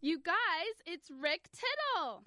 You guys, it's Rick Tittle.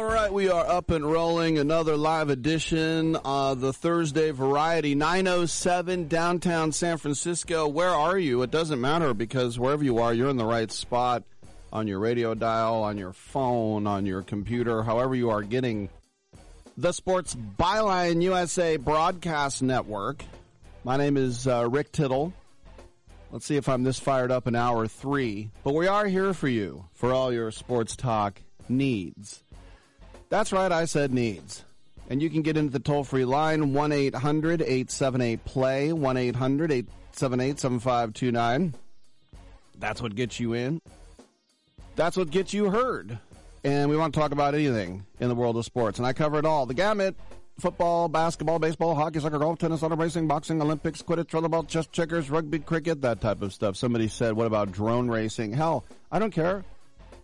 All right, we are up and rolling. Another live edition of the Thursday Variety 907 downtown San Francisco. Where are you? It doesn't matter because wherever you are, you're in the right spot on your radio dial, on your phone, on your computer, however you are getting the Sports Byline USA Broadcast Network. My name is uh, Rick Tittle. Let's see if I'm this fired up in hour three. But we are here for you for all your sports talk needs. That's right, I said needs. And you can get into the toll free line 1 800 878 play, 1 800 878 7529. That's what gets you in. That's what gets you heard. And we want to talk about anything in the world of sports. And I cover it all the gamut football, basketball, baseball, hockey, soccer, golf, tennis, auto racing, boxing, Olympics, quidditch, rollerball, chess, checkers, rugby, cricket, that type of stuff. Somebody said, what about drone racing? Hell, I don't care.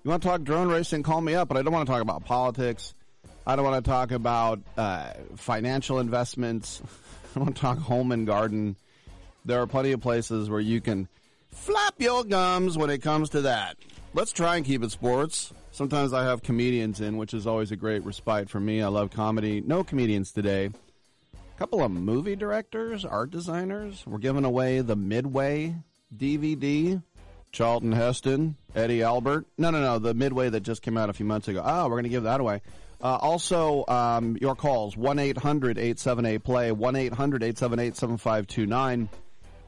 You want to talk drone racing? Call me up, but I don't want to talk about politics. I don't want to talk about uh, financial investments. I don't want to talk home and garden. There are plenty of places where you can flap your gums when it comes to that. Let's try and keep it sports. Sometimes I have comedians in, which is always a great respite for me. I love comedy. No comedians today. A couple of movie directors, art designers. We're giving away the Midway DVD. Charlton Heston, Eddie Albert. No, no, no. The Midway that just came out a few months ago. Oh, we're going to give that away. Uh, also, um, your calls 1 800 878 play, 1 800 878 7529.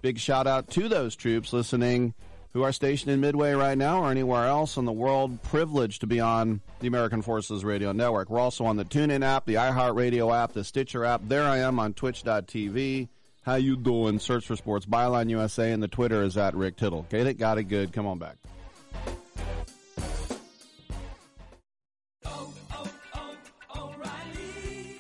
Big shout out to those troops listening who are stationed in Midway right now or anywhere else in the world. Privileged to be on the American Forces Radio Network. We're also on the TuneIn app, the iHeartRadio app, the Stitcher app. There I am on Twitch.tv. How you doing? Search for Sports Byline USA, and the Twitter is at Rick Tittle. Get it? Got it? Good. Come on back.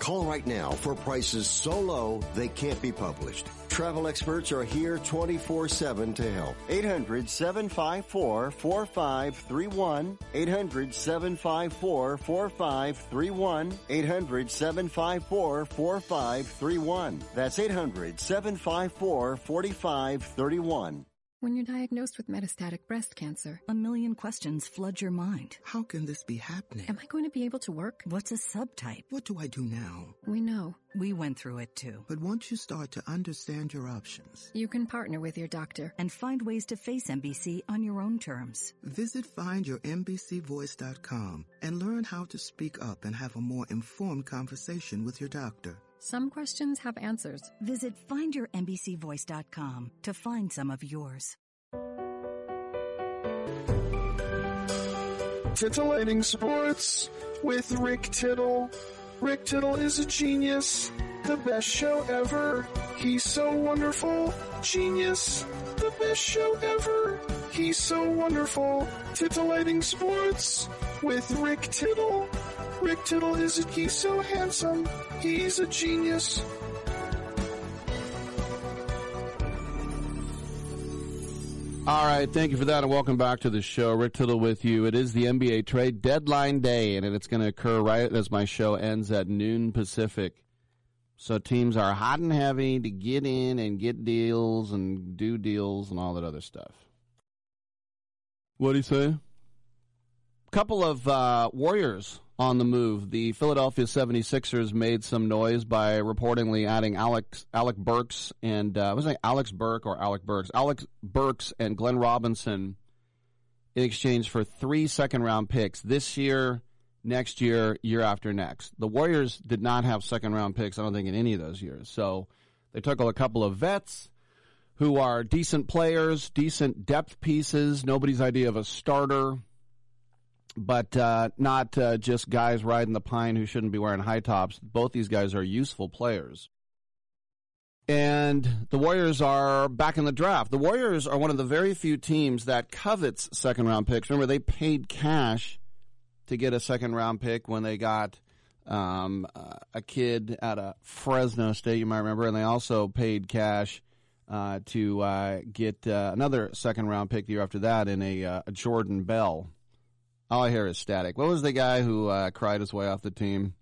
Call right now for prices so low they can't be published. Travel experts are here 24-7 to help. 800-754-4531. 800-754-4531. 800-754-4531. That's 800-754-4531. When you're diagnosed with metastatic breast cancer, a million questions flood your mind. How can this be happening? Am I going to be able to work? What's a subtype? What do I do now? We know. We went through it too. But once you start to understand your options, You can partner with your doctor and find ways to face MBC on your own terms. visit findyourmbcvoice.com and learn how to speak up and have a more informed conversation with your doctor. Some questions have answers. Visit findyourmbcvoice.com to find some of yours. Titillating Sports with Rick Tittle. Rick Tittle is a genius. The best show ever. He's so wonderful. Genius. The best show ever. He's so wonderful. Titillating Sports with Rick Tittle. Rick Tittle is a, he's so handsome. He's a genius. All right, thank you for that, and welcome back to the show. Rick Tittle with you. It is the NBA trade deadline day, and it's going to occur right as my show ends at noon Pacific. So teams are hot and heavy to get in and get deals and do deals and all that other stuff. What do you say? A Couple of uh, Warriors on the move. The Philadelphia 76ers made some noise by reportedly adding Alex Alec Burks and uh, was it Alex Burke or Alec Burks? Alex Burks and Glenn Robinson in exchange for three second round picks this year, next year, year after next. The Warriors did not have second round picks, I don't think, in any of those years. So they took a couple of vets who are decent players, decent depth pieces, nobody's idea of a starter but uh, not uh, just guys riding the pine who shouldn't be wearing high tops. Both these guys are useful players. And the Warriors are back in the draft. The Warriors are one of the very few teams that covets second round picks. Remember, they paid cash to get a second round pick when they got um, uh, a kid at a Fresno State, you might remember, and they also paid cash uh, to uh, get another second round pick the year after that in a Jordan Bell. All I hear is static. What was the guy who uh, cried his way off the team?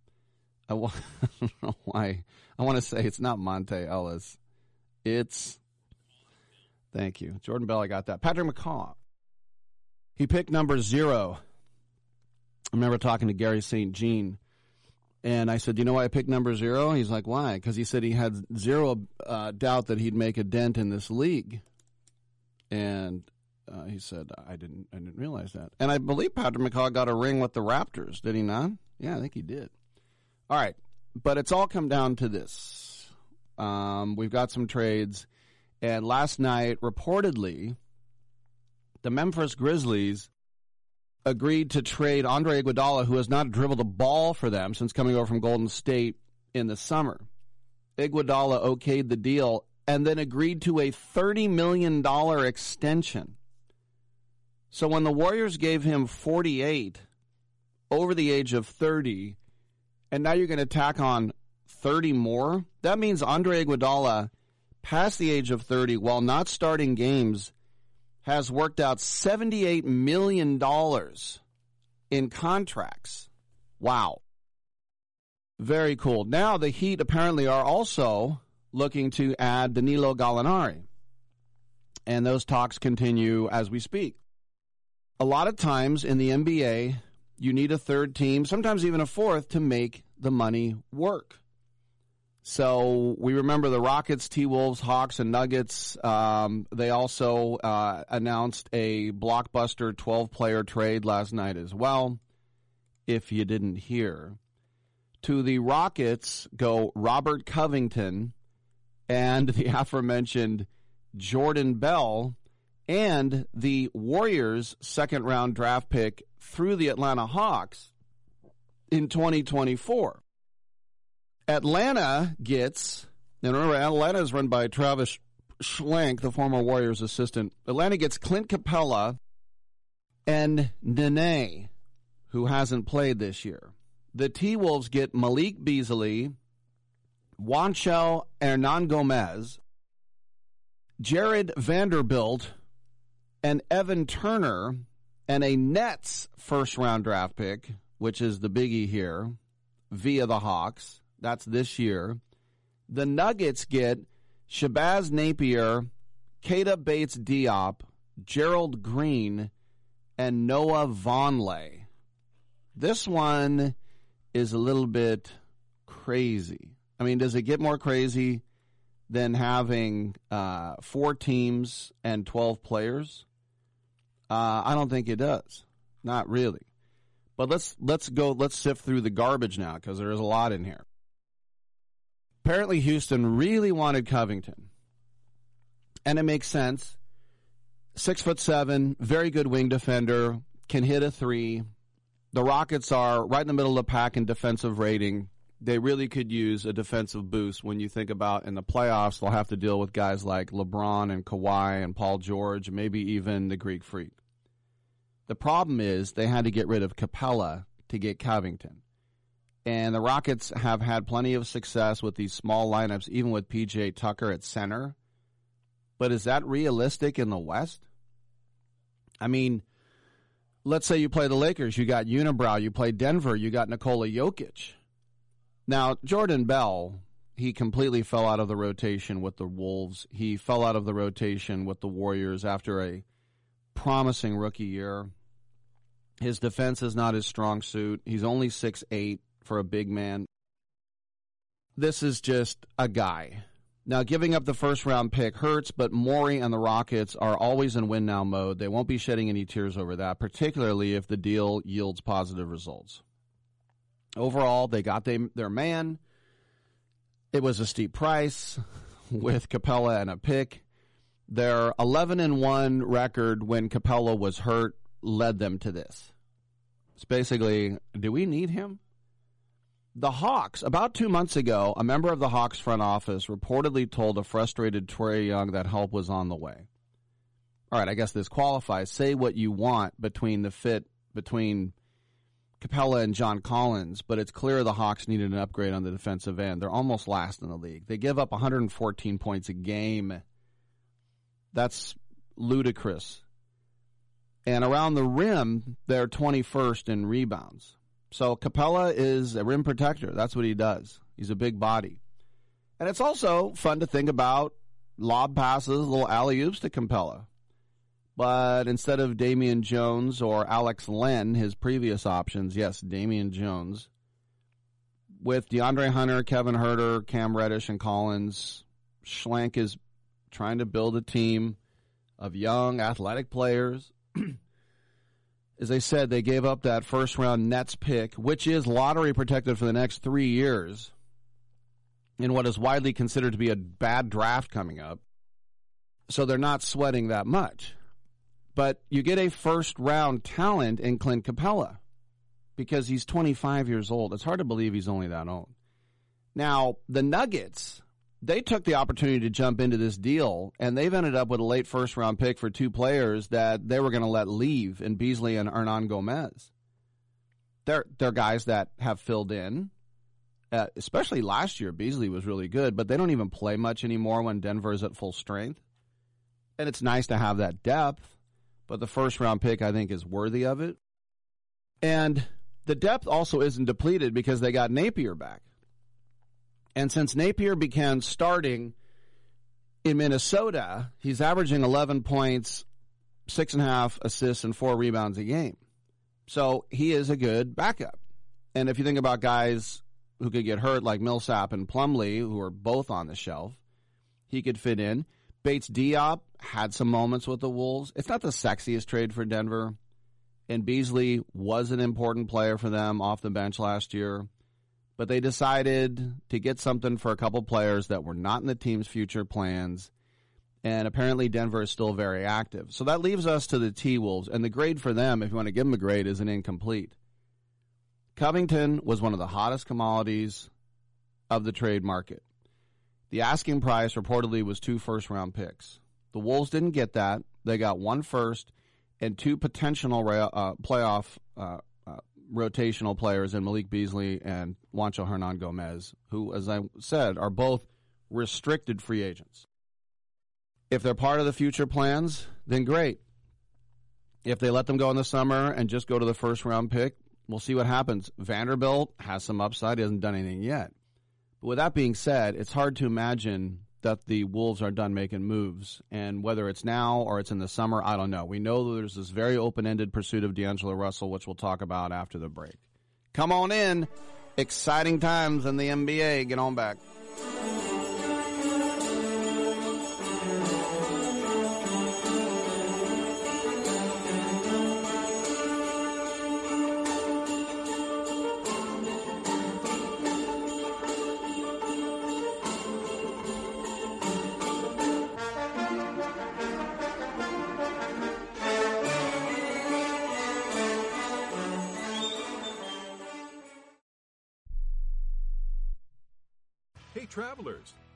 I, don't know why. I want to say it's not Monta Ellis. It's. Thank you. Jordan Bell, I got that. Patrick McCaw. He picked number zero. I remember talking to Garry St. Jean, and I said, Do you know why I picked number zero? He's like, Why? Because he said he had zero uh, doubt that he'd make a dent in this league. And uh, he said, "I didn't, I didn't realize that." And I believe Patrick McCaw got a ring with the Raptors, did he not? Yeah, I think he did. All right, but it's all come down to this. Um, we've got some trades, and last night, reportedly, the Memphis Grizzlies agreed to trade Andre Iguodala, who has not dribbled a ball for them since coming over from Golden State in the summer. Iguodala okayed the deal and then agreed to a $30 million extension. So when the Warriors gave him 48 over the age of 30, and now you're going to tack on 30 more, that means Andre Iguodala past the age of 30 while not starting games has worked out $78 million in contracts. Wow. Very cool. Now the Heat apparently are also looking to add Danilo Gallinari. And those talks continue as we speak. A lot of times in the NBA, you need a third team, sometimes even a fourth, to make the money work. So we remember the Rockets, T Wolves, Hawks, and Nuggets. Um, they also uh, announced a blockbuster 12 player trade last night as well, if you didn't hear. To the Rockets go Robert Covington and the aforementioned Jordan Bell and the Warriors' second round draft pick through the Atlanta Hawks in 2024. Atlanta gets, and remember, Atlanta is run by Travis Schlenk, the former Warriors assistant. Atlanta gets Clint Capela and Nene, who hasn't played this year. The T Wolves get Malik Beasley, Juancho Hernan Gomez, Jarred Vanderbilt, and Evan Turner, and a Nets first round draft pick, which is the biggie here, via the Hawks. That's this year. The Nuggets get Shabazz Napier, Keita Bates Diop, Gerald Green, and Noah Vonleh. This one is a little bit crazy. I mean, does it get more crazy than having uh, four teams and 12 players? Uh, I don't think it does. Not really. But let's let's go. Let's sift through the garbage now because there is a lot in here. Apparently, Houston really wanted Covington, and it makes sense. Six foot seven, very good wing defender, can hit a three. The Rockets are right in the middle of the pack in defensive rating. They really could use a defensive boost when you think about in the playoffs, they'll have to deal with guys like LeBron and Kawhi and Paul George, maybe even the Greek Freak. The problem is they had to get rid of Capela to get Covington. And the Rockets have had plenty of success with these small lineups, even with PJ Tucker at center. But is that realistic in the West? I mean, let's say you play the Lakers, you got Unibrow, you play Denver, you got Nikola Jokic. Now, Jordan Bell, he completely fell out of the rotation with the Wolves. He fell out of the rotation with the Warriors after a promising rookie year. His defense is not his strong suit. He's only six eight for a big man. This is just a guy. Now, giving up the first round pick hurts, but Morey and the Rockets are always in win now mode. They won't be shedding any tears over that, particularly if the deal yields positive results. Overall, they got they, their man. It was a steep price with Capela and a pick. Their 11 and 1 record when Capela was hurt led them to this. It's basically, do we need him? The Hawks, about two months ago, a member of the Hawks front office reportedly told a frustrated Trae Young that help was on the way. All right, I guess this qualifies. Say what you want between the fit between Capela and John Collins, but it's clear the Hawks needed an upgrade on the defensive end. They're almost last in the league. They give up 114 points a game. That's ludicrous. And around the rim, they're 21st in rebounds. So Capela is a rim protector. That's what he does. He's a big body. And it's also fun to think about lob passes, little alley oops to Capela. But instead of Damian Jones or Alex Len, his previous options, yes, Damian Jones. With DeAndre Hunter, Kevin Huerter, Cam Reddish, and Collins, Schlenk is trying to build a team of young, athletic players as I said, they gave up that first round Nets pick, which is lottery protected for the next three years in what is widely considered to be a bad draft coming up. So they're not sweating that much. But you get a first round talent in Clint Capela because he's 25 years old. It's hard to believe he's only that old. Now, the Nuggets they took the opportunity to jump into this deal, and they've ended up with a late first round pick for two players that they were going to let leave in Beasley and Hernangomez. They're they're guys that have filled in, uh, especially last year. Beasley was really good, but they don't even play much anymore when Denver is at full strength. And it's nice to have that depth, but the first round pick, I think, is worthy of it. And the depth also isn't depleted because they got Napier back. And since Napier began starting in Minnesota, he's averaging 11 points, six and a half assists, and four rebounds a game. So he is a good backup. And if you think about guys who could get hurt, like Millsap and Plumlee, who are both on the shelf, he could fit in. Bates Diop had some moments with the Wolves. It's not the sexiest trade for Denver. And Beasley was an important player for them off the bench last year. But they decided to get something for a couple players that were not in the team's future plans. And apparently Denver is still very active. So that leaves us to the T Wolves. And the grade for them, if you want to give them a grade, is an incomplete. Covington was one of the hottest commodities of the trade market. The asking price reportedly was two first round picks. The Wolves didn't get that. They got one first and two potential uh, playoff uh, rotational players in Malik Beasley and Juancho Hernangomez, who, as I said, are both restricted free agents. If they're part of the future plans, then great. If they let them go in the summer and just go to the first round pick, we'll see what happens. Vanderbilt has some upside. He hasn't done anything yet. But with that being said, it's hard to imagine that the Wolves are done making moves. And whether it's now or it's in the summer, I don't know. We know there's this very open ended pursuit of D'Angelo Russell, which we'll talk about after the break. Come on in. Exciting times in the NBA. Get on back.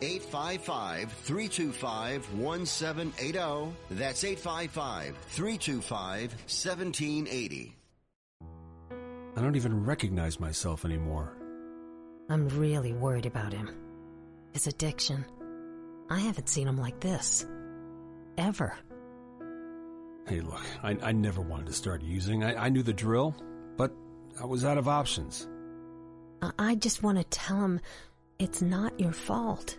855 325 1780. That's 855 325 1780. I don't even recognize myself anymore. I'm really worried about him. His addiction. I haven't seen him like this. Ever. Hey, look, I, I never wanted to start using. I, I knew the drill, but I was out of options. I, I just want to tell him it's not your fault.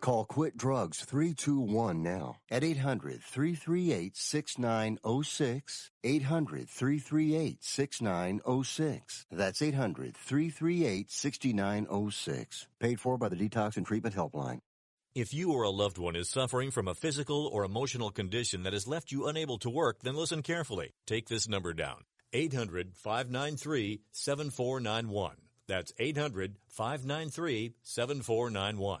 Call Quit Drugs 321 now at 800 338 6906. 800 338 6906. That's 800 338 6906. Paid for by the Detox and Treatment Helpline. If you or a loved one is suffering from a physical or emotional condition that has left you unable to work, then listen carefully. Take this number down 800 593 7491. That's 800 593 7491.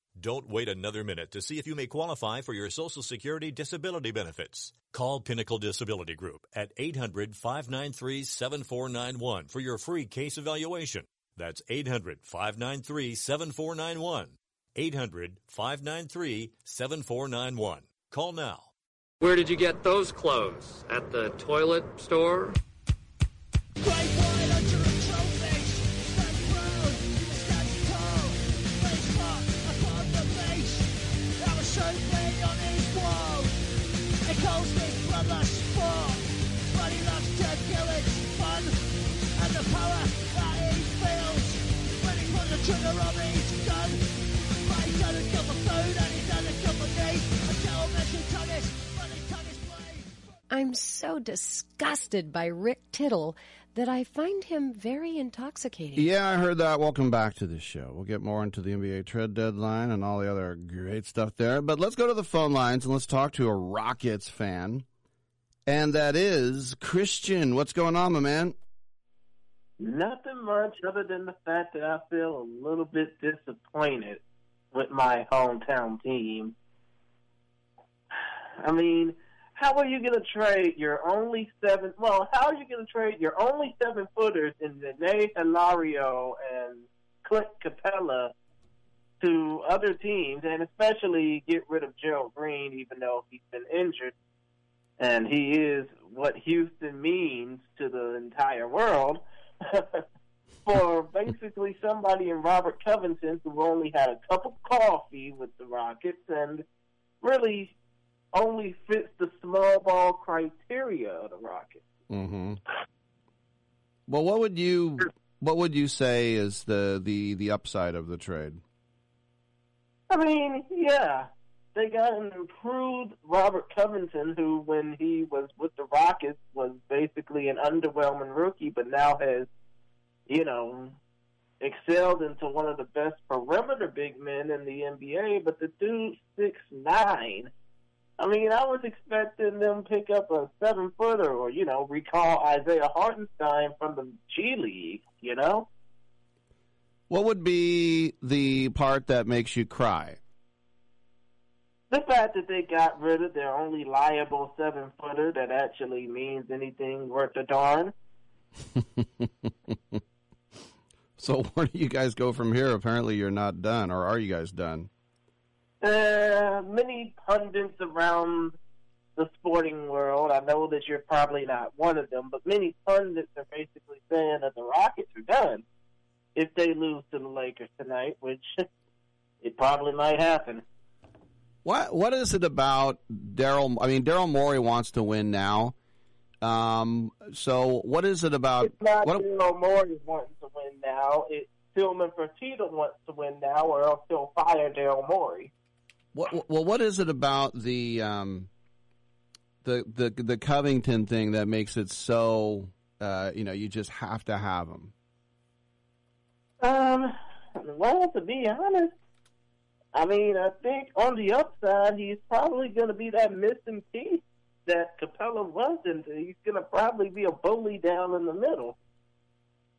Don't wait another minute to see if you may qualify for your Social Security disability benefits. Call Pinnacle Disability Group at 800 593 7491 for your free case evaluation. That's 800 593 7491. 800 593 7491. Call now. Where did you get those clothes? At the toilet store? Trigger gun, but food and. A tell him that blade. I'm so disgusted by Rick Tittle that I find him very intoxicating. Yeah, I heard that. Welcome back to the show. We'll get more into the NBA trade deadline and all the other great stuff there. But let's go to the phone lines and let's talk to a Rockets fan. And that is Christian. What's going on, my man? Nothing much other than the fact that I feel a little bit disappointed with my hometown team. I mean, how are you going to trade your only seven? Well, how are you going to trade your only seven footers in Nene Hilario and Clint Capela to other teams, and especially get rid of Gerald Green, even though he's been injured, and he is what Houston means to the entire world. For basically somebody in Robert Covington who only had a cup of coffee with the Rockets and really only fits the small ball criteria of the Rockets. Mm-hmm. Well, what would you what would you say is the the the upside of the trade? I mean, yeah, they got an improved Robert Covington, who, when he was with the Rockets, was basically an underwhelming rookie, but now has, you know, excelled into one of the best perimeter big men in the NBA. But the dude six nine. I mean, I was expecting them pick up a seven footer, or you know, recall Isaiah Hartenstein from the G League. You know. What would be the part that makes you cry? The fact that they got rid of their only liable seven footer that actually means anything worth a darn. so where do you guys go from here? Apparently you're not done, or are you guys done? Uh, many pundits around the sporting world, I know that you're probably not one of them, but many pundits are basically saying that the Rockets are done if they lose to the Lakers tonight, which it probably might happen. What what is it about Daryl? I mean, Daryl Morey wants to win now. Um, so what is it about? It's not what, Daryl Morey wanting to win now. It's Tillman Fertitta wants to win now, or else he'll fire Daryl Morey. What, well, what is it about the um, the the the Covington thing that makes it so? Uh, you know, you just have to have him. Um, well, to be honest, I mean, I think on the upside, he's probably going to be that missing piece that Capela wasn't. He's going to probably be a bully down in the middle.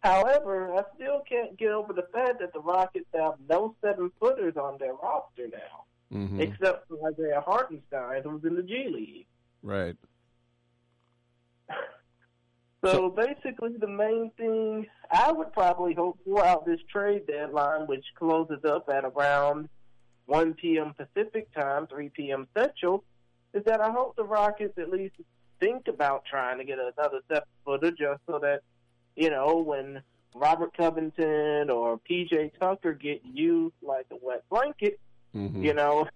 However, I still can't get over the fact that the Rockets have no seven footers on their roster now, mm-hmm. except for Isaiah Hartenstein, who's in the G League. Right. So, basically, the main thing I would probably hope for out this trade deadline, which closes up at around 1 p.m. Pacific time, 3 p.m. Central, is that I hope the Rockets at least think about trying to get another seven footer just so that, you know, when Robert Covington or PJ Tucker get used like a wet blanket, Mhm. you know,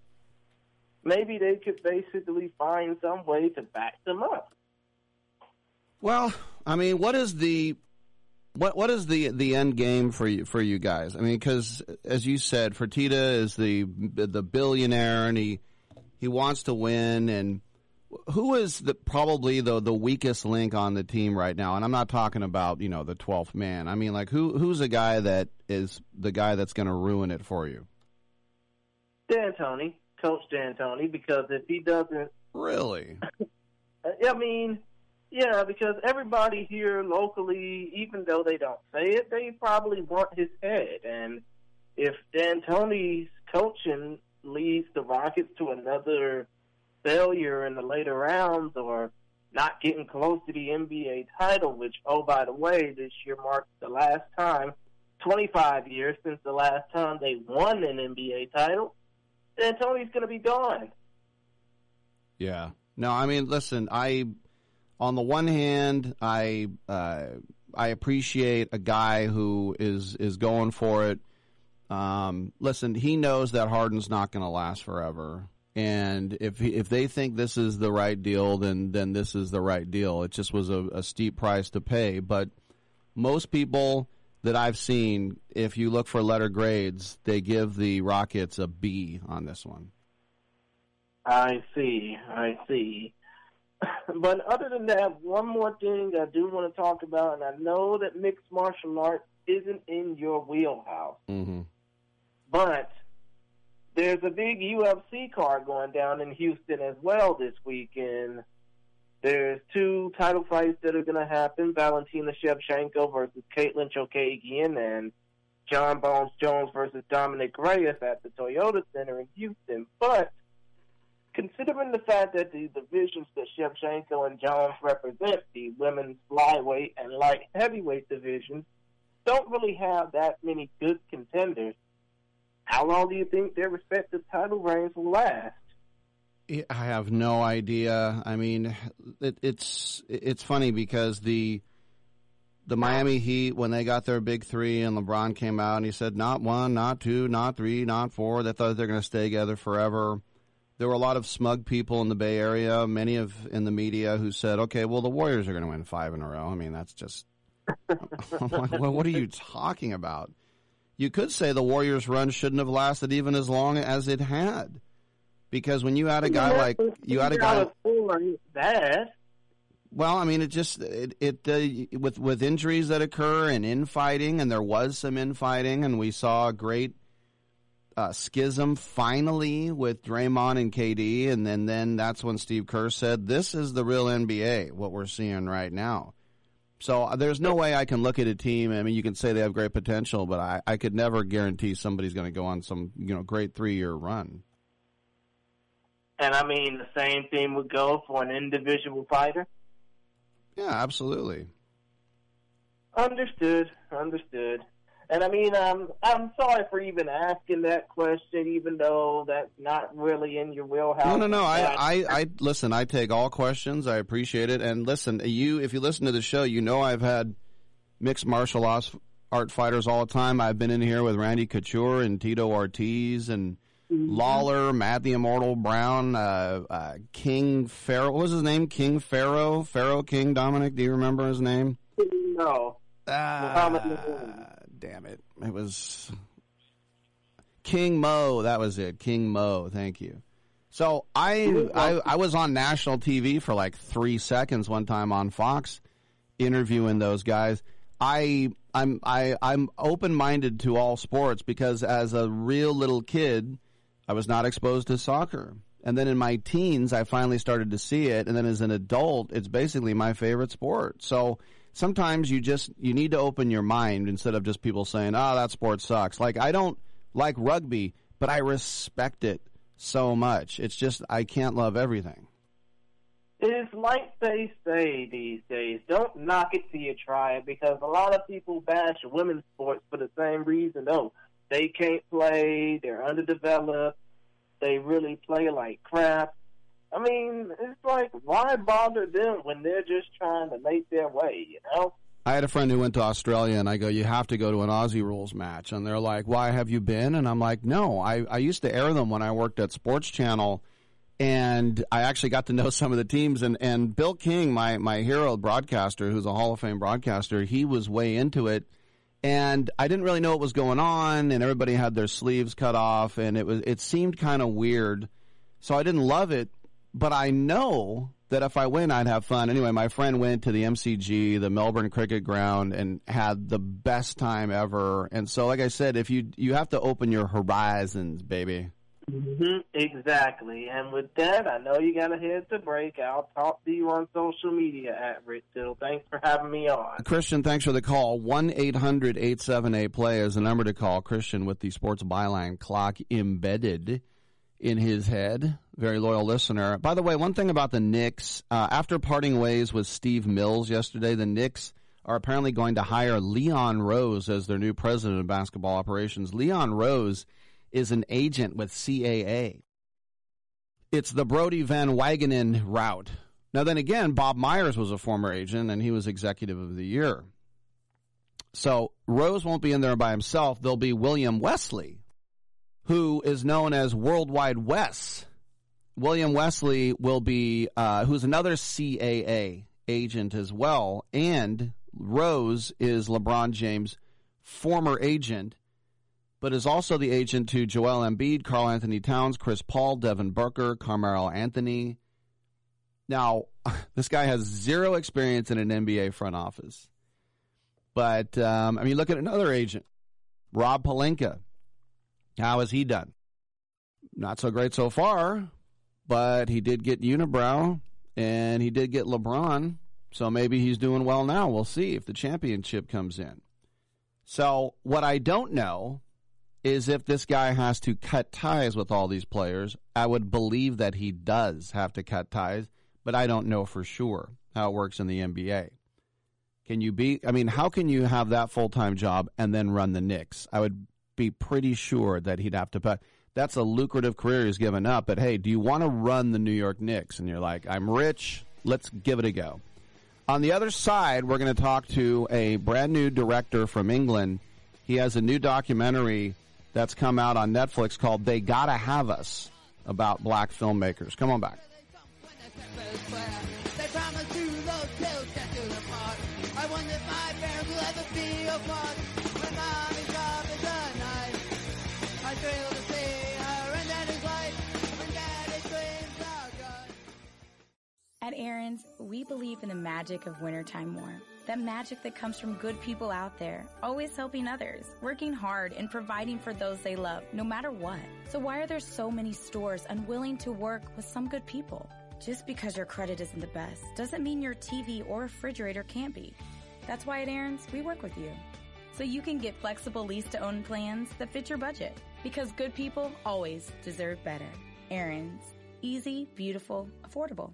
maybe they could basically find some way to back them up. Well, I mean, what is the what what is the the end game for you for you guys? I mean, because as you said, Fertitta is the the billionaire, and he he wants to win. And who is the probably the the weakest link on the team right now? And I'm not talking about you know the twelfth man. I mean, like who who's the guy that is the guy that's going to ruin it for you? D'Antoni, Coach D'Antoni, because if he doesn't, Really? I mean, yeah, because everybody here locally, even though they don't say it, they probably want his head. And if D'Antoni's coaching leads the Rockets to another failure in the later rounds or not getting close to the NBA title, which, oh, by the way, this year marks the last time, 25 years since the last time they won an NBA title, then Tony's going to be gone. Yeah. No, I mean, listen, I, on the one hand, I, uh, I appreciate a guy who is is going for it. Um, listen, he knows that Harden's not going to last forever, and if he, if they think this is the right deal, then then this is the right deal. It just was a, a steep price to pay, but most people that I've seen, if you look for letter grades, they give the Rockets a B on this one. I see. I see. But other than that, one more thing I do want to talk about, and I know that mixed martial arts isn't in your wheelhouse, Mm-hmm. but there's a big UFC card going down in Houston as well this weekend. There's two title fights that are going to happen: Valentina Shevchenko versus Katlyn Chookagian, and John Bones Jones versus Dominick Reyes at the Toyota Center in Houston. But considering the fact that the divisions that Shevchenko and Jones represent, the women's flyweight and light heavyweight divisions, don't really have that many good contenders. How long do you think their respective title reigns will last? I have no idea. I mean, it, it's it's funny because the the Miami Heat when they got their big three and LeBron came out and he said not one, not two, not three, not four. They thought they're going to stay together forever. There were a lot of smug people in the Bay Area, many of in the media who said, "Okay, well the Warriors are going to win five in a row." I mean, that's just what, what are you talking about? You could say the Warriors' run shouldn't have lasted even as long as it had, because when you had a guy like you had a guy. bad. Well, I mean, it just it, it uh, with with injuries that occur and infighting, and there was some infighting, and we saw a great uh, schism finally with Draymond and KD, and then then that's when Steve Kerr said, "This is the real NBA, what we're seeing right now." So uh, there's no way I can look at a team. I mean, you can say they have great potential, but I, I could never guarantee somebody's going to go on some you know great three year run. And I mean, the same thing would go for an individual fighter. Yeah, absolutely. Understood. Understood. And I mean, um, I'm sorry for even asking that question, even though that's not really in your wheelhouse. No, no, no. I, I, I listen. I take all questions. I appreciate it. And listen, you, if you listen to the show, you know I've had mixed martial arts art fighters all the time. I've been in here with Randy Couture and Tito Ortiz and Lawler, Matt the Immortal Brown, uh, uh, King Pharaoh. What was his name? King Pharaoh, Pharaoh King Dominic. Do you remember his name? No. Ah, damn it! It was King Mo. That was it. King Mo. Thank you. So I, I I was on national TV for like three seconds one time on Fox, interviewing those guys. I I'm I I'm open minded to all sports because as a real little kid, I was not exposed to soccer. And then in my teens, I finally started to see it. And then as an adult, it's basically my favorite sport. So sometimes you just, you need to open your mind instead of just people saying, oh, that sport sucks. Like, I don't like rugby, but I respect it so much. It's just, I can't love everything. It's like they say these days, don't knock it till you try it, because a lot of people bash women's sports for the same reason. Oh, they can't play, they're underdeveloped, they really play like crap. I mean, it's like, why bother them when they're just trying to make their way, you know? I had a friend who went to Australia, and I go, "You have to go to an Aussie rules match." And they're like, "Why have you been?" And I'm like, "No, I I used to air them when I worked at Sports Channel." and I actually got to know some of the teams. And, and Bill King, my, my hero broadcaster, who's a Hall of Fame broadcaster, he was way into it. And I didn't really know what was going on, and everybody had their sleeves cut off, and it was it seemed kind of weird. So I didn't love it, but I know that if I win, I'd have fun. Anyway, my friend went to the MCG, the Melbourne Cricket Ground, and had the best time ever. And so, like I said, if you you have to open your horizons, baby. Mm-hmm, Exactly. And with that, I know you got to head to break. I'll talk to you on social media at Rick Tittle. Thanks for having me on. Christian, thanks for the call. 1 800 878 play is the number to call. Christian with the sports byline clock embedded in his head. Very loyal listener. By the way, one thing about the Knicks uh, after parting ways with Steve Mills yesterday, the Knicks are apparently going to hire Leon Rose as their new president of basketball operations. Leon Rose is an agent with CAA. It's the Brodie Van Wagenen route. Now, then again, Bob Myers was a former agent and he was executive of the year. So Rose won't be in there by himself. There'll be William Wesley, who is known as Worldwide Wes. William Wesley will be, uh, who's another CAA agent as well. And Rose is LeBron James' former agent but is also the agent to Joel Embiid, Karl Anthony Towns, Chris Paul, Devin Booker, Carmelo Anthony. Now, this guy has zero experience in an NBA front office. But, um, I mean, look at another agent, Rob Pelinka. How has he done? Not so great so far, but he did get Unibrow and he did get LeBron. So maybe he's doing well now. We'll see if the championship comes in. So, what I don't know is if this guy has to cut ties with all these players. I would believe that he does have to cut ties, but I don't know for sure how it works in the NBA. Can you be, I mean, how can you have that full time job and then run the Knicks? I would be pretty sure that he'd have to put. That's a lucrative career he's given up, but hey, do you want to run the New York Knicks? And you're like, I'm rich, let's give it a go. On the other side, we're going to talk to a brand new director from England. He has a new documentary that's come out on Netflix called They Gotta Have Us about black filmmakers. Come on back. At Aaron's, we believe in the magic of wintertime more. That magic that comes from good people out there, always helping others, working hard, and providing for those they love, no matter what. So why are there so many stores unwilling to work with some good people? Just because your credit isn't the best doesn't mean your TV or refrigerator can't be. That's why at Aaron's, we work with you. So you can get flexible lease to own plans that fit your budget. Because good people always deserve better. Aaron's. Easy, beautiful, affordable.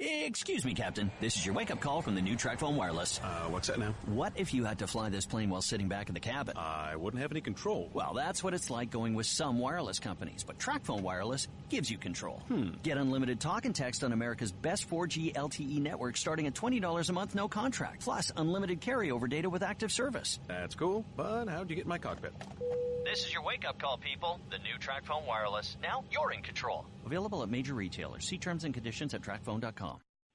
Excuse me, Captain. This is your wake-up call from the new TracFone Wireless. Uh, what's that now? What if you had to fly this plane while sitting back in the cabin? I wouldn't have any control. Well, that's what it's like going with some wireless companies, but TracFone Wireless gives you control. Hmm. Get unlimited talk and text on America's best 4G LTE network starting at $20 a month, no contract. Plus, unlimited carryover data with active service. That's cool, but how'd you get in my cockpit? This is your wake-up call, people. The new TracFone Wireless. Now you're in control. Available at major retailers. See terms and conditions at TracFone.com.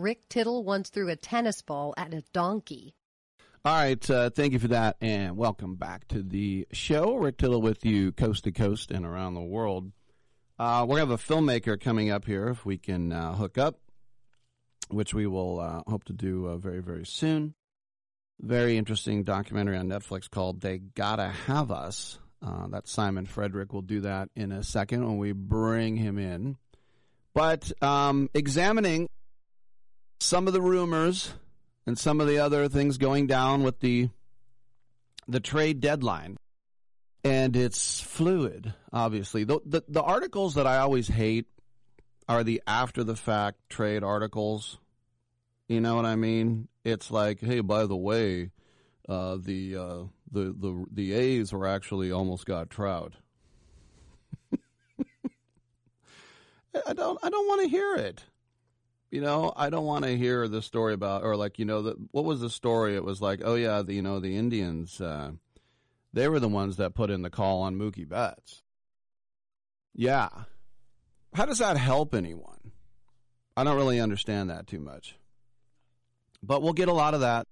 Rick Tittle once threw a tennis ball at a donkey. All right, uh, thank you for that, and welcome back to the show. Rick Tittle with you, coast to coast and around the world. Uh, we're gonna have a filmmaker coming up here if we can uh, hook up, which we will uh, hope to do uh, very, very soon. Very interesting documentary on Netflix called "They Gotta Have Us." Uh, that Simon Frederick will do that in a second when we bring him in. But um, examining some of the rumors and some of the other things going down with the the trade deadline. And it's fluid, obviously. The, the the articles that I always hate are the after the fact trade articles. You know what I mean? It's like, hey, by the way, uh, the uh, the the the A's were actually almost got Trout. I don't I don't want to hear it. You know, I don't want to hear the story about, or like, you know, the, what was the story? It was like, oh yeah, the, you know, the Indians, uh, they were the ones that put in the call on Mookie Betts. Yeah, how does that help anyone? I don't really understand that too much, but we'll get a lot of that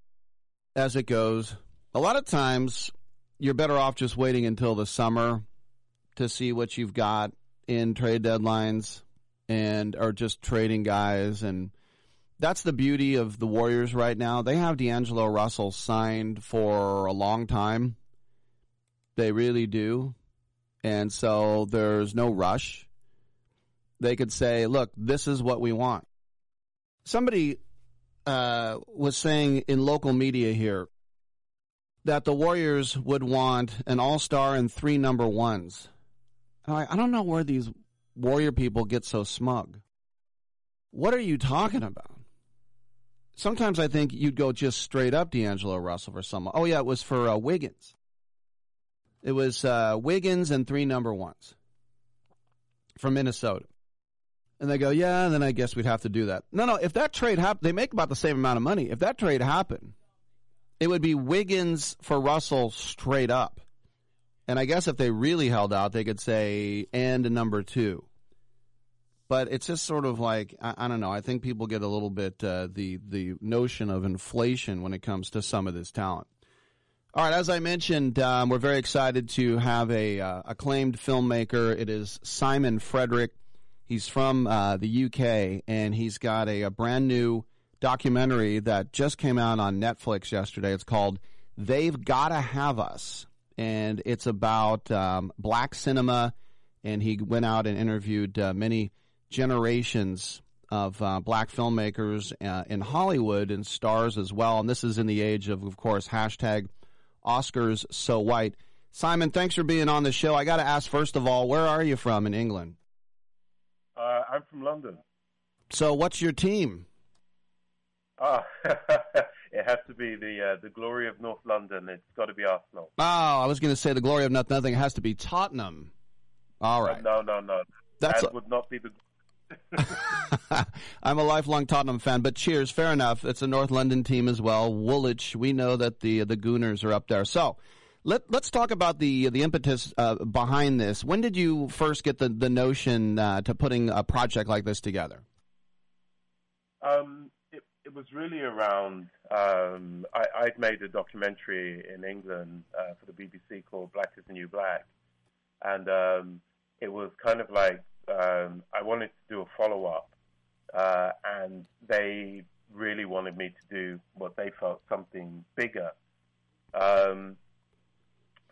as it goes. A lot of times, you're better off just waiting until the summer to see what you've got in trade deadlines and are just trading guys and that's the beauty of the Warriors right now. They have D'Angelo Russell signed for a long time. They really do. And so there's no rush. They could say, look, this is what we want. Somebody uh, was saying in local media here that the Warriors would want an all star and three number ones. I, I don't know where these Warrior people get so smug. What are you talking about? Sometimes I think you'd go just straight up D'Angelo Russell for someone. Oh, yeah, it was for uh, Wiggins. It was uh, Wiggins and three number ones from Minnesota. And they go, yeah, then I guess we'd have to do that. No, no, if that trade happened, they make about the same amount of money. If that trade happened, it would be Wiggins for Russell straight up. And I guess if they really held out, they could say, and number two. But it's just sort of like, I, I don't know, I think people get a little bit uh, the, the notion of inflation when it comes to some of this talent. All right, as I mentioned, um, we're very excited to have a uh, acclaimed filmmaker. It is Simon Frederick. He's from uh, the UK, and he's got a, a brand new documentary that just came out on Netflix yesterday. It's called They've Gotta Have Us and it's about um, black cinema. And he went out and interviewed uh, many generations of uh, black filmmakers uh, in Hollywood and stars as well. And this is in the age of, of course, hashtag Oscars so white. Simon, thanks for being on the show. I got to ask first of all, where are you from in England? Uh, I'm from London. So, what's your team? Ah, it has to be the uh, the glory of North London. It's got to be Arsenal. Oh, I was going to say the glory of not nothing. It has to be Tottenham. All right. No, no, no. That's that a- would not be the. I'm a lifelong Tottenham fan, but cheers, fair enough. It's a North London team as well. Woolwich, we know that the the Gooners are up there. So let let's talk about the the impetus uh, behind this. When did you first get the the notion uh, to putting a project like this together? Um, it, was really around. Um, I, I'd made a documentary in England uh, for the BBC called Black is the New Black, and um, it was kind of like um, I wanted to do a follow up, uh, and they really wanted me to do what they felt something bigger. Um,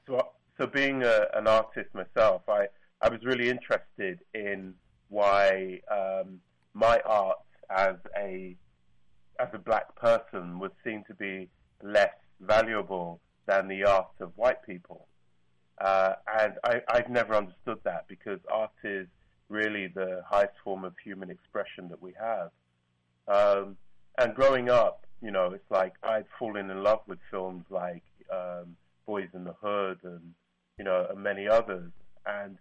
so, so being a, an artist myself, I, I was really interested in why um, my art as a as a black person was seen to be less valuable than the art of white people. Uh, and I, I've never understood that because art is really the highest form of human expression that we have. Um, and growing up, you know, it's like I'd fallen in love with films like um, Boyz n the Hood and, you know, and many others. And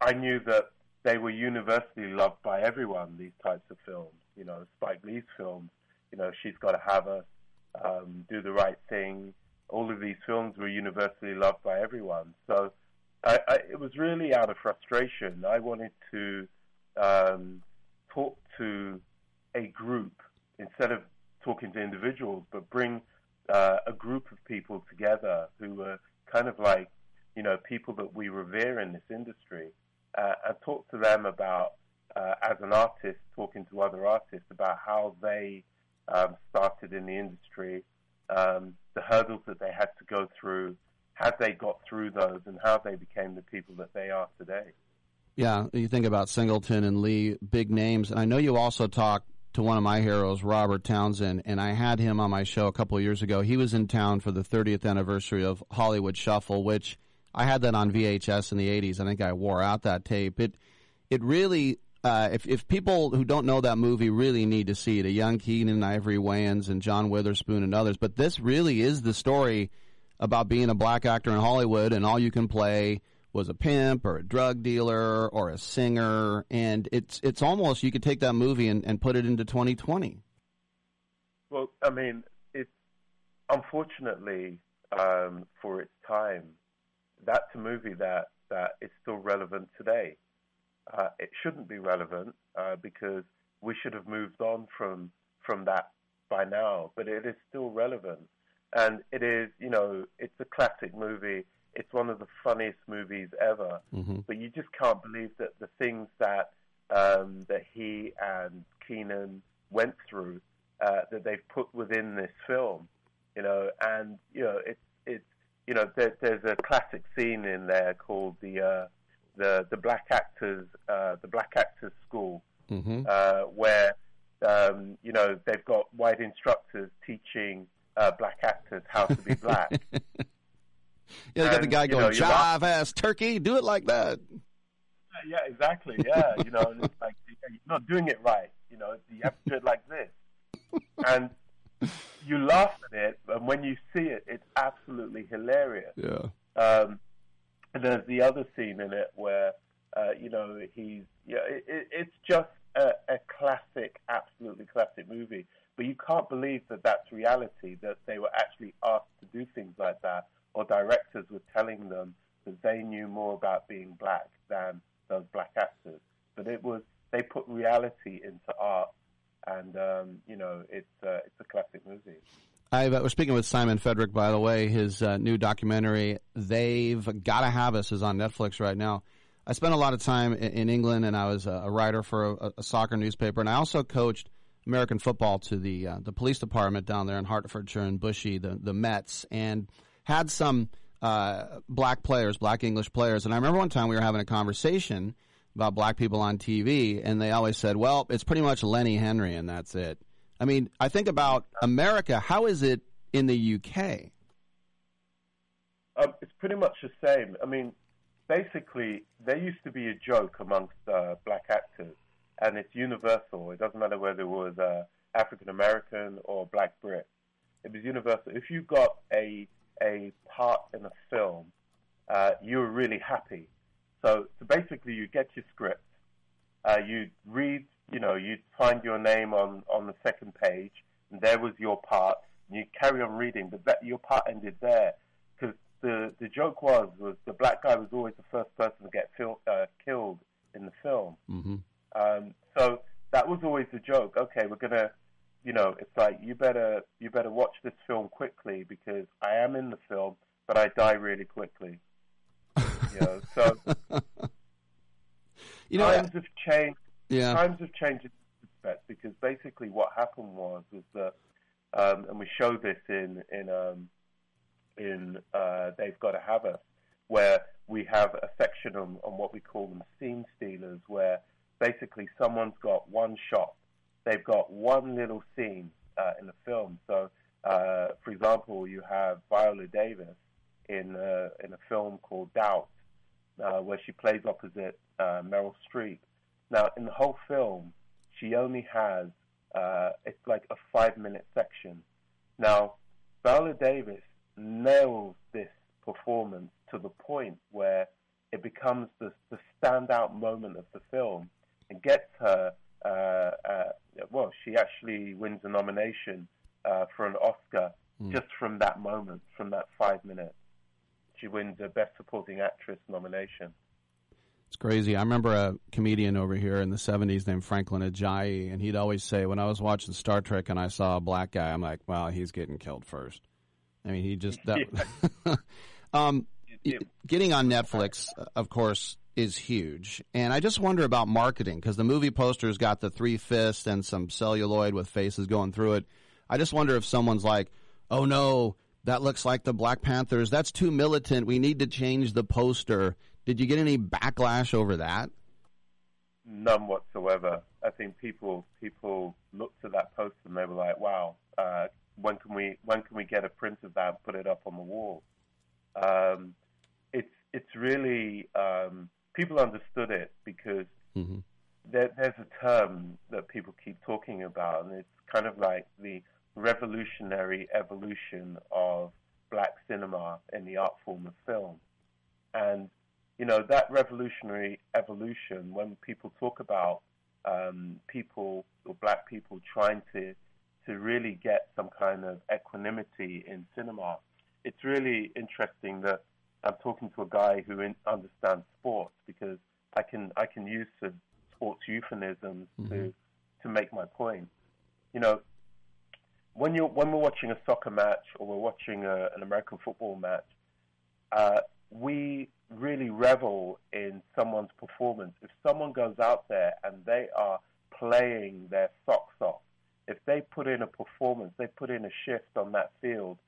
I knew that they were universally loved by everyone, these types of films. You know, Spike Lee's films, you know, She's Gotta Have Us, um, Do the Right Thing. All of these films were universally loved by everyone. So I, I, it was really out of frustration. I wanted to um, talk to a group instead of talking to individuals, but bring uh, a group of people together who were kind of like, you know, people that we revere in this industry, uh, and talk to them about, uh, as an artist, talking to other artists about how they um, started in the industry, um, the hurdles that they had to go through, how they got through those, and how they became the people that they are today. Yeah, you think about Singleton and Lee, big names, and I know you also talk to one of my heroes, Robert Townsend, and I had him on my show a couple of years ago. He was in town for the 30th anniversary of Hollywood Shuffle, which I had that on VHS in the 80s. I think I wore out that tape. It it really uh, if if people who don't know that movie really need to see it, a young Keenen Ivory Wayans and John Witherspoon and others, but this really is the story about being a black actor in Hollywood and all you can play was a pimp or a drug dealer or a singer and it's it's almost you could take that movie and, and put it into 2020 Well, I mean, it's unfortunately um, for its time, that's a movie that that is still relevant today. Uh, it shouldn't be relevant uh, because we should have moved on from from that by now, but it is still relevant, and it is you know it's a classic movie. It's one of the funniest movies ever, Mm-hmm. but you just can't believe that the things that um, that he and Keenen went through uh, that they've put within this film, you know, and you know it's it's you know there, there's a classic scene in there called the uh, the the black actors uh, the black actors school Mm-hmm. uh, where um, you know they've got white instructors teaching uh, black actors how to be black. yeah they got the guy going know, you're not- jive ass turkey do it like that yeah, exactly. Yeah, you know, it's like you're not doing it right. You know, you have to do it like this, and you laugh at it, and when you see it, it's absolutely hilarious. yeah Um, and there's the other scene in it where, uh, you know, he's, yeah, it, it, it's just a, a classic, absolutely classic movie. But you can't believe that that's reality, that they were actually asked to do things like that, or directors were telling them that they knew more about being black than those black actors. But it was, they put reality into art, and, um, you know, it's, uh, it's a classic movie. I uh, was speaking with Simon Frederick, by the way. His uh, new documentary, They've Gotta Have Us, is on Netflix right now. I spent a lot of time in, in England, and I was a, a writer for a, a soccer newspaper, and I also coached American football to the uh, the police department down there in Hertfordshire and Bushey, the the Mets, and had some uh, black players, black English players. And I remember one time we were having a conversation about black people on TV, and they always said, "Well, it's pretty much Lenny Henry, and that's it." I mean, I think about America. How is it in the UK? Um, it's pretty much the same. I mean, basically, there used to be a joke amongst uh, black actors, and it's universal. It doesn't matter whether it was uh, African American or black Brit. It was universal. If you got a a part in a film, uh, you were really happy. So, so basically, you get your script, uh, you read, you know, you'd find your name on on the second page, and there was your part, and you carry on reading, but that your part ended there because the the joke was was the black guy was always the first person to get fil- uh, killed in the film. Mm-hmm. Um, so that was always the joke. Okay, we're gonna, you know, it's like you better you better watch this film quickly because I am in the film, but I die really quickly. You know, so You know, times have changed. Yeah. times have changed because basically what happened was was that, um, and we show this in in um, in uh, They've Got to Have Us, where we have a section on, on what we call them scene stealers, where basically someone's got one shot, they've got one little scene uh, in the film. So, uh, for example, you have Viola Davis in uh, in a film called Doubt, uh, where she plays opposite uh, Meryl Streep. Now, in the whole film, she only has uh, it's like a five minute section. Now, Viola Davis nails this performance to the point where it becomes the, the standout moment of the film and gets her. Uh, uh, well, she actually wins a nomination uh, for an Oscar Hmm. just from that moment, from that five minutes. She wins a Best Supporting Actress nomination. It's crazy. I remember a comedian over here in the 70s named Franklyn Ajaye, and he'd always say, when I was watching Star Trek and I saw a black guy, I'm like, well, he's getting killed first. I mean, he just. That, um, getting on Netflix, of course, is huge. And I just wonder about marketing because the movie poster's got the three fists and some celluloid with faces going through it. I just wonder if someone's like, oh no, that looks like the Black Panthers. That's too militant. We need to change the poster. Did you get any backlash over that? None whatsoever. I think people people looked at that post and they were like, "Wow, uh, when can we when can we get a print of that and put it up on the wall?" Um, it's it's really um, people understood it because there, there's a term that people keep talking about, and it's kind of like the revolutionary evolution of black cinema in the art form of film. And, you know, that revolutionary evolution, when people talk about um, people or black people trying to, to really get some kind of equanimity in cinema, it's really interesting that I'm talking to a guy who in, understands sports because I can I can use some sports euphemisms to to make my point. You know, when you when we're watching a soccer match or we're watching a, an American football match, uh, we really revel in someone's performance. If someone goes out there and they are playing their socks off, if they put in a performance, they put in a shift on that field,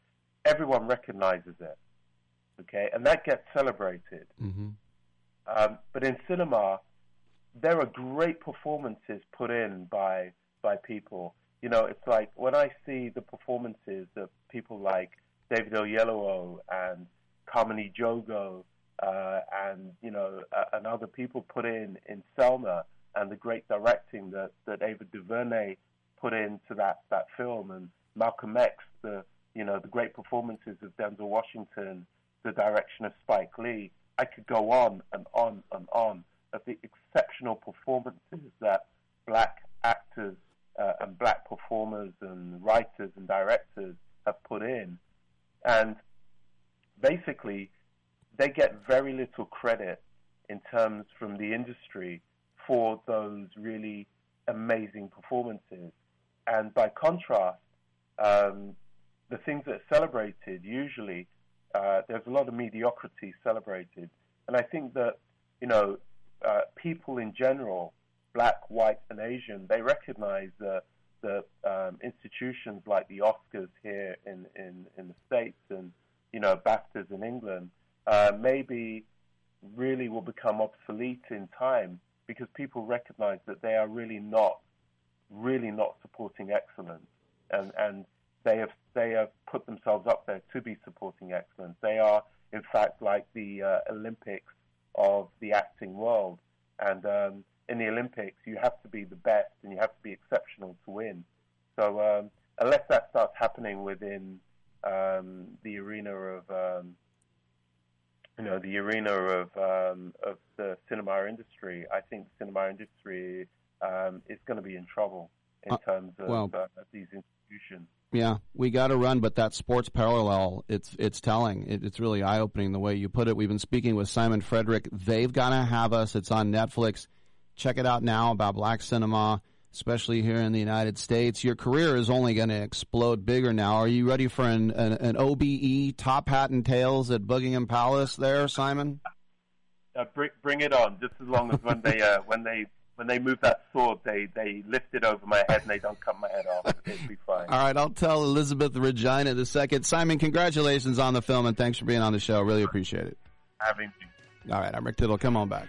everyone recognizes it. Okay, and that gets celebrated. Mm-hmm. Um, but in cinema, there are great performances put in by by people. You know, it's like when I see the performances of people like David Oyelowo and Carmen Ejogo uh, and you know uh, and other people put in in Selma and the great directing that that Ava DuVernay put into that that film. And Malcolm X the you know the great performances of Denzel Washington the direction of Spike Lee. I could go on and on and on of the exceptional performances that black actors uh, and black performers and writers and directors have put in. And basically they get very little credit in terms from the industry for those really amazing performances. And by contrast, um, the things that are celebrated usually uh, there's a lot of mediocrity celebrated, and I think that you know uh, people in general, black, white, and Asian, they recognize that that um, institutions like the Oscars here in, in, in the States and you know BAFTAs in England uh, maybe really will become obsolete in time because people recognize that they are really not really not supporting excellence and and they have they have put themselves up there to be supporting excellence. They are in fact like the uh, Olympics of the acting world, and um, in the Olympics you have to be the best and you have to be exceptional to win. So um, unless that starts happening within um, the arena of um, you know the arena of um, of the cinema industry, I think the cinema industry um, is going to be in trouble in Uh, terms of well- uh, these institutions. Yeah, we got to run, but that sports parallel, it's it's telling. It, it's really eye opening the way you put it. We've been speaking with Simon Frederick. They've got to have us. It's on Netflix. Check it out now about black cinema, especially here in the United States. Your career is only going to explode bigger now. Are you ready for an, an, an OBE top hat and tails at Buckingham Palace there, Simon? uh, bring, bring it on. Just as long as when they uh, when they when they move that sword, they they lift it over my head and they don't cut my head off. It'll be fine. All right, I'll tell Elizabeth Regina the second. Simon, congratulations on the film and thanks for being on the show. Really appreciate it. Having you. All right, I'm Rick Tittle. Come on back.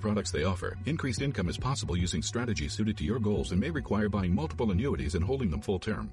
products they offer. Increased income is possible using strategies suited to your goals and may require buying multiple annuities and holding them full term.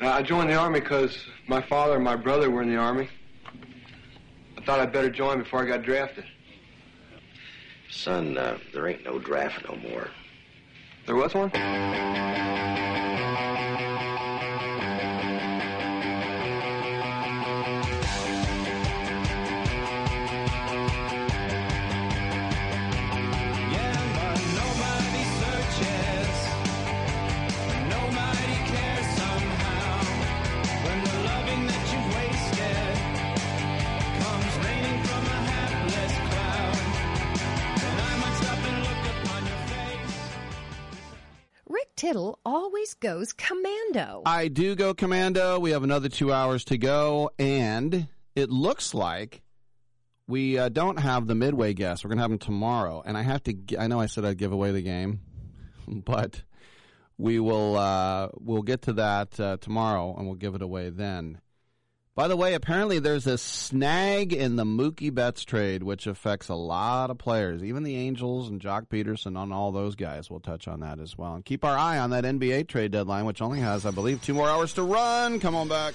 Uh, I joined the Army because my father and my brother were in the Army. I thought I'd better join before I got drafted. Son, uh, there ain't no draft no more. There was one? Always goes commando. I do go commando. We have another two hours to go, and it looks like we uh, don't have the midway guest. We're going to have them tomorrow, and I have to. I know I said I'd give away the game, but we will. Uh, we'll get to that uh, tomorrow, and we'll give it away then. By the way, apparently there's a snag in the Mookie Betts trade, which affects a lot of players, even the Angels and Joc Pederson on all those guys. We'll touch on that as well. And keep our eye on that NBA trade deadline, which only has, I believe, two more hours to run. Come on back.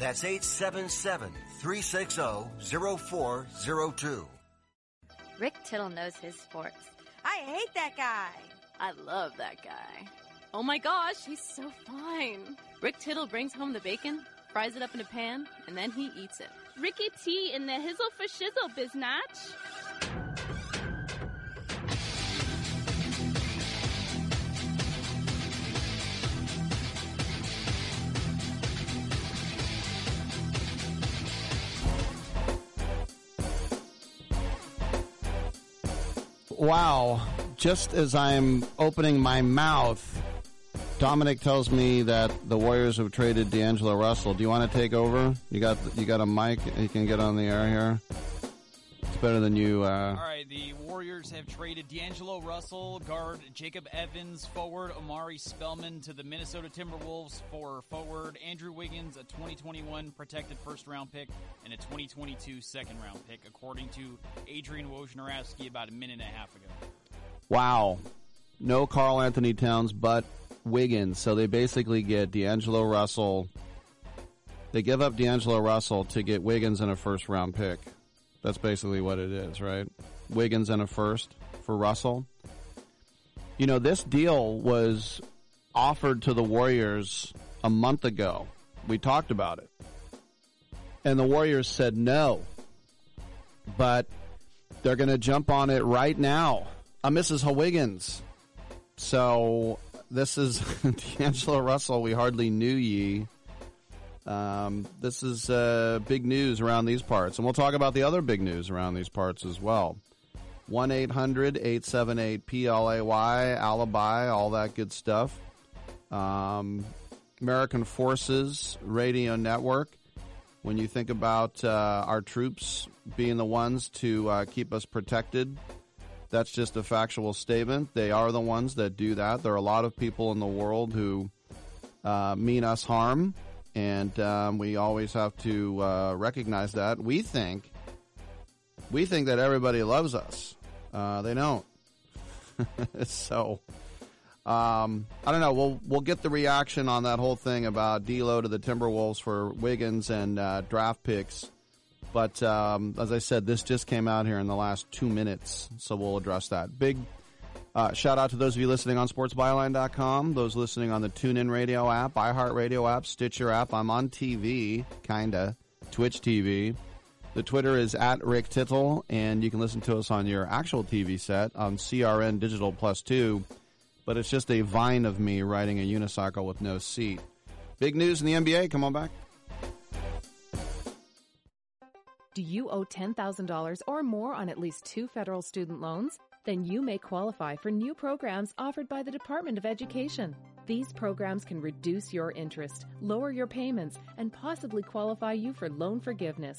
That's 877-360-0402. Rick Tittle knows his sports. I hate that guy. I love that guy. Oh my gosh, he's so fine. Rick Tittle brings home the bacon, fries it up in a pan, and then he eats it. Ricky T in the hizzle for shizzle, biznatch. Wow. Just as I'm opening my mouth, Dominic tells me that the Warriors have traded D'Angelo Russell. Do you want to take over? You got you got a mic. You can get on the air here. It's better than you. Uh, All right, Warriors have traded D'Angelo Russell, guard Jacob Evans, forward Omari Spellman to the Minnesota Timberwolves for forward Andrew Wiggins, a 2021 protected first round pick, and a 2022 second round pick, according to Adrian Wojnarowski about a minute and a half ago. Wow. No Karl Anthony Towns, but Wiggins. So they basically get D'Angelo Russell. They give up D'Angelo Russell to get Wiggins and a first round pick. That's basically what it is, right? Wiggins and a first for Russell. You know, this deal was offered to the Warriors a month ago. We talked about it. And the Warriors said no. But they're going to jump on it right now. Uh, Mrs. Wiggins. So this is D'Angelo Russell. We hardly knew ye. Um, this is uh, big news around these parts. And we'll talk about the other big news around these parts as well. 1 800 878 PLAY, Alibi, all that good stuff. Um, American Forces Radio Network. When you think about uh, our troops being the ones to uh, keep us protected, that's just a factual statement. They are the ones that do that. There are a lot of people in the world who uh, mean us harm, and um, we always have to uh, recognize that. We think we think that everybody loves us. Uh, they don't. so um, I don't know. We'll we'll get the reaction on that whole thing about D'Lo to the Timberwolves for Wiggins and uh, draft picks. But um, as I said, this just came out here in the last two minutes, so we'll address that. Big uh, shout out to those of you listening on sportsbyline.com, those listening on the TuneIn Radio app, iHeartRadio app, Stitcher app. I'm on TV, kinda, Twitch TV. The Twitter is at Rick Tittle, and you can listen to us on your actual TV set on CRN Digital Plus 2, but it's just a vine of me riding a unicycle with no seat. Big news in the NBA. Come on back. Do you owe $10,000 or more on at least two federal student loans? Then you may qualify for new programs offered by the Department of Education. These programs can reduce your interest, lower your payments, and possibly qualify you for loan forgiveness.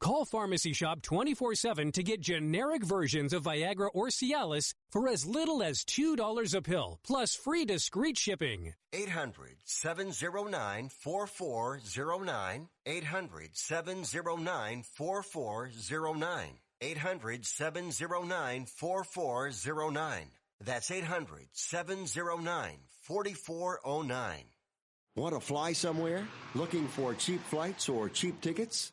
Call Pharmacy Shop 24-7 to get generic versions of Viagra or Cialis for as little as $2 a pill, plus free discreet shipping. 800 709 4409. 800 709 4409. 800 709 4409. That's 800 709 4409. Want to fly somewhere? Looking for cheap flights or cheap tickets?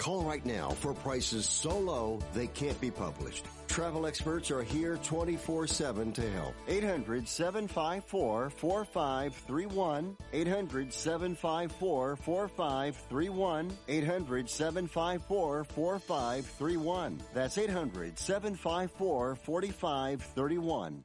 Call right now for prices so low they can't be published. Travel experts are here 24-7 to help. 800-754-4531. 800-754-4531. 800-754-4531. That's 800-754-4531.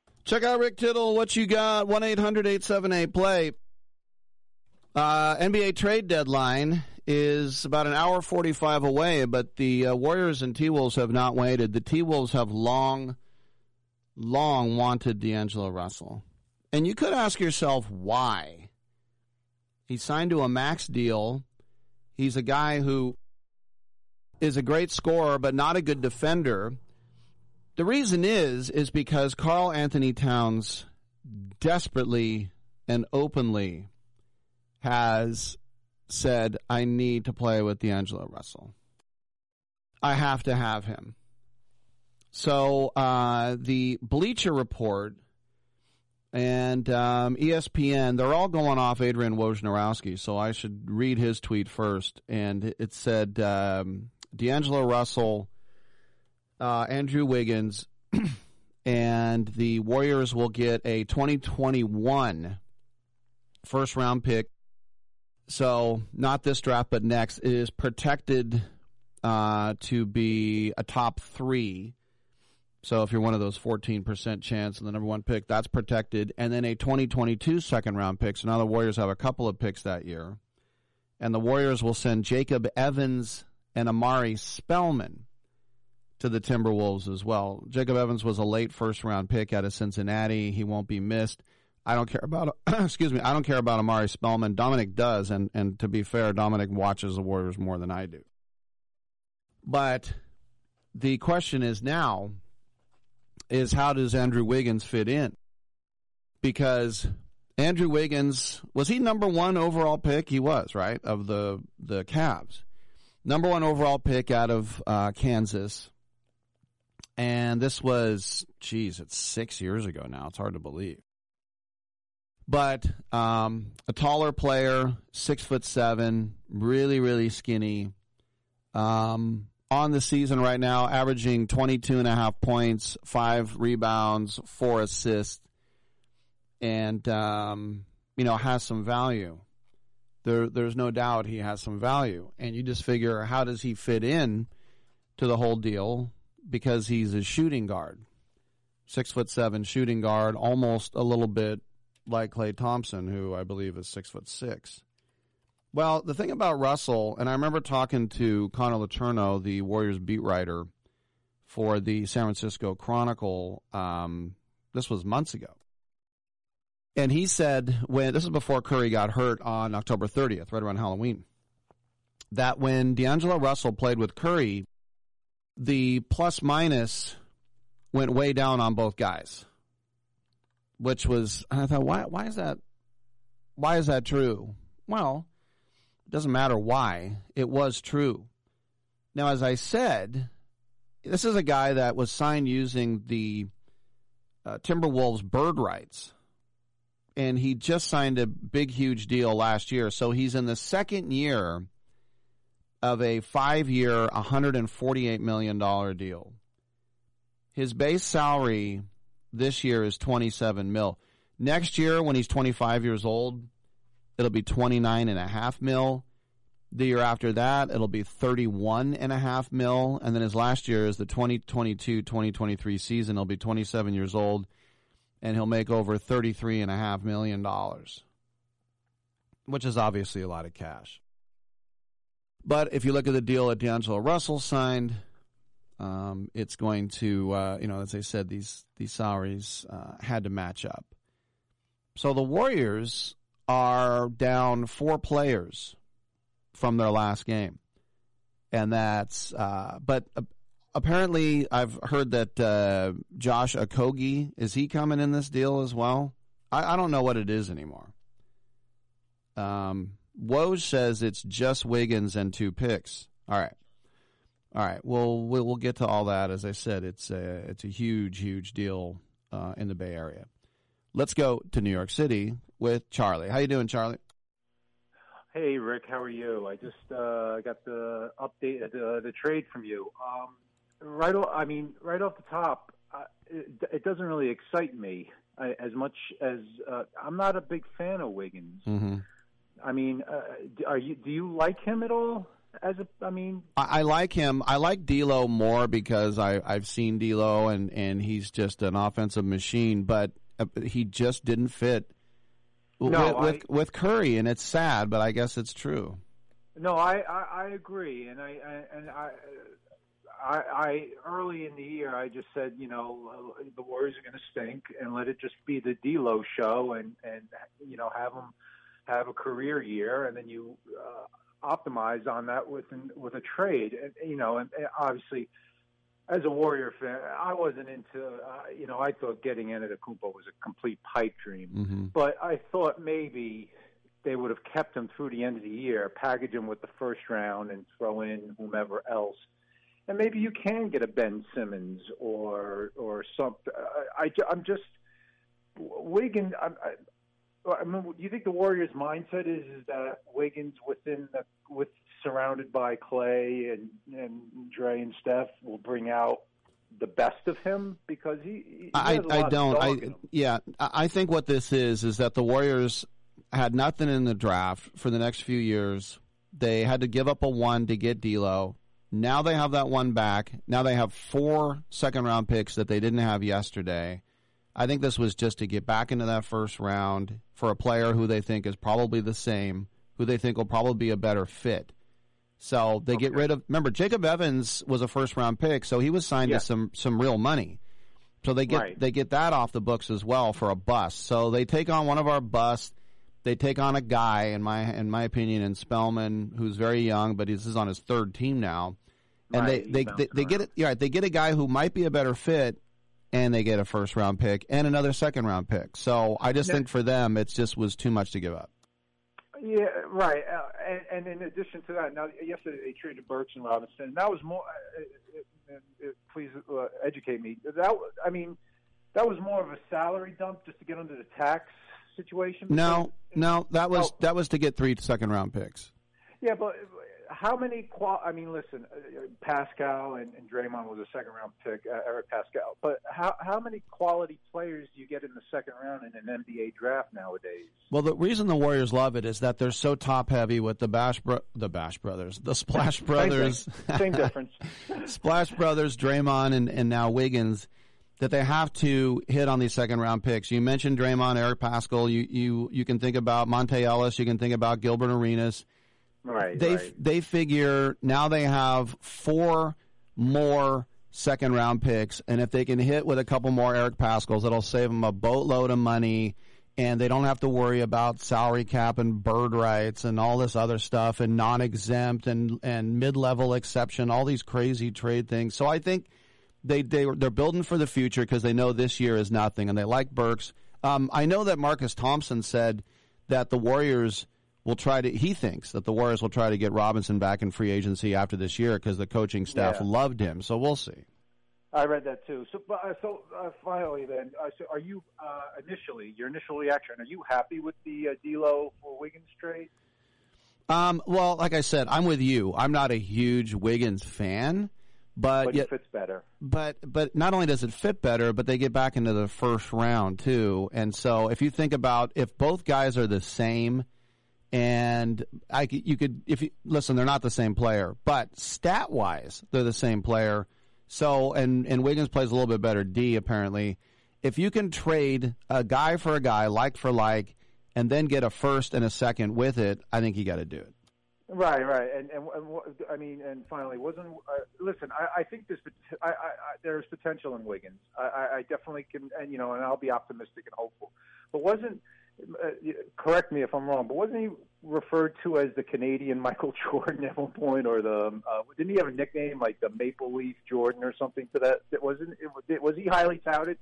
Check out Rick Tittle. What you got? 1 800 878 play. Uh, NBA trade deadline is about an hour 45 away, but the uh, Warriors and T Wolves have not waited. The T Wolves have long, long wanted D'Angelo Russell. And you could ask yourself why. He signed to a max deal. He's a guy who is a great scorer, but not a good defender. The reason is is because Karl Anthony Towns desperately and openly has said, I need to play with D'Angelo Russell. I have to have him. So uh, the Bleacher Report and um, ESPN, they're all going off Adrian Wojnarowski, so I should read his tweet first. And it said um, D'Angelo Russell, uh, Andrew Wiggins, and the Warriors will get a 2021 first round pick. So, not this draft, but next. Is protected uh, to be a top three. So, if you're one of those 14% chance and the number one pick, that's protected. And then a 2022 second round pick. So now the Warriors have a couple of picks that year. And the Warriors will send Jacob Evans and Omari Spellman to the Timberwolves as well. Jacob Evans was a late first round pick out of Cincinnati. He won't be missed. I don't care about excuse me. I don't care about Omari Spellman. Dominic does, and and to be fair, Dominic watches the Warriors more than I do. But the question is now is how does Andrew Wiggins fit in? Because Andrew Wiggins was he number one overall pick? He was right of the the Cavs, number one overall pick out of uh, Kansas, and this was geez, it's six years ago now. It's hard to believe. But um, a taller player, six foot seven, really really skinny. Um, on the season right now, averaging 22 and a half points, five rebounds, four assists, and, um, you know, has some value. There, there's no doubt he has some value. And you just figure, how does he fit in to the whole deal? Because he's a shooting guard, six foot seven shooting guard, almost a little bit like Klay Thompson, who I believe is six foot six. Well, the thing about Russell, and I remember talking to Connor Letourneau, the Warriors beat writer for the San Francisco Chronicle. Um, this was months ago, and he said when this is before Curry got hurt on October 30th, right around Halloween, that when D'Angelo Russell played with Curry, the plus minus went way down on both guys, which was I thought why why is that why is that true? Well it doesn't matter why, it was true. Now, as I said, this is a guy that was signed using the uh, Timberwolves bird rights. And he just signed a big, huge deal last year. So he's in the second year of a five year, $148 million deal. His base salary this year is 27 mil. Next year, when he's 25 years old, it'll be 29 and a half mil. The year after that, it'll be 31 and a half mil. And then his last year is the 2022 2023 season. He'll be 27 years old and he'll make over 33 and a half million dollars, which is obviously a lot of cash. But if you look at the deal that D'Angelo Russell signed, um, it's going to, uh, you know, as I said, these these salaries uh, had to match up. So the Warriors are down four players from their last game, and that's. Uh, but uh, apparently, I've heard that uh, Josh Okogie is he coming in this deal as well? I, I don't know what it is anymore. Um, Woj says it's just Wiggins and two picks. All right. All right. Well, we'll get to all that. As I said, it's a it's a huge, huge deal uh, in the Bay Area. Let's go to New York City with Charlie. How you doing, Charlie? Hey Rick, how are you? I just uh, got the update, uh, the trade from you. Um, right, o- I mean, right off the top, uh, it, it doesn't really excite me uh, as much as uh, I'm not a big fan of Wiggins. Mm-hmm. I mean, uh, are you? Do you like him at all? As a, I mean, I, I like him. I like D'Lo more because I I've seen D'Lo and and he's just an offensive machine. But uh, he just didn't fit with, No, with I- with Curry, and it's sad, but I guess it's true. No, I, I, I agree, and I, I and I, I, I early in the year I just said, you know, the Warriors are going to stink, and let it just be the D'Lo show, and and you know have them have a career year, and then you uh, optimize on that with with a trade, and you know, and, and obviously. As a Warrior fan, I wasn't into, uh, you know, I thought getting Antetokounmpo was a complete pipe dream. Mm-hmm. But I thought maybe they would have kept him through the end of the year, package him with the first round, and throw in whomever else. And maybe you can get a Ben Simmons or or something. I, I I'm just Wiggins. I, I, mean, do you think the Warriors' mindset is, is that Wiggins within the with surrounded by Klay and and Dre and Steph will bring out the best of him because he, he I, I lot don't. I yeah. I I think what this is is that the Warriors had nothing in the draft for the next few years. They had to give up a one to get D'Lo. Now they have that one back. Now they have four second round picks that they didn't have yesterday. I think this was just to get back into that first round for a player who they think is probably the same, who they think will probably be a better fit. So they get rid of. Remember, Jacob Evans was a first round pick, so he was signed Yeah. to some some real money. So they get Right. they get that off the books as well for a bust. So they take on one of our busts. They take on a guy, in my in my opinion, in Spellman, who's very young, but he's is on his third team now. And Right, they they, they, they get it. Yeah, they get a guy who might be a better fit, and they get a first round pick and another second round pick. So I just Yeah. think for them, it just was too much to give up. Yeah, right. Uh, and, and in addition to that, now yesterday they traded Burks and Robinson. And that was more. Uh, uh, uh, uh, please educate me. That I mean, that was more of a salary dump just to get under the tax situation. No, no, that was Oh. that was to get three second round picks. Yeah, but how many? Qual- I mean, listen, uh, Paschall and, and Draymond was a second round pick, uh, Eric Paschall. But how how many quality players do you get in the second round in an NBA draft nowadays? Well, the reason the Warriors love it is that they're so top heavy with the Bash bro- the Bash brothers, the Splash brothers, Same, same difference. Splash brothers, Draymond, and, and now Wiggins, that they have to hit on these second round picks. You mentioned Draymond, Eric Paschall. You you you can think about Monta Ellis. You can think about Gilbert Arenas. Right. They right. they figure now they have four more second round picks, and if they can hit with a couple more Eric Paschalls, it'll save them a boatload of money. And they don't have to worry about salary cap and bird rights and all this other stuff and non-exempt and and mid-level exception, all these crazy trade things. So I think they they they're building for the future because they know this year is nothing, and they like Burks. Um, I know that Marcus Thompson said that the Warriors will try to. He thinks that the Warriors will try to get Robinson back in free agency after this year because the coaching staff Yeah. loved him. So we'll see. I read that too. So, but, uh, so uh, finally, then, uh, so are you uh, initially your initial reaction? Are you happy with the uh, D'Lo for Wiggins trade? Um, well, like I said, I'm with you. I'm not a huge Wiggins fan, but, But yet, it fits better. but but not only does it fit better, but they get back into the first round too. And so if you think about if both guys are the same, and I you could if you listen, they're not the same player, but stat wise, they're the same player. So and and Wiggins plays a little bit better D apparently. If you can trade a guy for a guy, like for like, and then get a first and a second with it, I think you got to do it. Right, right, and and, and I mean, and finally, wasn't uh, listen? I, I think this, I, I, I, there's potential in Wiggins. I, I, I definitely can, and you know, and I'll be optimistic and hopeful. But wasn't correct me if I'm wrong, but wasn't he referred to as the Canadian Michael Jordan at one point, or the uh, didn't he have a nickname like the Maple Leaf Jordan or something to that? That wasn't it, was he highly touted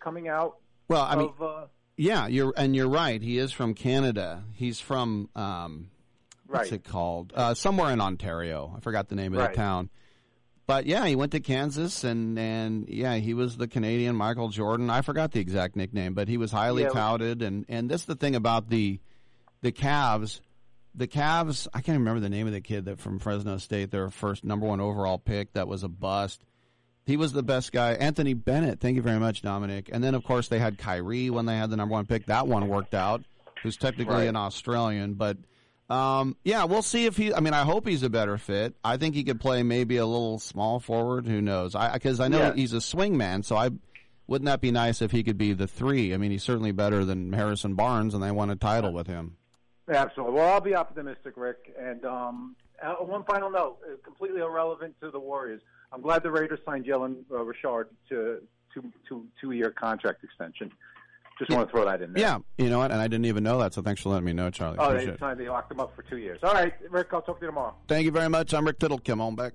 coming out? Well, I mean, of, uh, Yeah, you're and you're right. He is from Canada. He's from um, what's Right. it called? Uh, somewhere in Ontario. I forgot the name of Right. the town. But yeah, he went to Kansas and and yeah, he was the Canadian Michael Jordan. I forgot the exact nickname, but he was highly Yeah. touted. And and this is the thing about the the Cavs. The Cavs. I can't remember the name of the kid that from Fresno State, their first number one overall pick. That was a bust. He was the best guy. Anthony Bennett. Thank you very much, Dominic. And then, of course, they had Kyrie when they had the number one pick. That one worked out. Who's technically Right. an Australian, but um, yeah, we'll see if he. I mean, I hope he's a better fit. I think he could play maybe a little small forward. Who knows? I because I know Yeah. he's a swing man. So I wouldn't that be nice if he could be the three. I mean, he's certainly better than Harrison Barnes, and they won a title with him. Absolutely. Well, I'll be optimistic, Rick. And um, uh, one final note, uh, completely irrelevant to the Warriors. I'm glad the Raiders signed Jalen uh, Richard to two two two year contract extension. Just want to throw that in there. Yeah, you know what? And I didn't even know that. So thanks for letting me know, Charlie. Oh, Appreciate they it. They locked him up for two years. All right, Rick. I'll talk to you tomorrow. Thank you very much. I'm Rick Tittle. Come on back.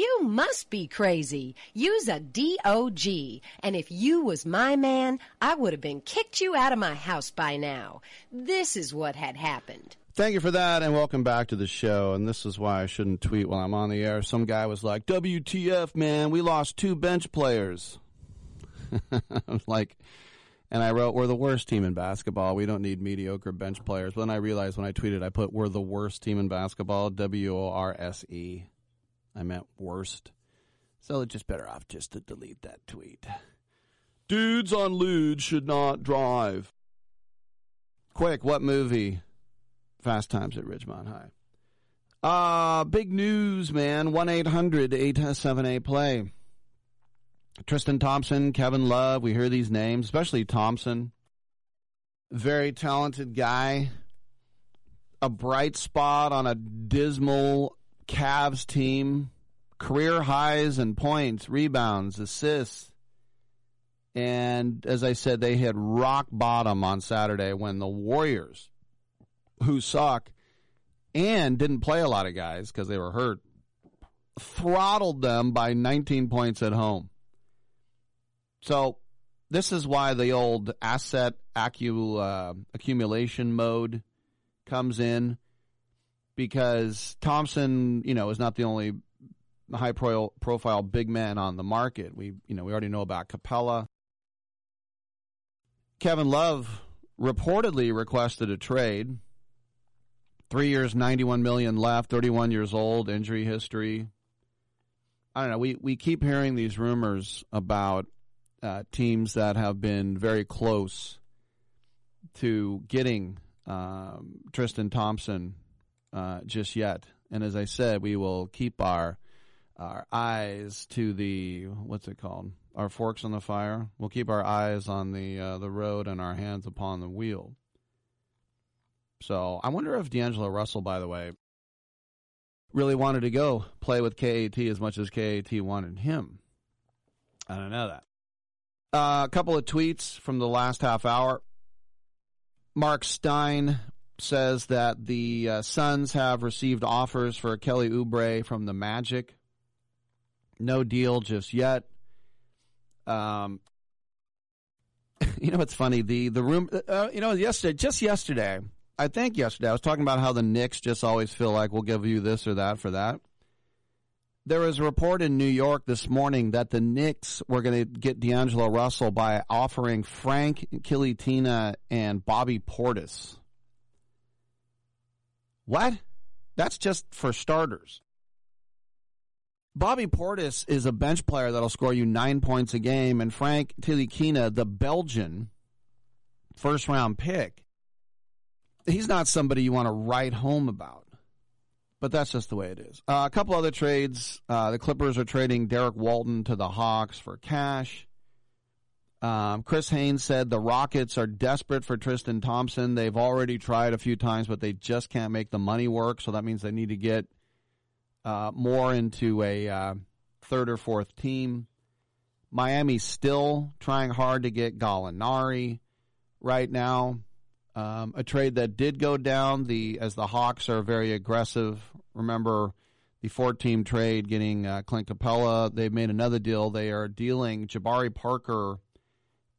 You must be crazy. Use a DOG. And if you was my man, I would have been kicked you out of my house by now. This is what had happened. Thank you for that, and welcome back to the show. And this is why I shouldn't tweet while I'm on the air. Some guy was like, "WTF, man? We lost two bench players." I was like, and I wrote, "We're the worst team in basketball. We don't need mediocre bench players." But then I realized when I tweeted, I put, "We're the worst team in basketball." W O R S E. I meant worst. So it's just better off just to delete that tweet. Dudes on lewd should not drive. Quick, what movie? Fast Times at Ridgemont High. Uh, big news, man. 1 800 878 play. Tristan Thompson, Kevin Love, we hear these names, especially Thompson. Very talented guy. A bright spot on a dismal Cavs team. Career highs in points, rebounds, assists. And as I said, they hit rock bottom on Saturday when the Warriors, who suck and didn't play a lot of guys because they were hurt, throttled them by 19 points at home. So this is why the old asset accu- uh, accumulation mode comes in because Thompson, you know, is not the only high pro- profile big man on the market. We, you know, we already know about Capela. Kevin Love reportedly requested a trade. Three years, ninety-one million left. Thirty-one years old. Injury history. I don't know. We we keep hearing these rumors about uh, teams that have been very close to getting um, Tristan Thompson uh, just yet, And as I said, we will keep our our eyes to the what's it called? Our forks on the fire. We'll keep our eyes on the uh, the road and our hands upon the wheel. So I wonder if D'Angelo Russell, by the way, really wanted to go play with KAT as much as KAT wanted him. I don't know that. Uh, a couple of tweets from the last half hour. Mark Stein says that the uh, Suns have received offers for Kelly Oubre from the Magic. No deal just yet. Um, you know, it's funny. The the room. Uh, you know, yesterday, just yesterday, I think yesterday, I was talking about how the Knicks just always feel like we'll give you this or that for that. There was a report in New York this morning that the Knicks were going to get D'Angelo Russell by offering Frank Ntilikina and Bobby Portis. What? That's just for starters. Bobby Portis is a bench player that'll score you nine points a game, and Frank Ntilikina, the Belgian first round pick, he's not somebody you want to write home about. But that's just the way it is. Uh, a couple other trades. Uh, the Clippers are trading Derrick Walton to the Hawks for cash. Um, Chris Haynes said the Rockets are desperate for Tristan Thompson. They've already tried a few times, but they just can't make the money work. So that means they need to get uh, more into a uh, third or fourth team. Miami's still trying hard to get Gallinari right now. Um, a trade that did go down the as the Hawks are very aggressive. Remember the four-team trade getting uh, Clint Capela. They've made another deal. They are dealing Jabari Parker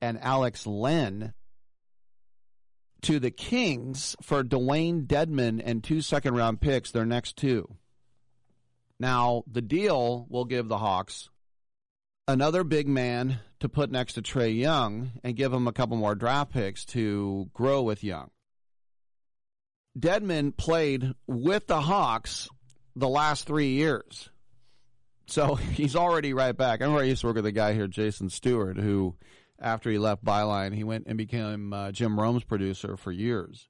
and Alex Len to the Kings for Dewayne Dedmon and two second-round picks. Their next two. Now the deal will give the Hawks another big man to put next to Trae Young and give him a couple more draft picks to grow with Young. Dedmon played with the Hawks the last three years. So he's already right back. I remember I used to work with a guy here, Jason Stewart, who, after he left Byline, he went and became uh, Jim Rome's producer for years.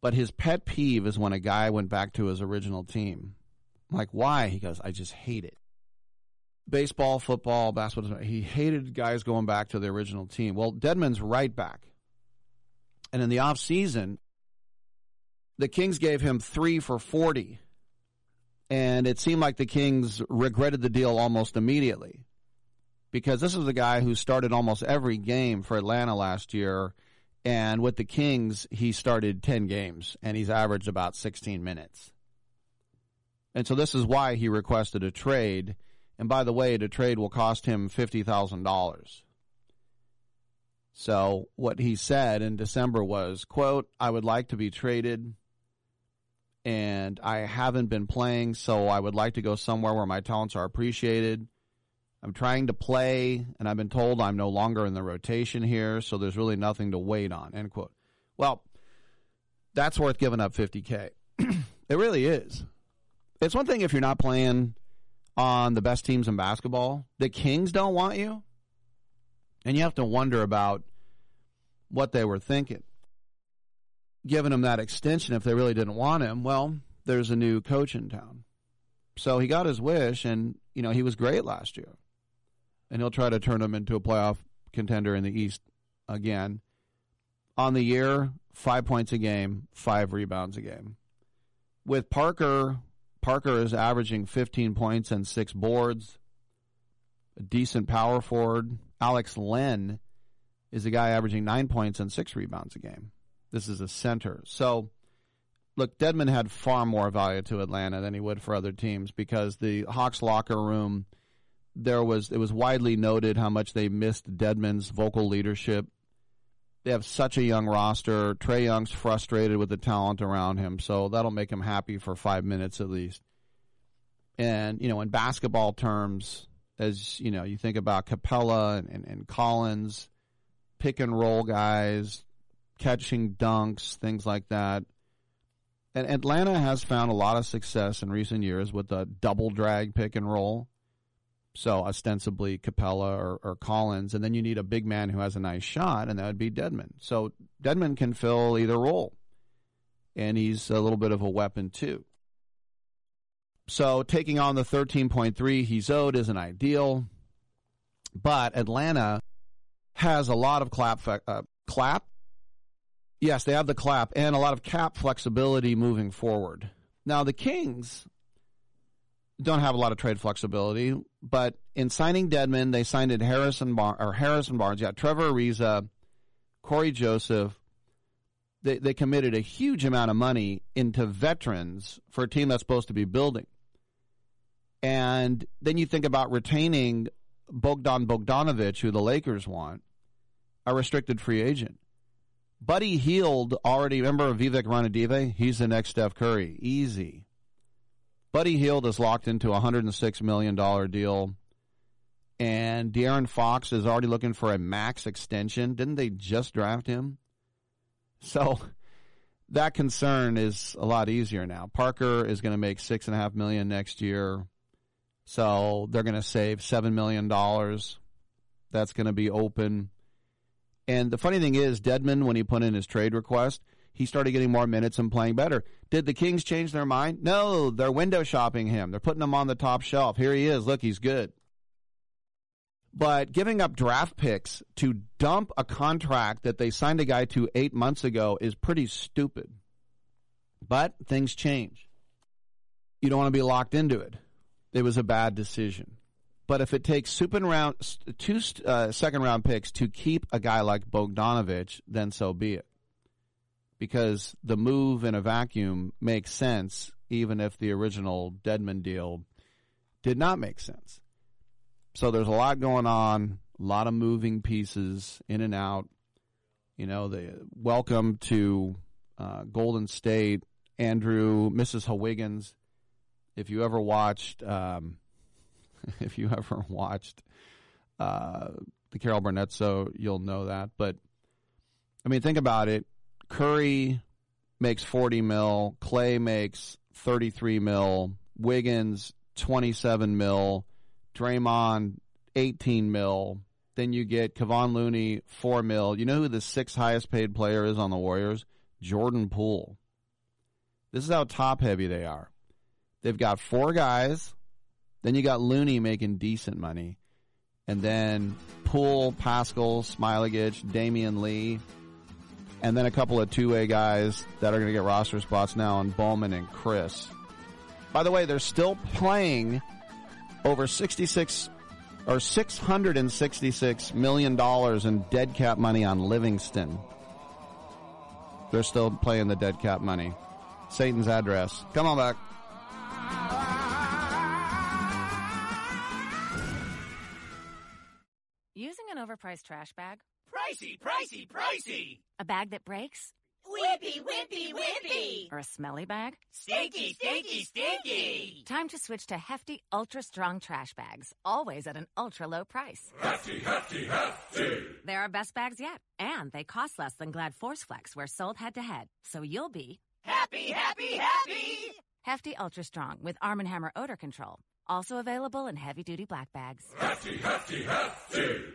But his pet peeve is when a guy went back to his original team. I'm like, why? He goes, I just hate it baseball, football, basketball. He hated guys going back to the original team. Well, Dedmon's right back. And in the off season, the Kings gave him three for 40. And it seemed like the Kings regretted the deal almost immediately because this is the guy who started almost every game for Atlanta last year. And with the Kings, he started 10 games and he's averaged about 16 minutes. And so this is why he requested a trade and by the way, the trade will cost him $50,000. So what he said in December was, quote, I would like to be traded and I haven't been playing, so I would like to go somewhere where my talents are appreciated. I'm trying to play, and I've been told I'm no longer in the rotation here, so there's really nothing to wait on. End quote. Well, that's worth giving up 50K. it really is. It's one thing if you're not playing on the best teams in basketball. The Kings don't want you. And you have to wonder about what they were thinking. Giving him that extension if they really didn't want him, well, there's a new coach in town. So he got his wish, and, you know, he was great last year. And he'll try to turn him into a playoff contender in the East again. On the year, five points a game, five rebounds a game. With Parker Parker is averaging 15 points and six boards. A decent power forward. Alex Len is a guy averaging nine points and six rebounds a game. This is a center. So, look, Dedmon had far more value to Atlanta than he would for other teams because the Hawks locker room, there was it was widely noted how much they missed Dedmon's vocal leadership they have such a young roster. Trae Young's frustrated with the talent around him, so that'll make him happy for five minutes at least. And you know, in basketball terms, as you know, you think about Capela and, and, and Collins, pick and roll guys, catching dunks, things like that. And Atlanta has found a lot of success in recent years with the double drag pick and roll. So ostensibly Capela or, or, Collins, and then you need a big man who has a nice shot, and that would be Dedmon. So Dedmon can fill either role, and he's a little bit of a weapon too. So taking on the 13.3 he's owed isn't ideal. But Atlanta has a lot of clap uh, clap. Yes, they have the clap and a lot of cap flexibility moving forward. Now the Kings don't have a lot of trade flexibility, but in signing Dedmon, they signed in Harrison Bar- or Harrison Barnes. Yeah, Trevor Ariza, Cory Joseph. They they committed a huge amount of money into veterans for a team that's supposed to be building. And then you think about retaining Bogdan Bogdanovich, who the Lakers want, a restricted free agent. Buddy Hield already, remember Vivek Ranadive? He's the next Steph Curry. Easy. Buddy Hield is locked into a $106 million deal. And De'Aaron Fox is already looking for a max extension. Didn't they just draft him? So that concern is a lot easier now. Parker is going to make six and a half million next year. So they're going to save $7 million. That's going to be open. And the funny thing is, Dedmon, when he put in his trade request, he started getting more minutes and playing better. Did the Kings change their mind? No, they're window shopping him. They're putting him on the top shelf. Here he is. Look, he's good. But giving up draft picks to dump a contract that they signed a guy to eight months ago is pretty stupid. But things change. You don't want to be locked into it it was a bad decision. But if it takes super round, two uh, second round picks to keep a guy like Bogdanovich, then so be it. Because the move in a vacuum makes sense, even if the original Dedmon deal did not make sense. So there's a lot going on, a lot of moving pieces in and out. You know, the welcome to uh, Golden State, Andrew, Mrs. Hawiggins if you ever watched, um, if you ever watched uh, the Carol Burnett show, you'll know that. But I mean, think about it. Curry makes 40 mil. Klay makes 33 mil. Wiggins 27 mil. Draymond 18 mil. Then you get Kevon Looney 4 mil. You know who the sixth highest paid player is on the Warriors? Jordan Poole. This is how top heavy they are. They've got four guys. Then you got Looney making decent money. And then Poole, Paschall, Smailagic, Damion Lee. And then a couple of two way guys that are going to get roster spots now on Bowman and Chriss. By the way, they're still playing over 66 or $666 million in dead cap money on Livingston. They're still playing the dead cap money. Satan's address. Come on back. Using an overpriced trash bag? Pricey, pricey, pricey! A bag that breaks? Whippy, whippy, whippy! Or a smelly bag? Stinky, stinky, stinky! Time to switch to hefty, ultra strong trash bags, always at an ultra low price. Hefty, hefty, hefty! They're our best bags yet, and they cost less than Glad Force Flex, where sold head to head. So you'll be happy, happy, happy! Hefty Ultra Strong with Arm & Hammer odor control. Also available in heavy-duty black bags. Hefty, hefty, hefty!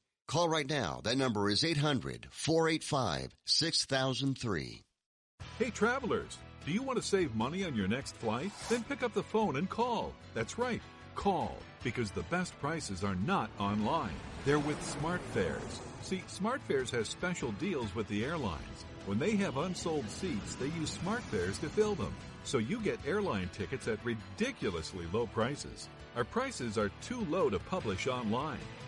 Call right now. That number is 800 485 6003. Hey, travelers, do you want to save money on your next flight? Then pick up the phone and call. That's right, call, because the best prices are not online. They're with SmartFares. See, SmartFares has special deals with the airlines. When they have unsold seats, they use SmartFares to fill them. So you get airline tickets at ridiculously low prices. Our prices are too low to publish online.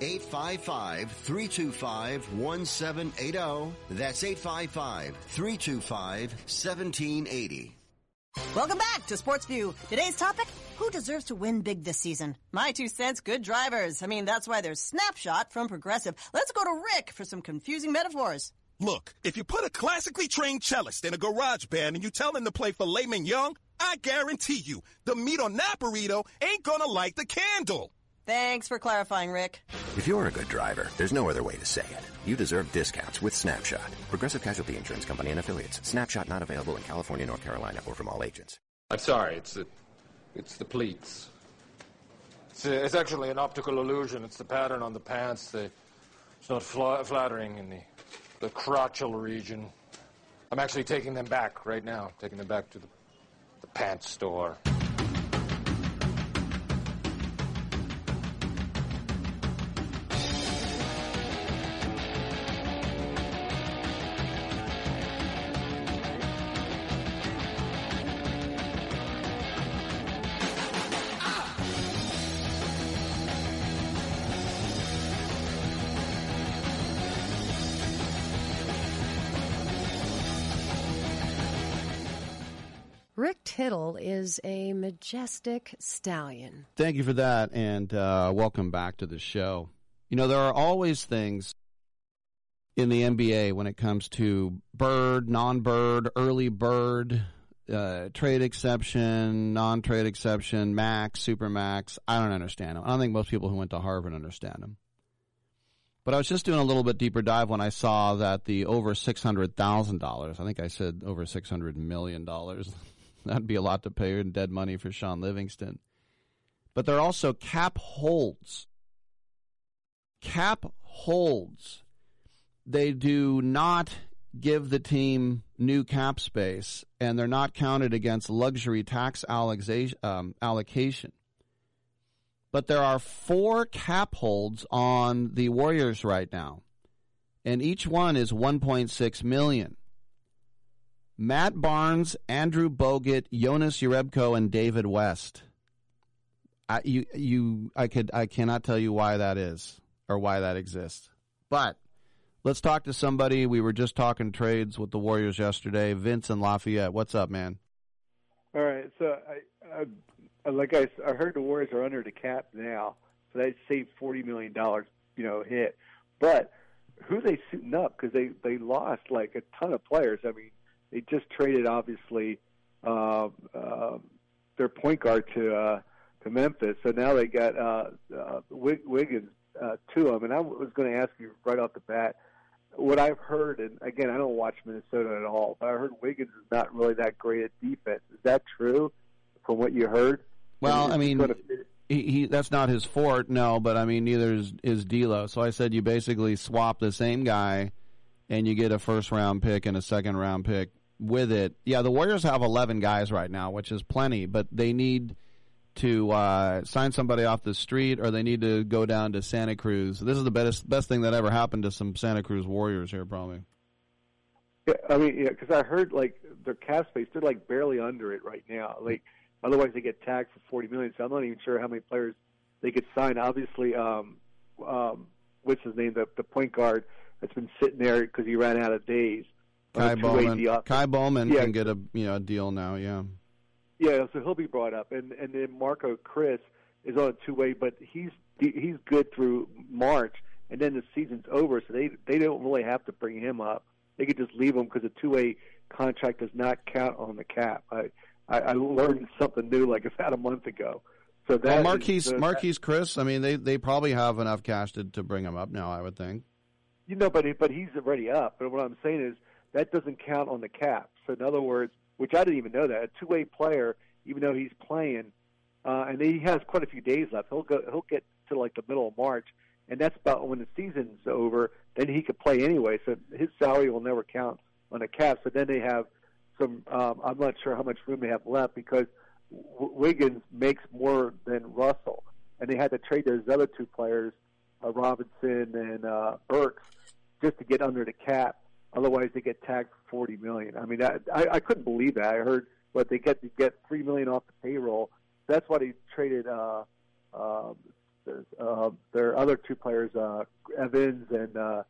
855 325 1780. That's 855 325 1780. Welcome back to Sports View. Today's topic Who deserves to win big this season? My two cents good drivers. I mean, that's why there's Snapshot from Progressive. Let's go to Rick for some confusing metaphors. Look, if you put a classically trained cellist in a garage band and you tell him to play for filet mignon, I guarantee you the meat on that burrito ain't gonna light the candle. Thanks for clarifying, Rick. If you're a good driver, there's no other way to say it. You deserve discounts with Snapshot. Progressive Casualty Insurance Company and affiliates. Snapshot not available in California, North Carolina, or from all agents. I'm sorry, it's the, it's the pleats. It's, a, it's actually an optical illusion. It's the pattern on the pants. The, it's not fla- flattering in the, the crotchal region. I'm actually taking them back right now, taking them back to the, the pants store. Tittle is a majestic stallion. Thank you for that, and uh, welcome back to the show. You know, there are always things in the NBA when it comes to bird, non bird, early bird, uh, trade exception, non trade exception, max, super max. I don't understand them. I don't think most people who went to Harvard understand them. But I was just doing a little bit deeper dive when I saw that the over $600,000, I think I said over $600 million, that'd be a lot to pay in dead money for Shaun Livingston. But there are also cap holds. Cap holds. They do not give the team new cap space, and they're not counted against luxury tax um, allocation. But there are four cap holds on the Warriors right now, and each one is 1.6 million. Matt Barnes, Andrew Bogut, Jonas Jerebko, and David West. I, you, you, I could, I cannot tell you why that is or why that exists. But let's talk to somebody. We were just talking trades with the Warriors yesterday. Vince and Lafayette. What's up, man? All right. So I, I like I, I heard the Warriors are under the cap now, so they saved forty million dollars, you know, hit. But who they suiting up because they they lost like a ton of players. I mean, they just traded obviously uh, uh, their point guard to uh, to Memphis, so now they got uh, uh, Wiggins uh, to them. And I was going to ask you right off the bat. What I've heard, and again, I don't watch Minnesota at all, but I heard Wiggins is not really that great at defense. Is that true from what you heard? Well, I mean, he, he that's not his forte, no. But I mean, neither is is D'Lo. So I said you basically swap the same guy, and you get a first round pick and a second round pick with it. Yeah, the Warriors have eleven guys right now, which is plenty, but they need to uh, sign somebody off the street, or they need to go down to Santa Cruz. This is the best best thing that ever happened to some Santa Cruz Warriors here, probably. Yeah, I mean, yeah, because I heard like their cap space, they're like barely under it right now. Like Otherwise, they get tagged for forty million. So I'm not even sure how many players they could sign. Obviously, um, um, what's his name? The the point guard that's been sitting there because he ran out of days. Ky Bowman. Ky Bowman yeah. can get a you know a deal now. Yeah. Yeah, so he'll be brought up, and and then Marquese Chriss is on a two way, but he's he's good through March, and then the season's over, so they they don't really have to bring him up. They could just leave him because a two way contract does not count on the cap. I I, I learned something new like about a month ago. So that well, Marquese, the, Marquese Chriss. I mean, they they probably have enough cash to, to bring him up now. I would think. You know, but but he's already up. But what I'm saying is that doesn't count on the cap. So in other words, which I didn't even know that a two way player, even though he's playing, uh, and he has quite a few days left, he'll go he'll get to like the middle of March, and that's about when the season's over. Then he could play anyway, so his salary will never count on a cap. So then they have some. Um, I'm not sure how much room they have left because w- Wiggins makes more than Russell, and they had to trade those other two players, uh, Robinson and uh, Burks, just to get under the cap. Otherwise, they get tagged for forty million. I mean, I, I, I couldn't believe that. I heard what they get to get three million off the payroll. That's why they traded uh, uh, uh, their other two players, uh, Evans and uh,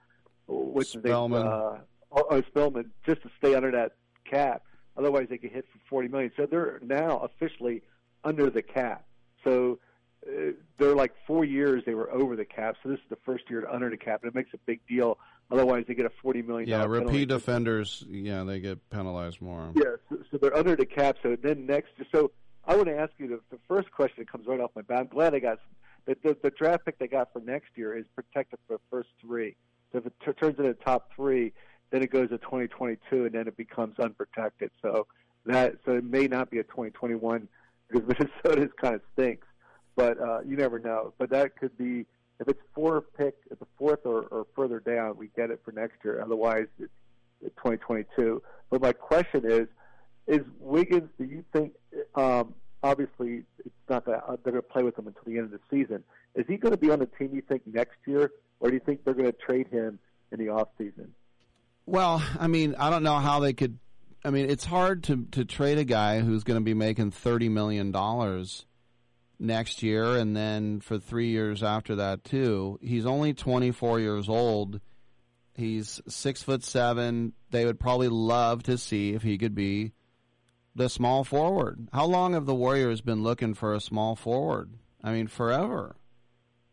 name, Spellman. uh, oh, oh, Spellman, just to stay under that cap. Otherwise, they get hit for forty million. So they're now officially under the cap. So uh, they're like four years they were over the cap. So this is the first year to under the cap, and it makes a big deal. Otherwise, they get a forty million. Yeah, penalty. repeat offenders. Yeah, they get penalized more. Yeah, so, so they're under the cap. So then next, so I want to ask you the, the first question that comes right off my bat. I'm glad I got the, the the draft pick they got for next year is protected for the first three. So if it t- turns into the top three, then it goes to 2022, and then it becomes unprotected. So that so it may not be a 2021 because Minnesota's kind of stinks, but uh, you never know. But that could be if it's four pick at the fourth or, or further down, we get it for next year. Otherwise, it's, it's 2022. But my question is, is Wiggins? Do you think? Um, obviously, it's not that they're going to play with him until the end of the season. Is he going to be on the team? You think next year, or do you think they're going to trade him in the off season? Well, I mean, I don't know how they could. I mean, it's hard to to trade a guy who's going to be making thirty million dollars next year, and then for three years after that too. He's only twenty four years old. He's six foot seven. They would probably love to see if he could be the small forward. How long have the Warriors been looking for a small forward? I mean, forever.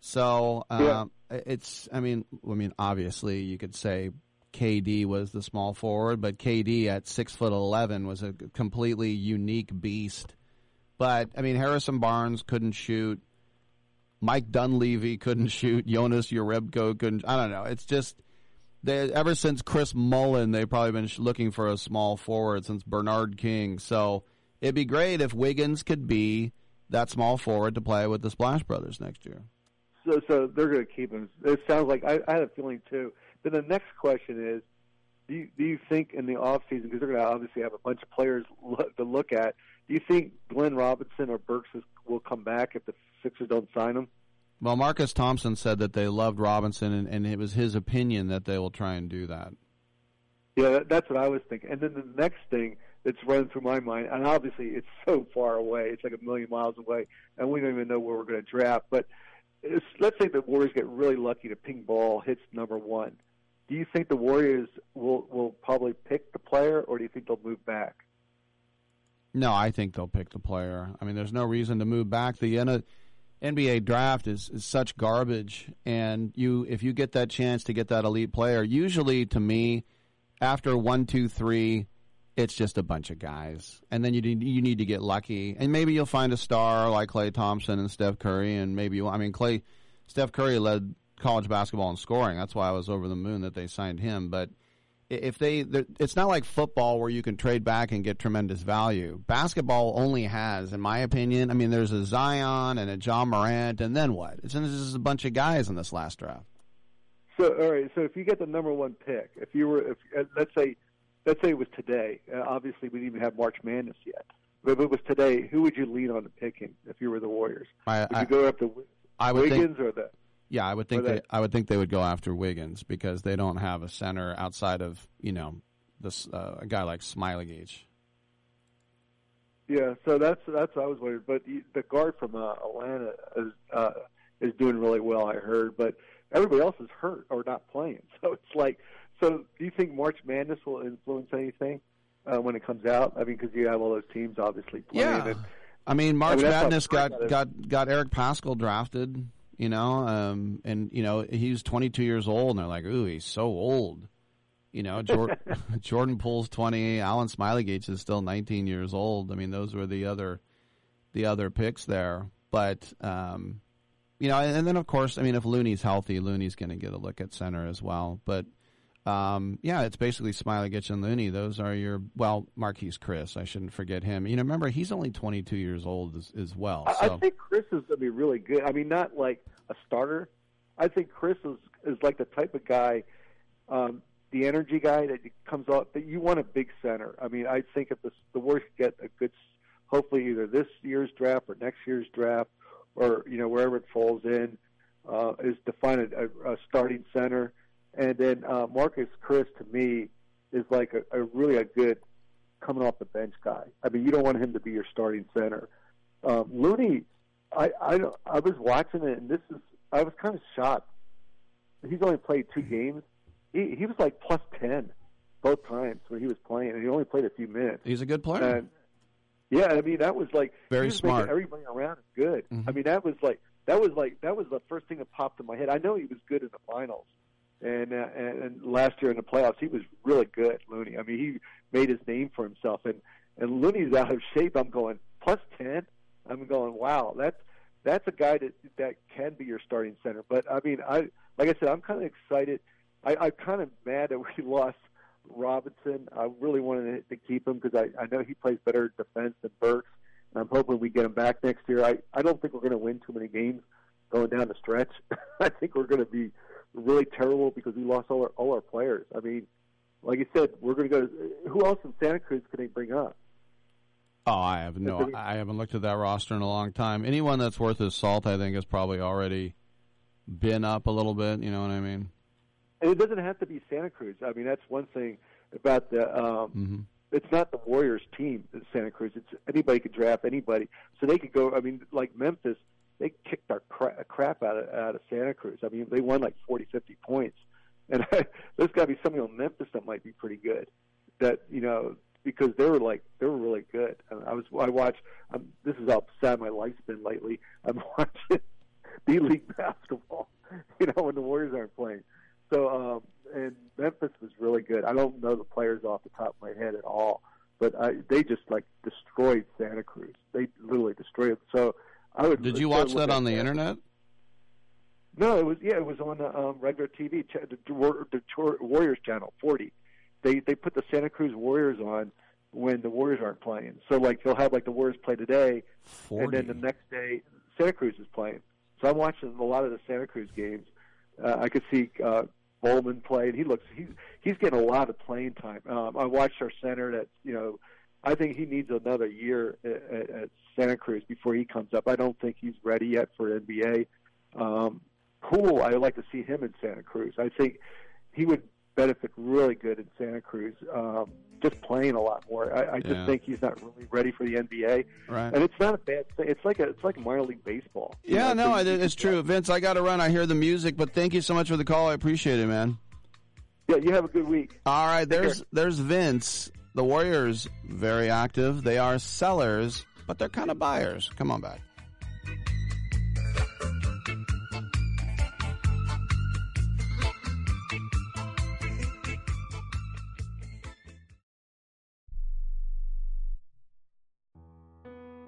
So um, it's. I mean, I mean, obviously, you could say KD was the small forward, but KD at six foot eleven was a completely unique beast. But I mean, Harrison Barnes couldn't shoot. Mike Dunleavy couldn't shoot. Jonas Jerebko couldn't. I don't know. It's just they ever since Chris Mullin, they've probably been looking for a small forward since Bernard King. So it'd be great if Wiggins could be that small forward to play with the Splash Brothers next year. So, so they're going to keep him. It sounds like I, I had a feeling too. Then the next question is, do you, do you think in the off season because they're going to obviously have a bunch of players look, to look at? Do you think Glenn Robinson or Burks is, will come back if the Sixers don't sign him? Well, Marcus Thompson said that they loved Robinson, and, and it was his opinion that they will try and do that. Yeah, that, that's what I was thinking. And then the next thing that's running through my mind, and obviously it's so far away, it's like a million miles away, and we don't even know where we're going to draft. But it's, let's say the Warriors get really lucky to ping ball hits number one. Do you think the Warriors will will probably pick the player, or do you think they'll move back? No, I think they'll pick the player. I mean, there's no reason to move back. The NBA draft is, is such garbage, and you if you get that chance to get that elite player, usually to me, after one, two, three, it's just a bunch of guys, and then you need, you need to get lucky, and maybe you'll find a star like Klay Thompson and Steph Curry, and maybe you, I mean Klay, Steph Curry led college basketball and scoring. That's why I was over the moon that they signed him, but if they it's not like football where you can trade back and get tremendous value basketball only has in my opinion i mean there's a zion and a Ja Morant and then what it's just a bunch of guys in this last draft So, all right. So, if you get the number one pick, if you were, if uh, let's say, let's say it was today. Uh, obviously, we didn't even have March Madness yet. But if it was today, who would you lean on to picking if you were the Warriors? I- would I- you go up Wi- I would think- Wiggins or the? Yeah i would think they- they, i would think they would go after wiggins because they don't have a center outside of you know this uh, a guy like Smailagic Yeah. So that's that's what I was wondering. But the guard from uh, Atlanta is uh, is doing really well. I heard, but everybody else is hurt or not playing. So it's like, so do you think March Madness will influence anything uh, when it comes out? I mean, because you have all those teams obviously playing. Yeah. And, I mean, March that's how Madness got, smart that is. got got Eric Paschall drafted, you know, um, and you know he's 22 years old, and they're like, "Ooh, he's so old." You know, Jordan, Jordan Poole's 20, Alen Smailagic is still 19 years old. I mean, those were the other the other picks there, but um, you know, and, and then of course, I mean, if Looney's healthy, Looney's going to get a look at center as well, but. Um, yeah, it's basically Smailagic and Looney. Those are your well, Marquese Chriss. I shouldn't forget him. You know, remember he's only 22 years old as, as well. I, So I think Chriss is going to be really good. I mean, not like a starter. I think Chriss is is like the type of guy, um, the energy guy that comes out that you want a big center. I mean, I think if the the Warriors get a good, hopefully either this year's draft or next year's draft, or you know wherever it falls in, uh, is to find a, a, a starting center, and then uh, Marquese Chriss to me is like a, a really a good coming off the bench guy. I mean, you don't want him to be your starting center. Um, Looney, I I I was watching it, and this is I was kind of shocked. He's only played two games. He he was like plus ten both times when he was playing, and he only played a few minutes. He's a good player. And yeah, I mean that was like Very was smart. Everybody around is good. Mhm. I mean that was like that was like that was the first thing that popped in my head. I know he was good in the finals, and uh, and, last year in the playoffs he was really good. Looney. I mean he made his name for himself, and and Looney's out of shape. I'm going plus ten. I'm going wow. That's that's a guy that that can be your starting center. But I mean I like I said I'm kind of excited. I, I'm kind of mad that we lost Robinson. I really wanted to keep him because I, I know he plays better defense than Burks, and I'm hoping we get him back next year. I, I don't think we're going to win too many games going down the stretch. I think we're going to be really terrible because we lost all our all our players. I mean, like you said, we're going to go. Who else in Santa Cruz can they bring up? Oh, I have no. I haven't looked at that roster in a long time. Anyone that's worth his salt, I think, has probably already been up a little bit. You know what I mean? And it doesn't have to be Santa Cruz. I mean, that's one thing about the. Um, Mm-hmm. It's not the Warriors team in Santa Cruz. It's anybody could draft anybody, so they could go. I mean, like Memphis, they kicked our cra- crap out of out of Santa Cruz. I mean, they won like forty, fifty points, and there's got to be somebody on Memphis that might be pretty good. That you know, because they were like they were really good. And I was I watched. Um, this is how sad my life's been lately. I'm watching G League basketball. You know, when the Warriors aren't playing. So, um, and Memphis was really good. I don't know the players off the top of my head at all, but I, they just like destroyed Santa Cruz. They literally destroyed. So, I would. Did you watch that on the internet? No, it was yeah, it was on the um, regular TV, the, the Tor- Warriors channel, forty. They they put the Santa Cruz Warriors on when the Warriors aren't playing. So like they'll have like the Warriors play today, and then the next day Santa Cruz is playing. So I'm watching a lot of the Santa Cruz games. Uh, I could see uh, Bowman play, and he looks he's he's getting a lot of playing time. Um, I watched our center that you know. I think he needs another year at, at, at Santa Cruz before he comes up. I don't think he's ready yet for NBA. Um, cool. I would like to see him in Santa Cruz. I think he would benefit really good in Santa Cruz. Um, just playing a lot more. I, I just Yeah. think he's not really ready for the NBA. Right. And it's not a bad thing. It's like a it's like minor league baseball. Yeah, know, no, so I, you- it's true. Vince, I got to run. I hear the music, but thank you so much for the call. I appreciate it, man. Yeah, you have a good week. All right, there's there's Vince. The Warriors very active. They are sellers, but they're kind of buyers. Come on back.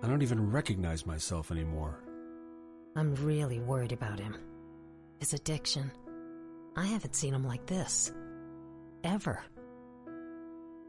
I don't even recognize myself anymore. I'm really worried about him. His addiction. I haven't seen him like this. Ever.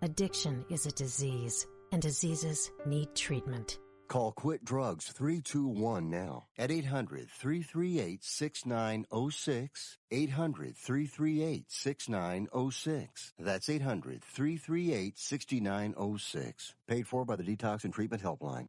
Addiction is a disease, and diseases need treatment. Call Quit Drugs 321 now at 800 338 6906. 800 338 6906. That's 800 338 6906. Paid for by the Detox and Treatment Helpline.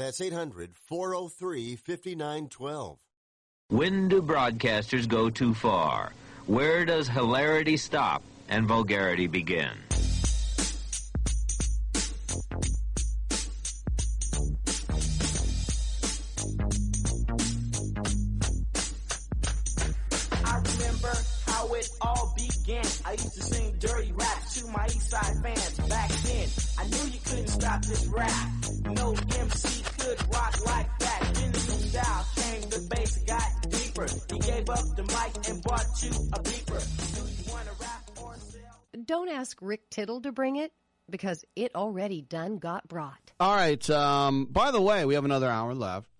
800 403 5912. 800 403 5912. That's 800 403 5912. When do broadcasters go too far? Where does hilarity stop and vulgarity begin? I remember how it all began. I used to sing dirty rap to my East Side fans back then. I knew you couldn't stop this rap. No MC up the mic and bought you a beeper. Do you wanna rap or sell? Don't ask Rick Tittle to bring it because it already done got brought. All right. Um, by the way, we have another hour left.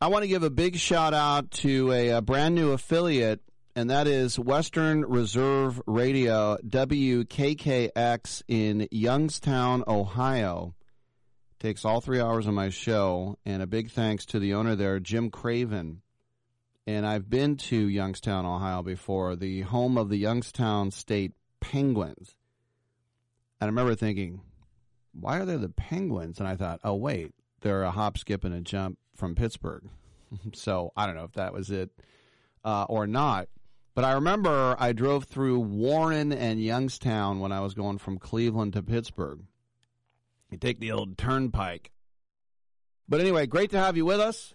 I want to give a big shout out to a, a brand new affiliate, and that is Western Reserve Radio, WKKX in Youngstown, Ohio. Takes all three hours of my show, and a big thanks to the owner there, Jim Craven. And I've been to Youngstown, Ohio before, the home of the Youngstown State Penguins. And I remember thinking, why are there the Penguins? And I thought, oh, wait, they're a hop, skip, and a jump from Pittsburgh. so I don't know if that was it uh, or not. But I remember I drove through Warren and Youngstown when I was going from Cleveland to Pittsburgh. You take the old turnpike. But anyway, great to have you with us.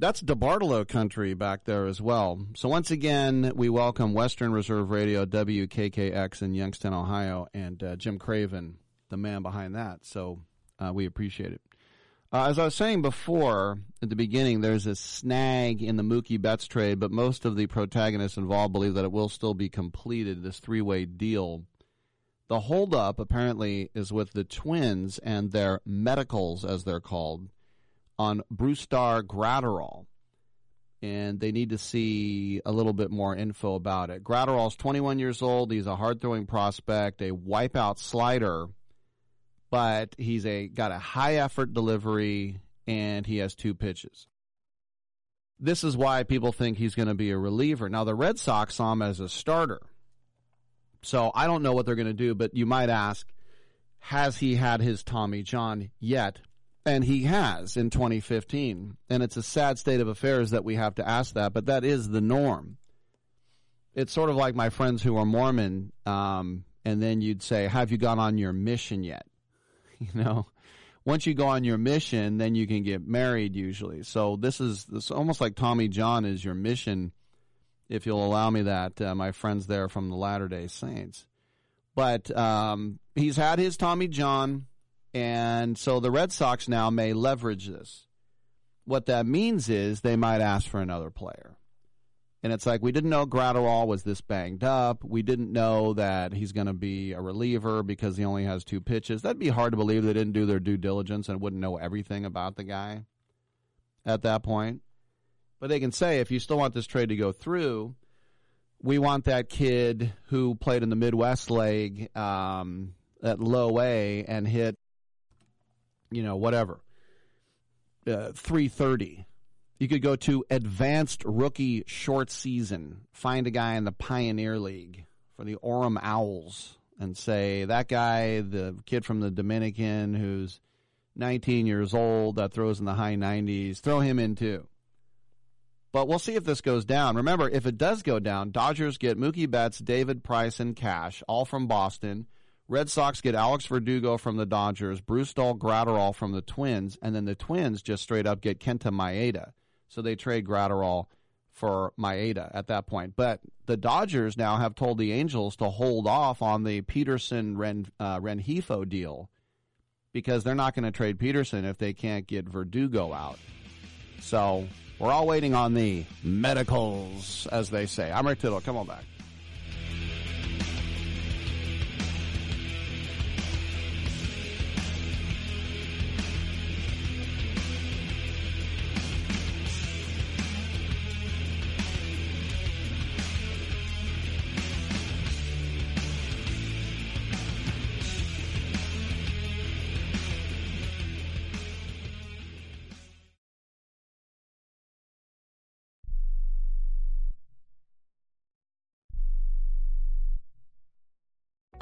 That's DeBartolo country back there as well. So once again, we welcome Western Reserve Radio, WKKX in Youngstown, Ohio, and uh, Jim Craven, the man behind that. So uh, we appreciate it. Uh, as I was saying before at the beginning, there's a snag in the Mookie Betts trade, but most of the protagonists involved believe that it will still be completed, this three way deal. The holdup apparently is with the Twins and their medicals, as they're called, on Brusdar Graterol. And they need to see a little bit more info about it. Graterol's 21 years old. He's a hard throwing prospect, a wipeout slider but he's a got a high effort delivery and he has two pitches. This is why people think he's going to be a reliever. Now the Red Sox saw him as a starter. So I don't know what they're going to do, but you might ask, has he had his Tommy John yet? And he has in 2015. And it's a sad state of affairs that we have to ask that, but that is the norm. It's sort of like my friends who are Mormon, um, and then you'd say, Have you gone on your mission yet? You know, once you go on your mission, then you can get married usually. So this is this almost like Tommy John is your mission, if you'll allow me that. Uh, my friends there from the Latter Day Saints, but um, he's had his Tommy John, and so the Red Sox now may leverage this. What that means is they might ask for another player. And it's like we didn't know Graterol was this banged up. We didn't know that he's going to be a reliever because he only has two pitches. That'd be hard to believe they didn't do their due diligence and wouldn't know everything about the guy at that point. But they can say if you still want this trade to go through, we want that kid who played in the Midwest League um, at low A and hit, you know, whatever, uh, 330 You could go to advanced rookie short season, find a guy in the Pioneer League for the Orem Owls, and say that guy, the kid from the Dominican who's 19 years old that throws in the high 90s, throw him in too. But we'll see if this goes down. Remember, if it does go down, Dodgers get Mookie Betts, David Price, and Cash, all from Boston. Red Sox get Alex Verdugo from the Dodgers, Brusdar Graterol from the Twins, and then the Twins just straight up get Kenta Maeda. So they trade Gratterall for Maeda at that point. But the Dodgers now have told the Angels to hold off on the Pederson uh, Rengifo deal because they're not going to trade Pederson if they can't get Verdugo out. So we're all waiting on the medicals, as they say. I'm Rick Tittle. Come on back.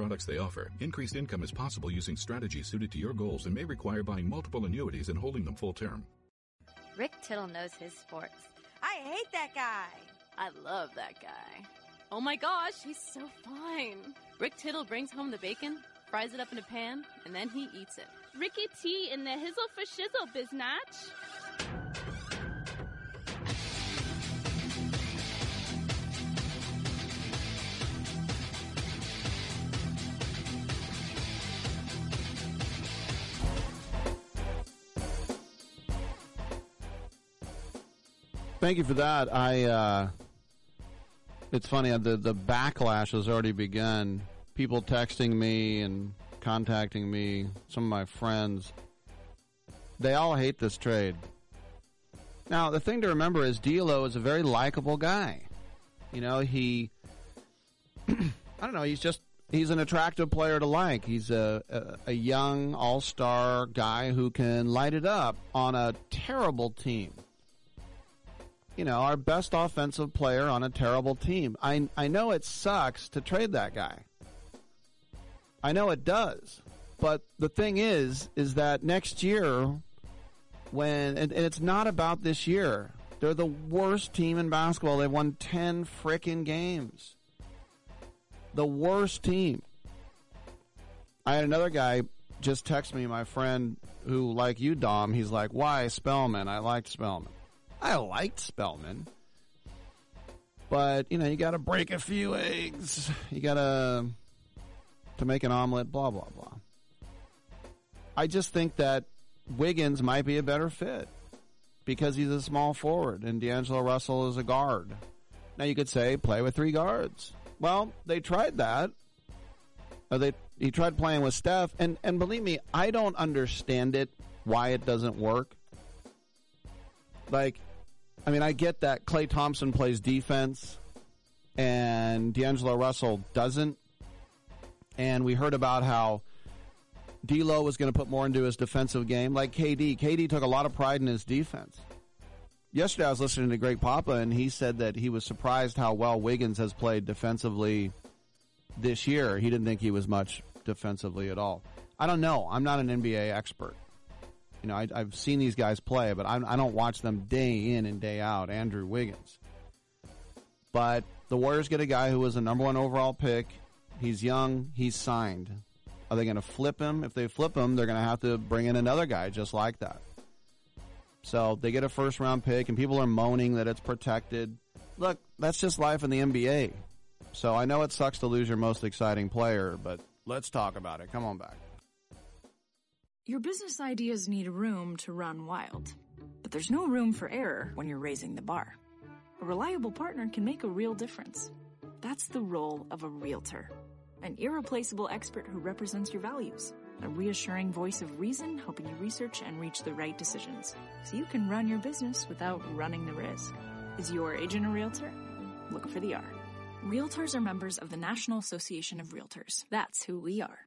products they offer. Increased income is possible using strategies suited to your goals and may require buying multiple annuities and holding them full term. Rick Tittle knows his sports. I hate that guy. I love that guy. Oh my gosh, he's so fine. Rick Tittle brings home the bacon, fries it up in a pan, and then he eats it. Ricky T in the hizzle for shizzle, biznatch. Thank you for that. I. Uh, it's funny. uh, The the backlash has already begun. People texting me and contacting me. Some of my friends. They all hate this trade. Now the thing to remember is D'Lo is a very likable guy. You know he. I don't know. He's just he's an attractive player to like. He's a a, a young all star guy who can light it up on a terrible team you know, our best offensive player on a terrible team. I I know it sucks to trade that guy. I know it does. But the thing is is that next year when and, and it's not about this year. They're the worst team in basketball. They've won 10 frickin' games. The worst team. I had another guy just text me, my friend who, like you, Dom, he's like, why Spellman? I liked Spellman. I liked Spellman. But, you know, you got to break a few eggs. You got to to make an omelet, blah blah blah. I just think that Wiggins might be a better fit because he's a small forward and D'Angelo Russell is a guard. Now you could say play with three guards. Well, they tried that. Or they he tried playing with Steph and and believe me, I don't understand it why it doesn't work. Like I mean, I get that Klay Thompson plays defense and D'Angelo Russell doesn't. And we heard about how D'Lo was going to put more into his defensive game, like KD. KD took a lot of pride in his defense. Yesterday, I was listening to Greg Papa, and he said that he was surprised how well Wiggins has played defensively this year. He didn't think he was much defensively at all. I don't know. I'm not an NBA expert. You know, I, have seen these guys play, but I, I don't watch them day in and day out. Andrew Wiggins. But the Warriors get a guy who was a number one overall pick He's young. He's signed. Are they going to flip him? If they flip him, they're going to have to bring in another guy just like that. So they get a first round pick, and people are moaning that it's protected. Look, that's just life in the NBA. So I know it sucks to lose your most exciting player, but let's talk about it. Come on back. Your business ideas need room to run wild, but there's no room for error when you're raising the bar. A reliable partner can make a real difference. That's the role of a realtor, an irreplaceable expert who represents your values, a reassuring voice of reason helping you research and reach the right decisions so you can run your business without running the risk. Is your agent a realtor? Look for the R. Realtors are members of the National Association of Realtors. That's who we are.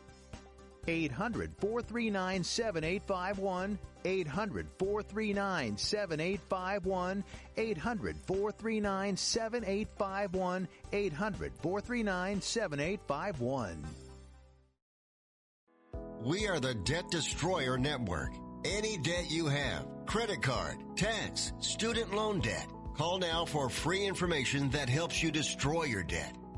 800 439 7851. 800 439 7851. 800 439 7851. 800 439 7851. We are the Debt Destroyer Network. Any debt you have, credit card, tax, student loan debt, call now for free information that helps you destroy your debt.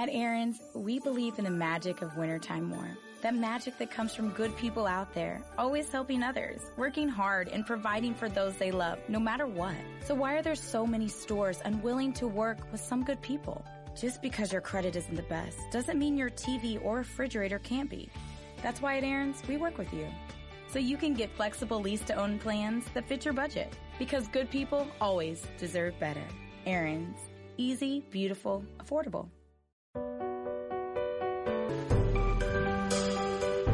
At Aaron's, we believe in the magic of wintertime more. That magic that comes from good people out there, always helping others, working hard, and providing for those they love, no matter what. So why are there so many stores unwilling to work with some good people? Just because your credit isn't the best doesn't mean your TV or refrigerator can't be. That's why at Aaron's, we work with you. So you can get flexible lease to own plans that fit your budget. Because good people always deserve better. Aaron's. Easy, beautiful, affordable.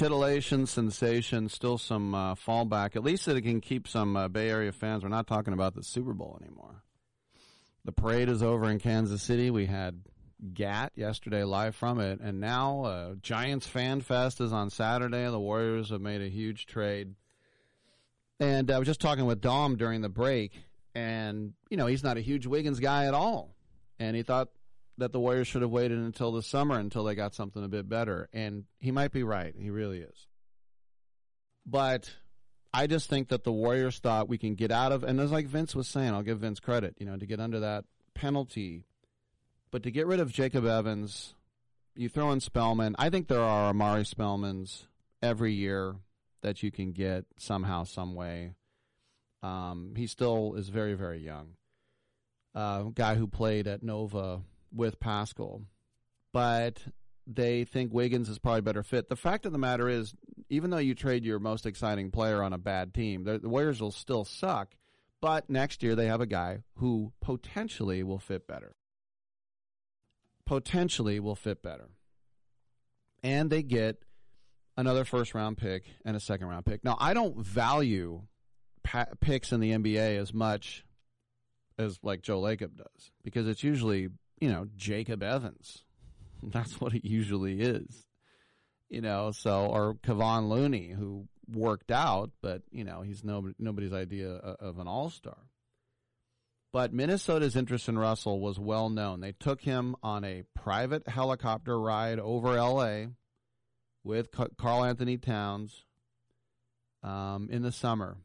Titillation, sensation, still some uh, fallback. At least that it can keep some uh, Bay Area fans. We're not talking about the Super Bowl anymore. The parade is over in Kansas City. We had GAT yesterday live from it, and now uh, Giants Fan Fest is on Saturday. The Warriors have made a huge trade. And I was just talking with Dom during the break, and, you know, he's not a huge Wiggins guy at all. And he thought that the Warriors should have waited until the summer until they got something a bit better. And he might be right. He really is. But I just think that the Warriors thought we can get out of, and as like Vince was saying, I'll give Vince credit, you know, to get under that penalty. But to get rid of Jacob Evans, you throw in Spellman. I think there are Omari Spellmans every year that you can get somehow, some way. Um, he still is very, very young. Uh, guy who played at Nova with Paschall, but they think Wiggins is probably better fit. The fact of the matter is, even though you trade your most exciting player on a bad team, the, the Warriors will still suck. But next year they have a guy who potentially will fit better. Potentially will fit better. And they get another first round pick and a second round pick. Now, I don't value pa- picks in the NBA as much as like Joe Lacob does because it's usually, you know, Jacob Evans. That's what it usually is. You know, so or Kevon Looney who worked out, but you know, he's no, nobody's idea of an all-star. But Minnesota's interest in Russell was well known. They took him on a private helicopter ride over LA with Karl Anthony Towns um, in the summer.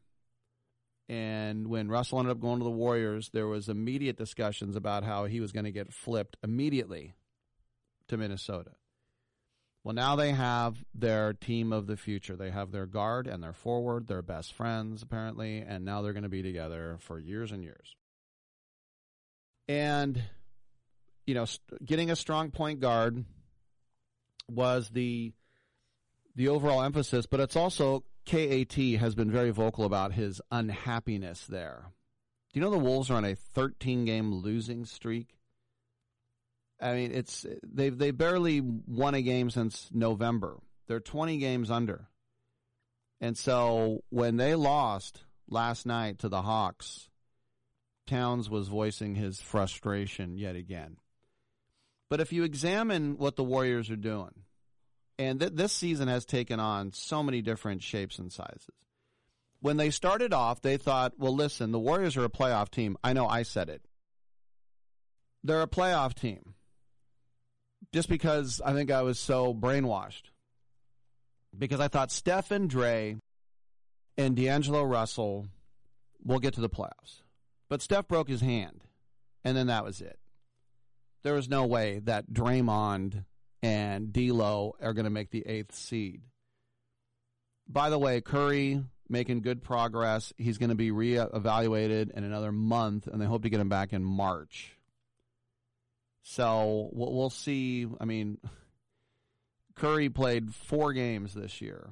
And when Russell ended up going to the Warriors, there was immediate discussions about how he was going to get flipped immediately to Minnesota. Well, now they have their team of the future. They have their guard and their forward, their best friends, apparently, and now they're going to be together for years and years. And, you know, getting a strong point guard was the the overall emphasis, but it's also KAT has been very vocal about his unhappiness there. Do you know the Wolves are on a 13 game losing streak? I mean, it's they they barely won a game since November. They're 20 games under. And so when they lost last night to the Hawks, Towns was voicing his frustration yet again. But if you examine what the Warriors are doing, and th- this season has taken on so many different shapes and sizes. When they started off, they thought, well, listen, the Warriors are a playoff team. I know I said it. They're a playoff team. Just because I think I was so brainwashed. Because I thought Steph and Dre and D'Angelo Russell will get to the playoffs. But Steph broke his hand, and then that was it. There was no way that Draymond and D'Lo are going to make the eighth seed. By the way, Curry making good progress. He's going to be reevaluated in another month, and they hope to get him back in March. So we'll see. I mean, Curry played four games this year.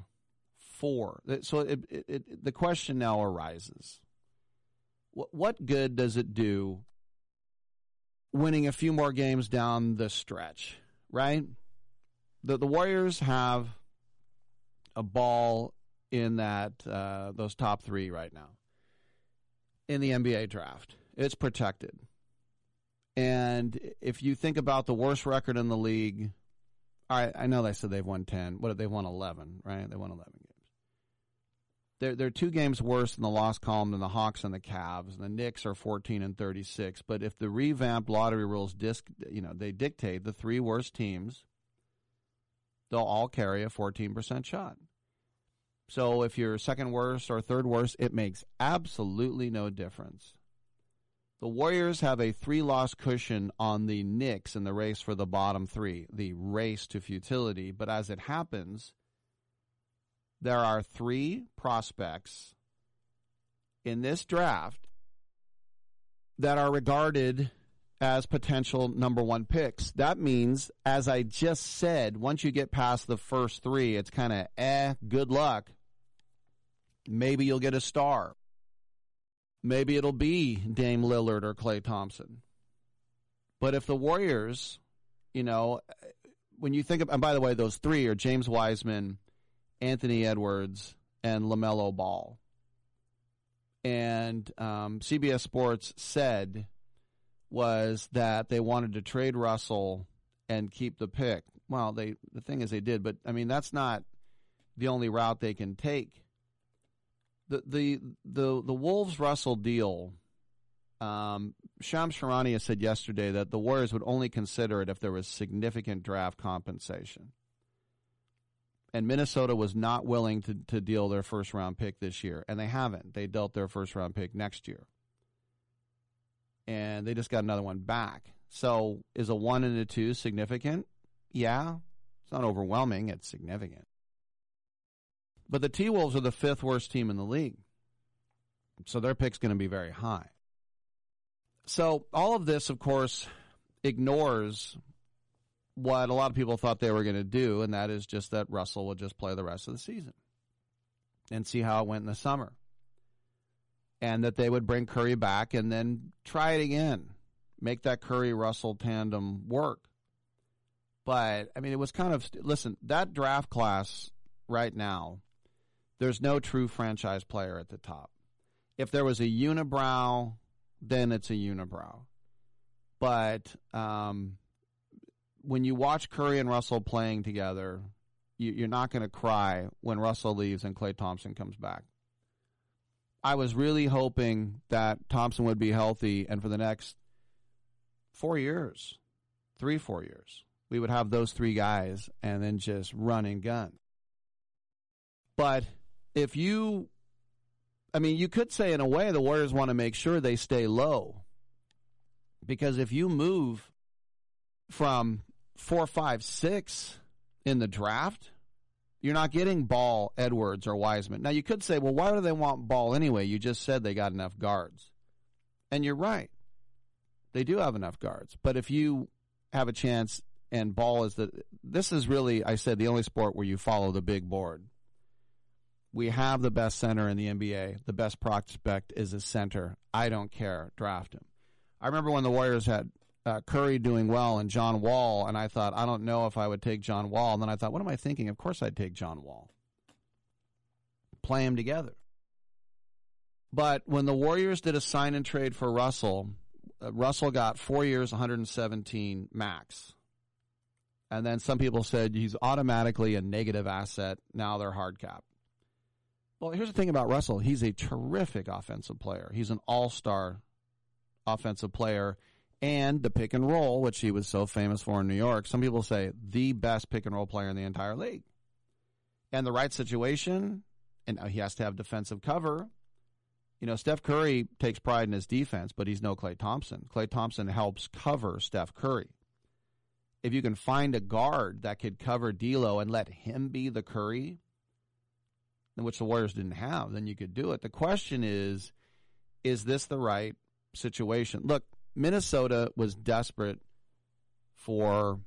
Four. So it, it, it, the question now arises what, what good does it do winning a few more games down the stretch, right? The the Warriors have a ball in that uh, those top three right now in the NBA draft. It's protected, and if you think about the worst record in the league, right, I know they said they've won ten. What did they've won eleven, right? They won eleven games. They're they're two games worse in the loss column than the Hawks and the Cavs. And the Knicks are fourteen and thirty six. But if the revamped lottery rules disc, you know, they dictate the three worst teams they'll all carry a 14% shot. So if you're second worst or third worst, it makes absolutely no difference. The Warriors have a three loss cushion on the Knicks in the race for the bottom three, the race to futility. But as it happens, there are three prospects in this draft that are regarded as potential number one picks. That means, as I just said, once you get past the first three, it's kind of eh, good luck. Maybe you'll get a star. Maybe it'll be Dame Lillard or Klay Thompson. But if the Warriors, you know, when you think of, and by the way, those three are James Wiseman, Anthony Edwards, and LaMelo Ball. And um, CBS Sports said was that they wanted to trade Russell and keep the pick. Well, they the thing is they did, but I mean that's not the only route they can take. The the the the Wolves Russell deal. Um, Shams Charania said yesterday that the Warriors would only consider it if there was significant draft compensation. And Minnesota was not willing to, to deal their first round pick this year, and they haven't. They dealt their first round pick next year and they just got another one back. So is a one and a two significant? Yeah. It's not overwhelming, it's significant. But the T Wolves are the fifth worst team in the league. So their pick's going to be very high. So all of this, of course, ignores what a lot of people thought they were going to do, and that is just that Russell would just play the rest of the season and see how it went in the summer. And that they would bring Curry back and then try it again, make that Curry Russell tandem work. But I mean, it was kind of listen that draft class right now. There's no true franchise player at the top. If there was a unibrow, then it's a unibrow. But um, when you watch Curry and Russell playing together, you, are not going to cry when Russell leaves and Klay Thompson comes back. I was really hoping that Thompson would be healthy, and for the next four years, three, four years, we would have those three guys and then just run and gun. But if you, I mean, you could say in a way the Warriors want to make sure they stay low. Because if you move from four, five, six in the draft, you're not getting Ball, Edwards, or Wiseman. Now, you could say, well, why do they want Ball anyway? You just said they got enough guards. And you're right. They do have enough guards. But if you have a chance and Ball is the, this is really, I said, the only sport where you follow the big board. We have the best center in the NBA. The best prospect is a center. I don't care. Draft him. I remember when the Warriors had uh, Curry doing well and John Wall, and I thought, I don't know if I would take John Wall. And then I thought, what am I thinking? Of course I'd take John Wall. Play them together. But when the Warriors did a sign and trade for Russell, uh, Russell got four years, 117 max. And then some people said he's automatically a negative asset. Now they're hard cap. Well, here's the thing about Russell. He's a terrific offensive player. He's an all star offensive player and the pick and roll, which he was so famous for in New York. Some people say the best pick and roll player in the entire league. And the right situation, and he has to have defensive cover. You know, Steph Curry takes pride in his defense, but he's no Klay Thompson. Klay Thompson helps cover Steph Curry. If you can find a guard that could cover D'Lo and let him be the Curry, which the Warriors didn't have, then you could do it. The question is, is this the right situation? Look, Minnesota was desperate for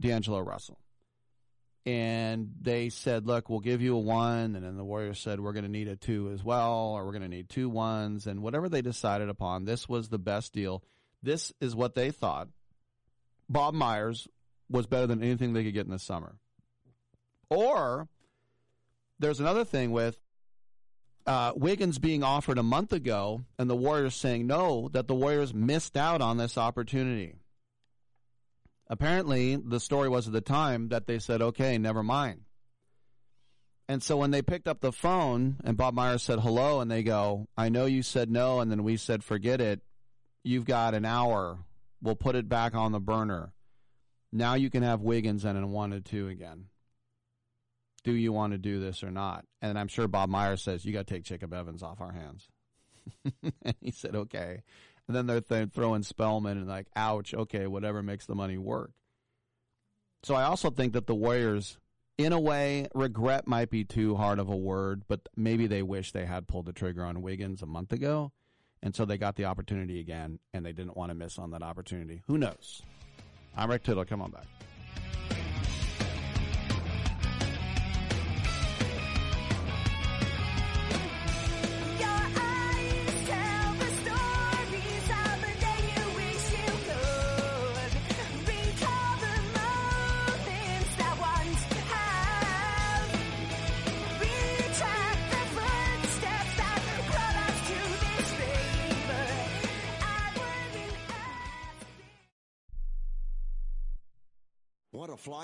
D'Angelo Russell. And they said, look, we'll give you a one. And then the Warriors said, we're going to need a two as well, or we're going to need two ones. And whatever they decided upon, this was the best deal. This is what they thought. Bob Myers was better than anything they could get in the summer. Or there's another thing with uh, Wiggins being offered a month ago and the Warriors saying no, that the Warriors missed out on this opportunity. Apparently, the story was at the time that they said, okay, never mind. And so when they picked up the phone and Bob Myers said hello, and they go, I know you said no, and then we said forget it. You've got an hour. We'll put it back on the burner. Now you can have Wiggins and a one and two again do you want to do this or not? And I'm sure Bob Myers says, you got to take Jacob Evans off our hands. and he said, okay. And then they're th- throwing Spellman and like, ouch, okay, whatever makes the money work. So I also think that the Warriors, in a way, regret might be too hard of a word, but maybe they wish they had pulled the trigger on Wiggins a month ago. And so they got the opportunity again, and they didn't want to miss on that opportunity. Who knows? I'm Rick Tittle. Come on back.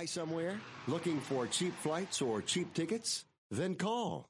Fly somewhere? Looking for cheap flights or cheap tickets? Then call.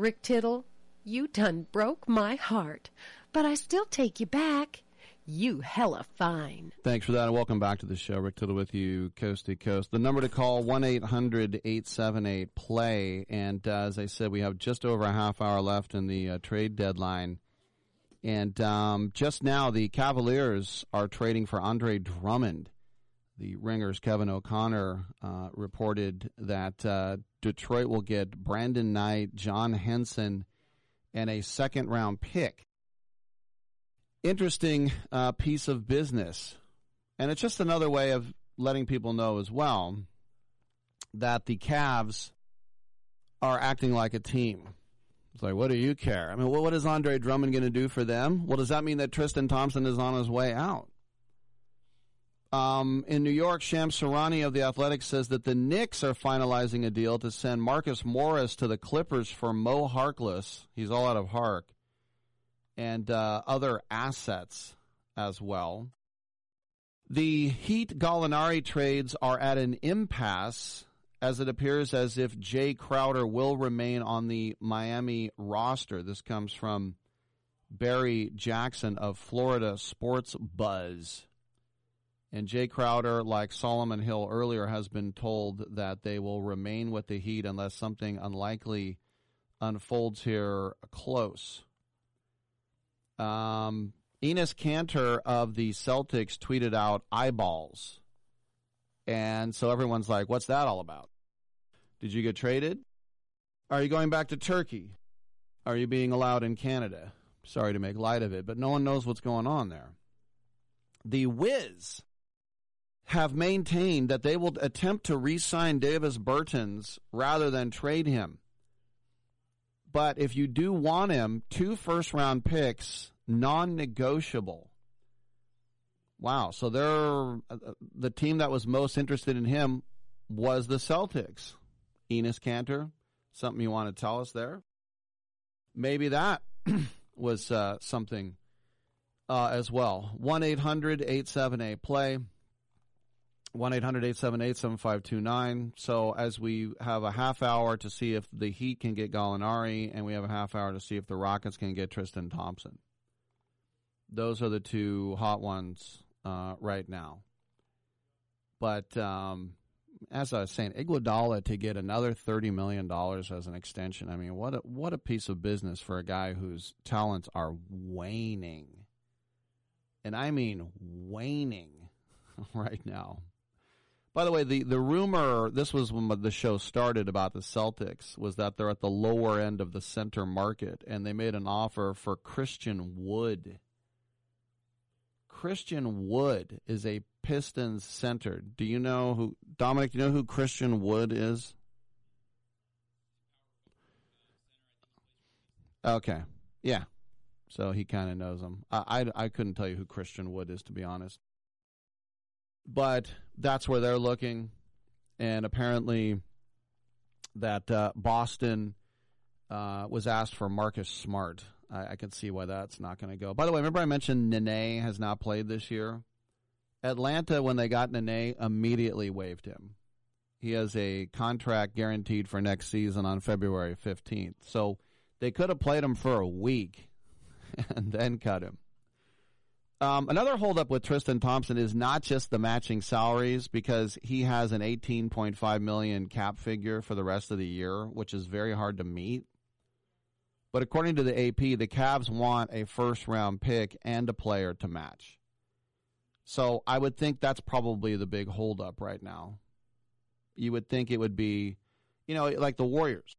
Rick Tittle, you done broke my heart, but I still take you back. You hella fine. Thanks for that, and welcome back to the show. Rick Tittle with you, coast to coast. The number to call, 1-800-878-PLAY. And uh, as I said, we have just over a half hour left in the uh, trade deadline. And um, just now, the Cavaliers are trading for Andre Drummond. The Ringer's Kevin O'Connor uh, reported that uh, Detroit will get Brandon Knight, John Henson, and a second round pick. Interesting uh, piece of business. And it's just another way of letting people know as well that the Cavs are acting like a team. It's like, what do you care? I mean, what is Andre Drummond going to do for them? Well, does that mean that Tristan Thompson is on his way out? Um, in New York, Shams Charania of the Athletic says that the Knicks are finalizing a deal to send Marcus Morris to the Clippers for Mo Harkless. He's all out of Hark. And uh, other assets as well. The Heat Gallinari trades are at an impasse as it appears as if Jae Crowder will remain on the Miami roster. This comes from Barry Jackson of Florida Sports Buzz. And Jae Crowder, like Solomon Hill earlier, has been told that they will remain with the Heat unless something unlikely unfolds here close. Um, Enes Kanter of the Celtics tweeted out eyeballs. And so everyone's like, what's that all about? Did you get traded? Are you going back to Turkey? are you being allowed in Canada? Sorry to make light of it, but no one knows what's going on there. The Wiz have maintained that they will attempt to re sign Davis Bertans rather than trade him. But if you do want him, two first round picks, non negotiable. Wow. So they're uh, the team that was most interested in him was the Celtics. Enes Kanter, something you want to tell us there? Maybe that was uh, something uh, as well. 1 800 878 play. 1 800 878 7529. So, as we have a half hour to see if the Heat can get Gallinari, and we have a half hour to see if the Rockets can get Tristan Thompson. Those are the two hot ones uh, right now. But um, as I was saying, Iguodala to get another thirty million dollars as an extension. I mean, what a, what a piece of business for a guy whose talents are waning, and I mean waning right now. By the way, the, the rumor, this was when the show started about the Celtics, was that they're at the lower end of the center market, and they made an offer for Christian Wood. Christian Wood is a Pistons center. Do you know who, Dominic, do you know who Christian Wood is? Okay. Yeah. So he kind of knows him. I, I, I couldn't tell you who Christian Wood is, to be honest but that's where they're looking, and apparently that uh, Boston uh, was asked for Marcus Smart. I, I can see why that's not going to go. By the way, remember I mentioned Nene has not played this year. Atlanta, when they got Nene, immediately waived him. He has a contract guaranteed for next season on February 15th. So they could have played him for a week and then cut him. Um, another holdup with Tristan Thompson is not just the matching salaries because he has an 18.5 million cap figure for the rest of the year, which is very hard to meet. But according to the AP, the Cavs want a first round pick and a player to match. So I would think that's probably the big holdup right now. You would think it would be, you know, like the Warriors.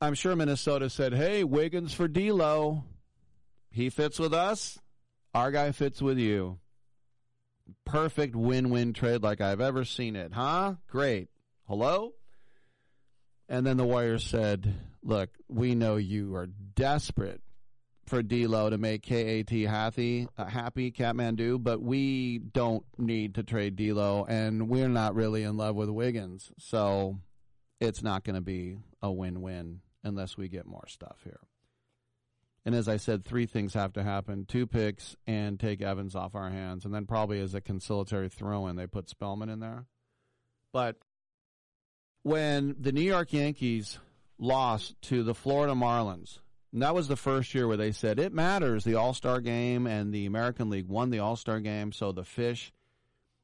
I'm sure Minnesota said, "Hey, Wiggins for D'Lo, he fits with us." Our guy fits with you. Perfect win win trade like I've ever seen it, huh? Great. Hello? And then the Warriors said, Look, we know you are desperate for D'Lo to make KAT happy, uh, happy Kathmandu, but we don't need to trade D'Lo, and we're not really in love with Wiggins, so it's not going to be a win-win unless we get more stuff here. And as I said, three things have to happen two picks and take Evans off our hands. And then probably as a conciliatory throw in, they put Spellman in there. But when the New York Yankees lost to the Florida Marlins, and that was the first year where they said it matters. The All Star game and the American League won the All Star game, so the Fish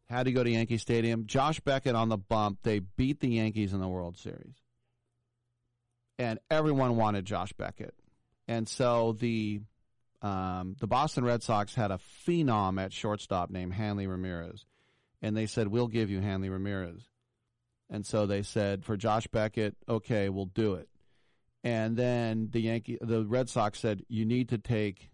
had to go to Yankee Stadium. Josh Beckett on the bump. They beat the Yankees in the World Series. And everyone wanted Josh Beckett. And so the um, the Boston Red Sox had a phenom at shortstop named Hanley Ramirez, and they said we'll give you Hanley Ramirez. And so they said for Josh Beckett, okay, we'll do it. And then the Yankee, the Red Sox said you need to take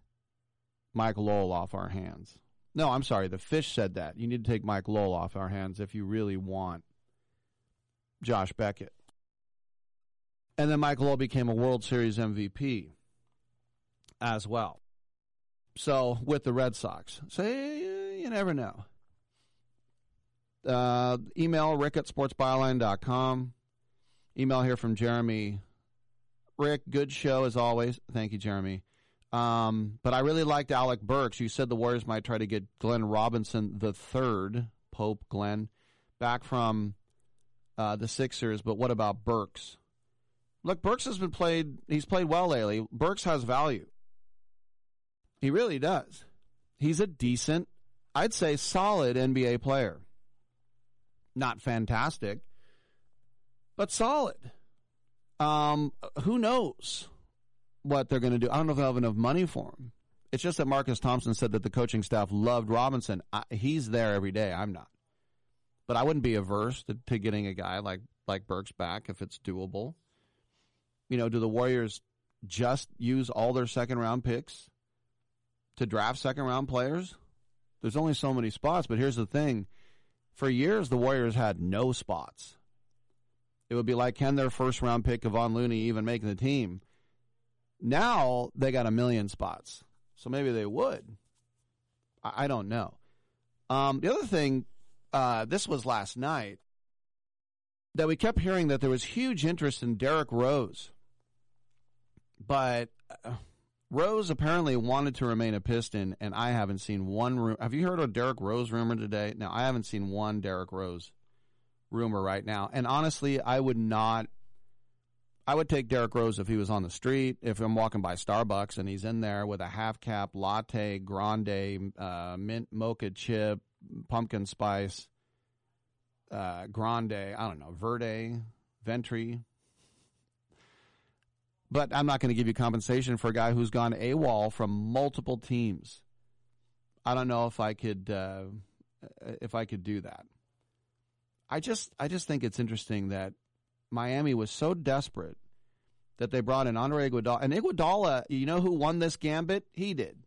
Mike Lowell off our hands. No, I'm sorry, the Fish said that you need to take Mike Lowell off our hands if you really want Josh Beckett. And then Mike Lowell became a World Series MVP as well. So with the Red Sox, so you, never know. Uh, email rick at sportsbyline.com. Email here from Jeremy. Rick, good show as always. Thank you, Jeremy. Um, but I really liked Alec Burks. You said the Warriors might try to get Glenn Robinson the third, Pope Glenn, back from uh, the Sixers. But what about Burks? Look, Burks has been played. He's played well lately. Burks has value. He really does. He's a decent, I'd say solid NBA player. Not fantastic, but solid. Um, who knows what they're going to do? I don't know if they'll have enough money for him. It's just that Marcus Thompson said that the coaching staff loved Robinson. I, he's there every day. I'm not, but I wouldn't be averse to, to getting a guy like like Burks back if it's doable. You know, do the Warriors just use all their second round picks to draft second round players? There's only so many spots, but here's the thing. For years, the Warriors had no spots. It would be like, can their first round pick, Kevon Looney, even make the team? Now they got a million spots. So maybe they would. I, I don't know. Um, the other thing, uh, this was last night, that we kept hearing that there was huge interest in Derrick Rose. But uh, Rose apparently wanted to remain a Piston, and I haven't seen one. Ru- Have you heard a Derrick Rose rumor today? No, I haven't seen one Derrick Rose rumor right now. And honestly, I would not. I would take Derrick Rose if he was on the street. If I'm walking by Starbucks and he's in there with a half cap latte, grande, uh, mint mocha chip, pumpkin spice, uh, grande. I don't know, verde, ventry. But I'm not going to give you compensation for a guy who's gone AWOL from multiple teams. I don't know if I could uh, if I could do that. I just I just think it's interesting that Miami was so desperate that they brought in Andre Iguodala. And Iguodala, you know who won this gambit? He did.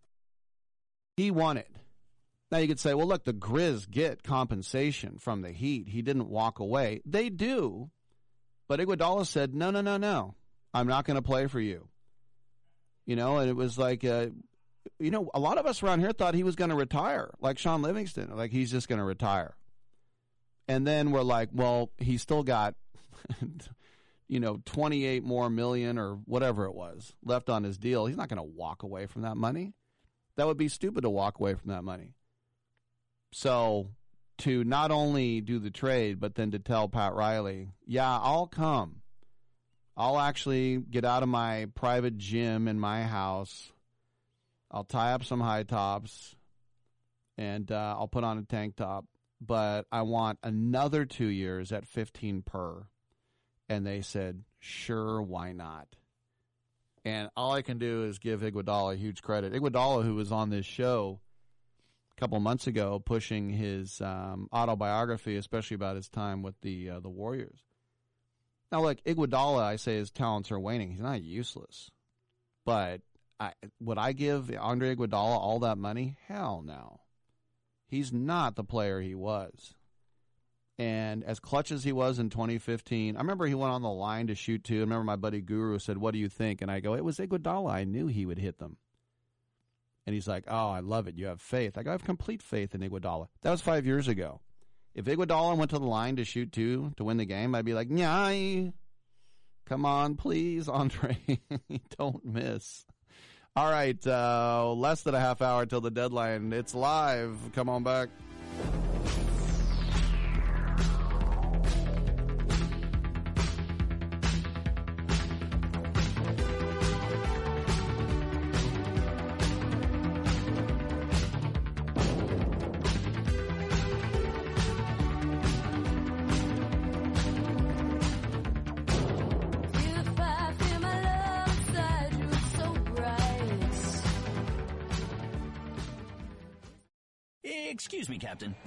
He won it. Now you could say, well, look, the Grizz get compensation from the Heat. He didn't walk away. They do, but Iguodala said, no, no, no, no. I'm not going to play for you. You know, and it was like, uh, you know, a lot of us around here thought he was going to retire, like Shaun Livingston, like he's just going to retire. And then we're like, well, he still got, you know, 28 more million or whatever it was left on his deal. He's not going to walk away from that money. That would be stupid to walk away from that money. So to not only do the trade, but then to tell Pat Riley, yeah, I'll come. I'll actually get out of my private gym in my house. I'll tie up some high tops and uh, I'll put on a tank top. But I want another two years at 15 per. And they said, sure, why not? And all I can do is give Iguodala huge credit. Iguodala, who was on this show a couple months ago, pushing his um, autobiography, especially about his time with the uh, the Warriors. Now, look, Iguodala, I say his talents are waning. He's not useless, but I, would I give Andre Iguodala all that money? Hell no. He's not the player he was. And as clutch as he was in 2015, I remember he went on the line to shoot two. I remember my buddy Guru said, "What do you think?" And I go, "It was Iguodala. I knew he would hit them." And he's like, "Oh, I love it. You have faith." I go, "I have complete faith in Iguodala." That was five years ago. If Iguodala went to the line to shoot two to win the game, I'd be like, "Nyah, come on, please, Andre, don't miss." All right, uh, less than a half hour till the deadline. It's live. Come on back.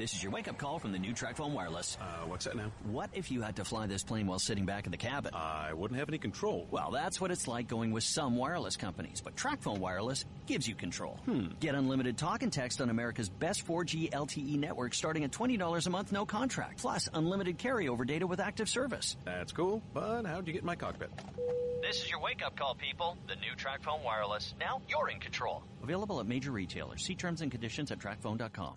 This is your wake-up call from the new TracFone Wireless. Uh, what's that now? What if you had to fly this plane while sitting back in the cabin? I wouldn't have any control. Well, that's what it's like going with some wireless companies, but TracFone Wireless gives you control. Hmm. Get unlimited talk and text on America's best 4G LTE network starting at $20 a month, no contract. Plus, unlimited carryover data with active service. That's cool, but how'd you get in my cockpit? This is your wake-up call, people. The new TracFone Wireless. Now you're in control. Available at major retailers. See terms and conditions at TracFone.com.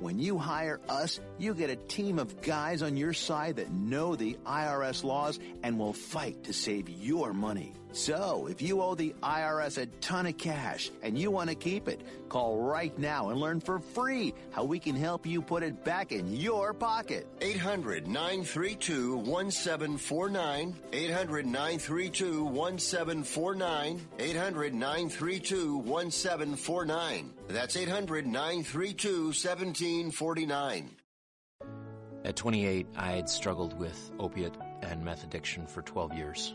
When you hire us, you get a team of guys on your side that know the IRS laws and will fight to save your money. So, if you owe the IRS a ton of cash and you want to keep it, call right now and learn for free how we can help you put it back in your pocket. 800 932 1749. 800 932 1749. 800 932 1749. That's 800 932 1749. At 28, I had struggled with opiate and meth addiction for 12 years.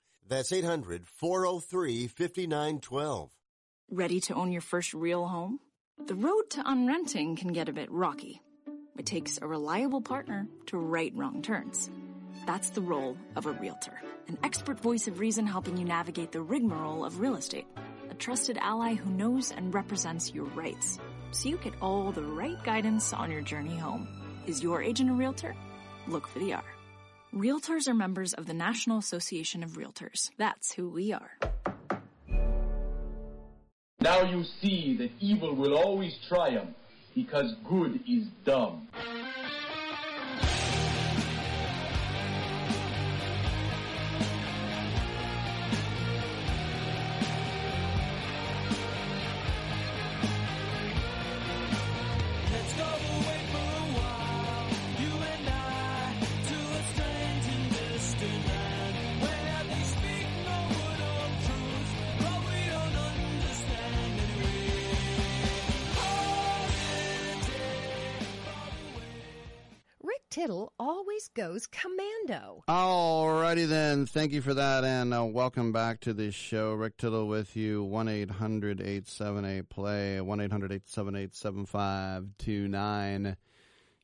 800 403 5912. 800 403 5912. That's 800 403 5912. Ready to own your first real home? The road to unrenting can get a bit rocky. It takes a reliable partner to right wrong turns. That's the role of a realtor, an expert voice of reason helping you navigate the rigmarole of real estate, a trusted ally who knows and represents your rights, so you get all the right guidance on your journey home. Is your agent a realtor? Look for the R. Realtors are members of the National Association of Realtors. That's who we are. Now you see that evil will always triumph because good is dumb. Goes commando. Alrighty then. Thank you for that, and uh, welcome back to the show. Rick Tittle with you. One 878 play. One 878 7529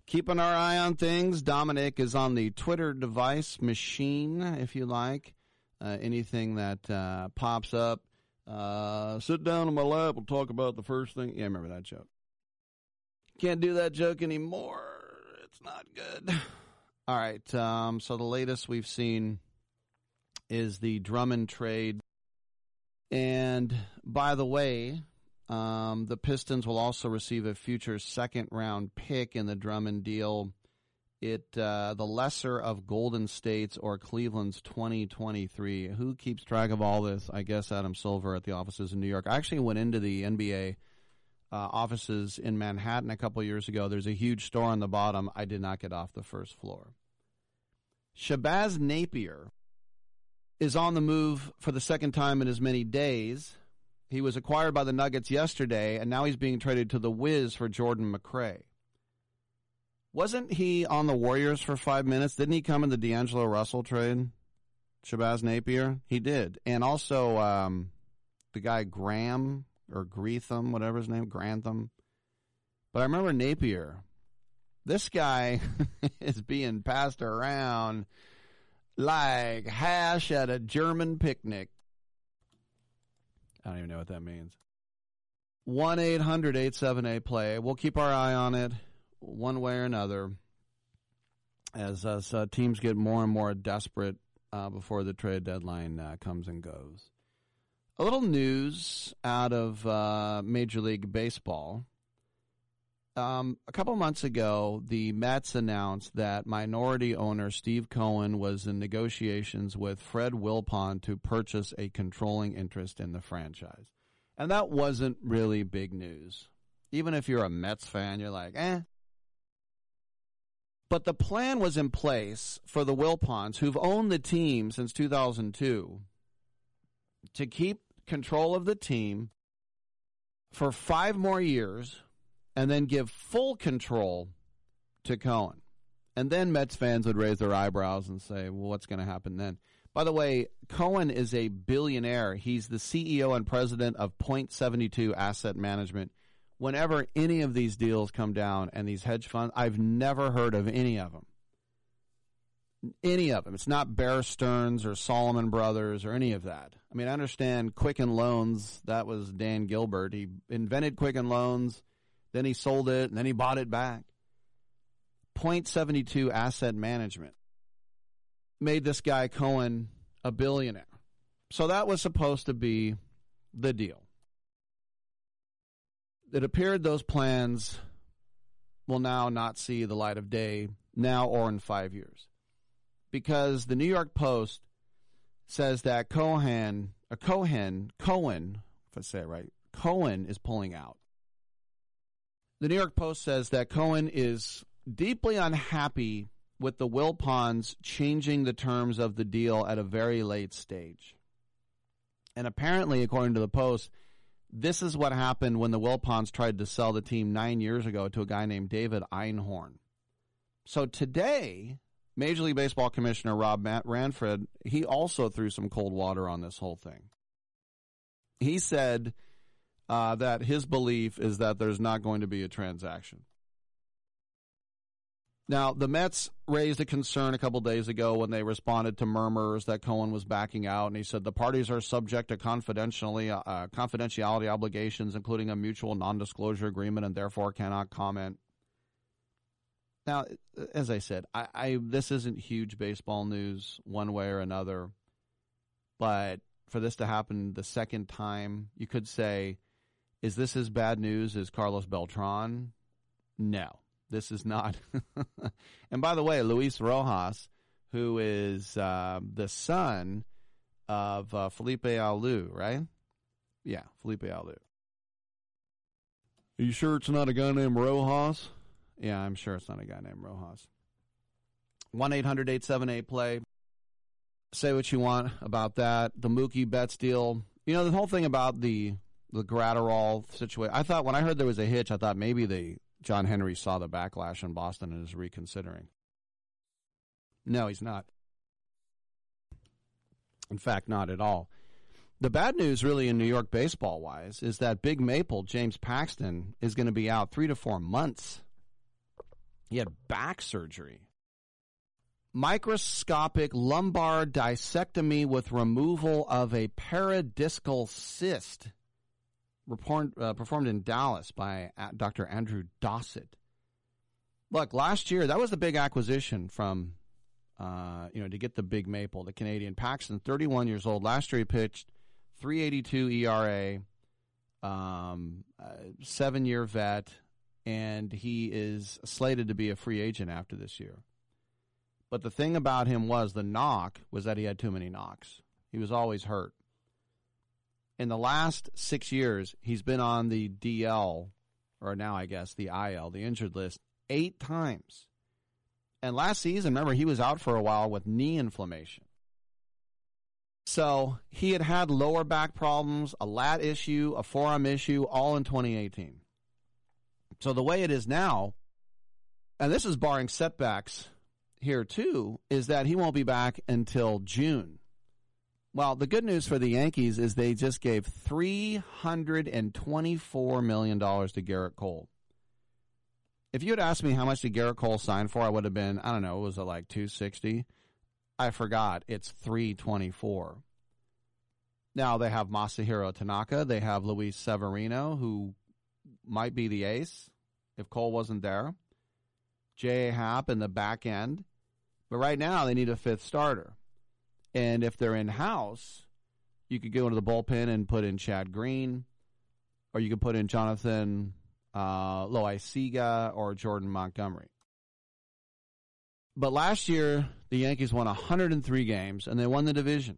Keeping our eye on things. Dominic is on the Twitter device machine, if you like. Uh, anything that uh, pops up, uh, sit down on my lap. We'll talk about the first thing. Yeah, remember that joke. Can't do that joke anymore. It's not good. All right. Um, so the latest we've seen is the Drummond trade. And by the way, um, the Pistons will also receive a future second round pick in the Drummond deal. It uh, the lesser of Golden State's or Cleveland's 2023. Who keeps track of all this? I guess Adam Silver at the offices in New York. I actually went into the NBA uh, offices in Manhattan a couple years ago. There's a huge store on the bottom. I did not get off the first floor. Shabazz Napier is on the move for the second time in as many days. He was acquired by the Nuggets yesterday, and now he's being traded to the Wiz for Jordan McRae. Wasn't he on the Warriors for five minutes? Didn't he come in the D'Angelo Russell trade? Shabazz Napier? He did. And also um, the guy Graham or Greetham, whatever his name, Grantham. But I remember Napier. This guy is being passed around like hash at a German picnic. I don't even know what that means. 1 800 878 play. We'll keep our eye on it one way or another as, as uh, teams get more and more desperate uh, before the trade deadline uh, comes and goes. A little news out of uh, Major League Baseball. Um, a couple months ago, the Mets announced that minority owner Steve Cohen was in negotiations with Fred Wilpon to purchase a controlling interest in the franchise. And that wasn't really big news. Even if you're a Mets fan, you're like, eh. But the plan was in place for the Wilpons, who've owned the team since 2002, to keep control of the team for five more years and then give full control to Cohen. And then Mets fans would raise their eyebrows and say, well, what's going to happen then? By the way, Cohen is a billionaire. He's the CEO and president of Point 72 Asset Management. Whenever any of these deals come down and these hedge funds, I've never heard of any of them. Any of them. It's not Bear Stearns or Salomon Brothers or any of that. I mean, I understand Quicken Loans. That was Dan Gilbert. He invented Quicken Loans, then he sold it, and then he bought it back. Point 72 Asset Management made this guy Cohen a billionaire. So that was supposed to be the deal. It appeared those plans will now not see the light of day now or in five years. Because the New York Post says that Cohen, a Cohen, Cohen, if I say it right, Cohen is pulling out. The New York Post says that Cohen is deeply unhappy with the Wilpons changing the terms of the deal at a very late stage. And apparently, according to the Post, this is what happened when the Wilpons tried to sell the team nine years ago to a guy named David Einhorn. So today, Major League Baseball Commissioner Rob Manfred, he also threw some cold water on this whole thing. He said uh, that his belief is that there's not going to be a transaction. Now, the Mets raised a concern a couple days ago when they responded to murmurs that Cohen was backing out, and he said the parties are subject to confidentially, uh, confidentiality obligations, including a mutual non-disclosure agreement, and therefore cannot comment. Now, as I said, I, I this isn't huge baseball news one way or another, but for this to happen the second time, you could say, is this as bad news as Carlos Beltran? No this is not. and by the way, Luis Rojas, who is uh, the son of uh, Felipe Alou, right? Yeah, Felipe Alou. Are you sure it's not a guy named Rojas? Yeah, I'm sure it's not a guy named Rojas. 1 800 878 play. Say what you want about that. The Mookie Betts deal. You know, the whole thing about the the Graterol situation. I thought when I heard there was a hitch, I thought maybe they John Henry saw the backlash in Boston and is reconsidering. No, he's not. In fact, not at all. The bad news, really, in New York baseball wise, is that Big Maple, James Paxton, is going to be out three to four months. He had back surgery. Microscopic lumbar discectomy with removal of a paradiscal cyst uh, performed in Dallas by uh, Dr. Andrew Dossett. Look, last year that was the big acquisition from, uh, you know, to get the big maple, the Canadian Paxton, 31 years old. Last year he pitched 382 ERA, um, uh, seven year vet, and he is slated to be a free agent after this year. But the thing about him was the knock was that he had too many knocks. He was always hurt in the last six years, he's been on the DL, or now I guess the IL, the injured list, eight times. And last season, remember, he was out for a while with knee inflammation. So he had had lower back problems, a lat issue, a forearm issue, all in 2018. So the way it is now, and this is barring setbacks here too, is that he won't be back until June. Well, the good news for the Yankees is they just gave $324 million to Gerrit Cole. If you had asked me how much did Gerrit Cole sign for, I would have been, I don't know, was it like 260? I forgot. It's 324. Now they have Masahiro Tanaka, they have Luis Severino who might be the ace if Cole wasn't there. J.A. Happ in the back end. But right now they need a fifth starter. And if they're in house, you could go into the bullpen and put in Chad Green, or you could put in Jonathan uh, Loaisiga or Jordan Montgomery. But last year, the Yankees won 103 games and they won the division.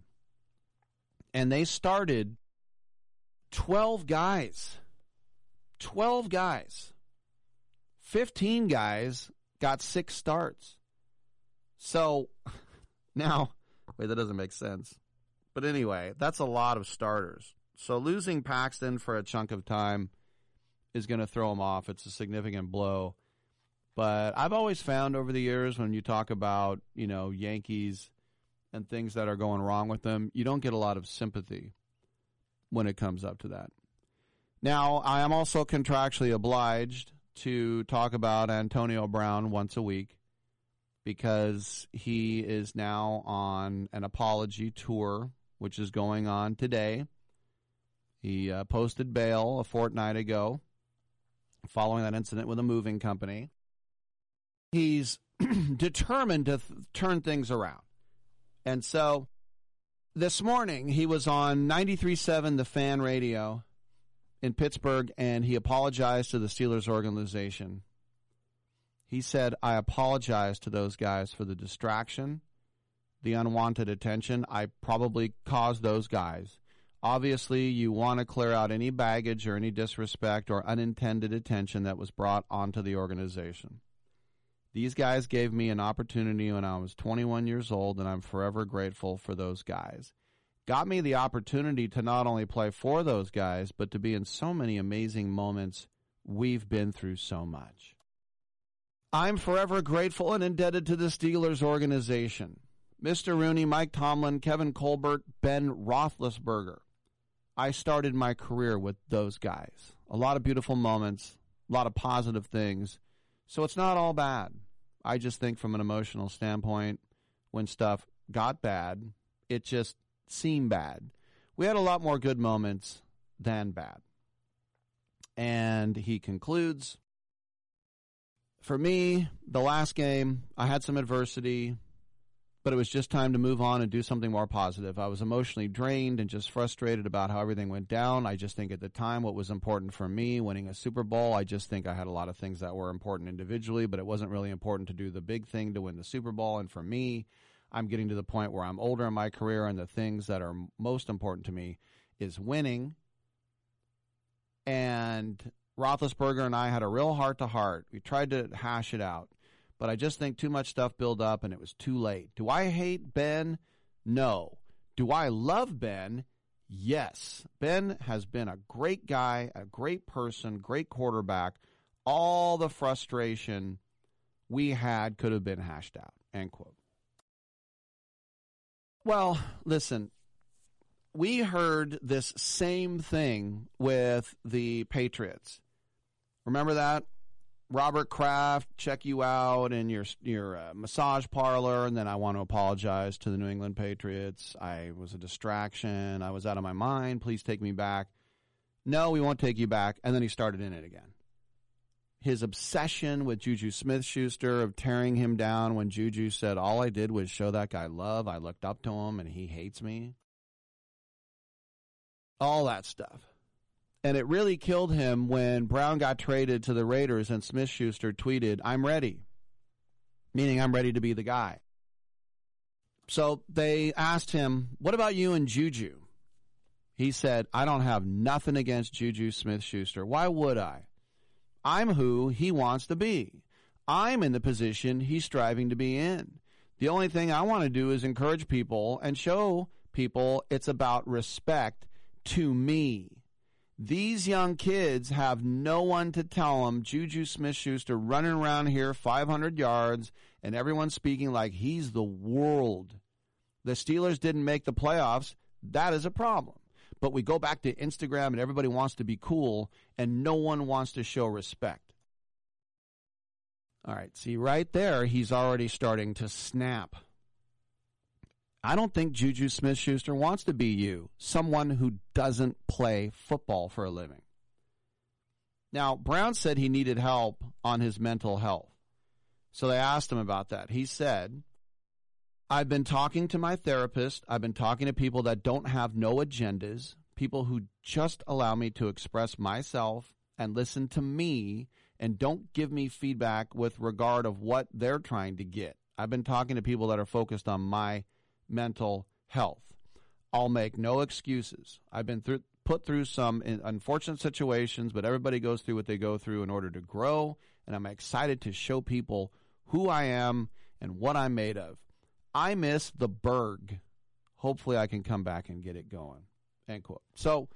And they started 12 guys. 12 guys. 15 guys got six starts. So now Wait, that doesn't make sense. But anyway, that's a lot of starters. So losing Paxton for a chunk of time is going to throw him off. It's a significant blow. But I've always found over the years when you talk about, you know, Yankees and things that are going wrong with them, you don't get a lot of sympathy when it comes up to that. Now, I am also contractually obliged to talk about Antonio Brown once a week because he is now on an apology tour, which is going on today. He uh, posted bail a fortnight ago following that incident with a moving company. He's determined to th- turn things around. And so this morning he was on 93.7 The Fan Radio in Pittsburgh and he apologized to the Steelers organization. He said, I apologize to those guys for the distraction, the unwanted attention. I probably caused those guys. Obviously, you want to clear out any baggage or any disrespect or unintended attention that was brought onto the organization. These guys gave me an opportunity when I was 21 years old, and I'm forever grateful for those guys. Got me the opportunity to not only play for those guys, but to be in so many amazing moments. We've been through so much. I'm forever grateful and indebted to the Steelers organization. Mr. Rooney, Mike Tomlin, Kevin Colbert, Ben Roethlisberger. I started my career with those guys. A lot of beautiful moments, a lot of positive things. So it's not all bad. I just think from an emotional standpoint, when stuff got bad, it just seemed bad. We had a lot more good moments than bad. And he concludes For me, the last game, I had some adversity, but it was just time to move on and do something more positive. I was emotionally drained and just frustrated about how everything went down. I just think at the time what was important for me, winning a Super Bowl, I just think I had a lot of things that were important individually, but it wasn't really important to do the big thing to win the Super Bowl. And for me, I'm getting to the point where I'm older in my career, and the things that are most important to me is winning. And Roethlisberger and I had a real heart to heart. We tried to hash it out, but I just think too much stuff built up, and it was too late. Do I hate Ben? No. Do I love Ben? Yes. Ben has been a great guy, a great person, great quarterback. All the frustration we had could have been hashed out. End quote. Well, listen, we heard this same thing with the Patriots. Remember that? Robert Kraft check you out in your your uh, massage parlor, and then I want to apologize to the New England Patriots. I was a distraction. I was out of my mind. Please take me back. No, we won't take you back. And then he started in it again. His obsession with Juju Smith Schuster of tearing him down when Juju said, All I did was show that guy love. I looked up to him and he hates me. All that stuff. And it really killed him when Brown got traded to the Raiders and Smith Schuster tweeted, I'm ready, meaning I'm ready to be the guy. So they asked him, What about you and Juju? He said, I don't have nothing against Juju Smith Schuster. Why would I? I'm who he wants to be. I'm in the position he's striving to be in. The only thing I want to do is encourage people and show people it's about respect to me. These young kids have no one to tell them Juju Smith Schuster running around here 500 yards and everyone's speaking like he's the world. The Steelers didn't make the playoffs. That is a problem. But we go back to Instagram and everybody wants to be cool and no one wants to show respect. All right, see right there, he's already starting to snap. I don't think Juju Smith Schuster wants to be you, someone who doesn't play football for a living. Now, Brown said he needed help on his mental health. So they asked him about that. He said, I've been talking to my therapist. I've been talking to people that don't have no agendas, people who just allow me to express myself and listen to me and don't give me feedback with regard of what they're trying to get. I've been talking to people that are focused on my mental health. I'll make no excuses. I've been through, put through some unfortunate situations, but everybody goes through what they go through in order to grow, and I'm excited to show people who I am and what I'm made of. I miss the Burgh Hopefully, I can come back and get it going. End quote. So,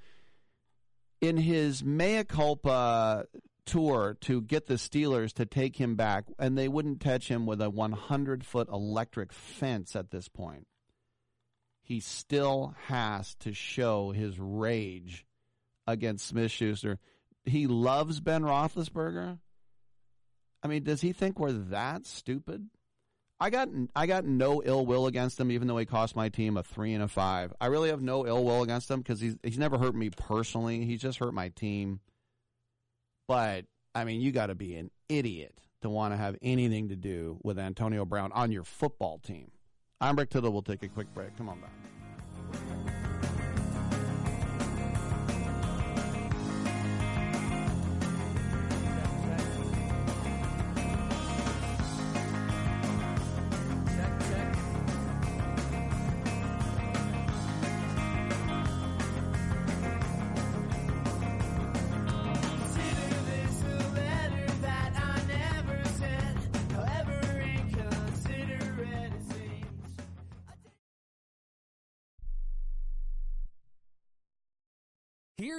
in his mea culpa tour to get the Steelers to take him back, and they wouldn't touch him with a 100 foot electric fence at this point, he still has to show his rage against Smith Schuster. He loves Ben Roethlisberger. I mean, does he think we're that stupid? I got I got no ill will against him, even though he cost my team a three and a five. I really have no ill will against him because he's he's never hurt me personally. He's just hurt my team. But I mean, you got to be an idiot to want to have anything to do with Antonio Brown on your football team. I'm Rick Tittle. We'll take a quick break. Come on back.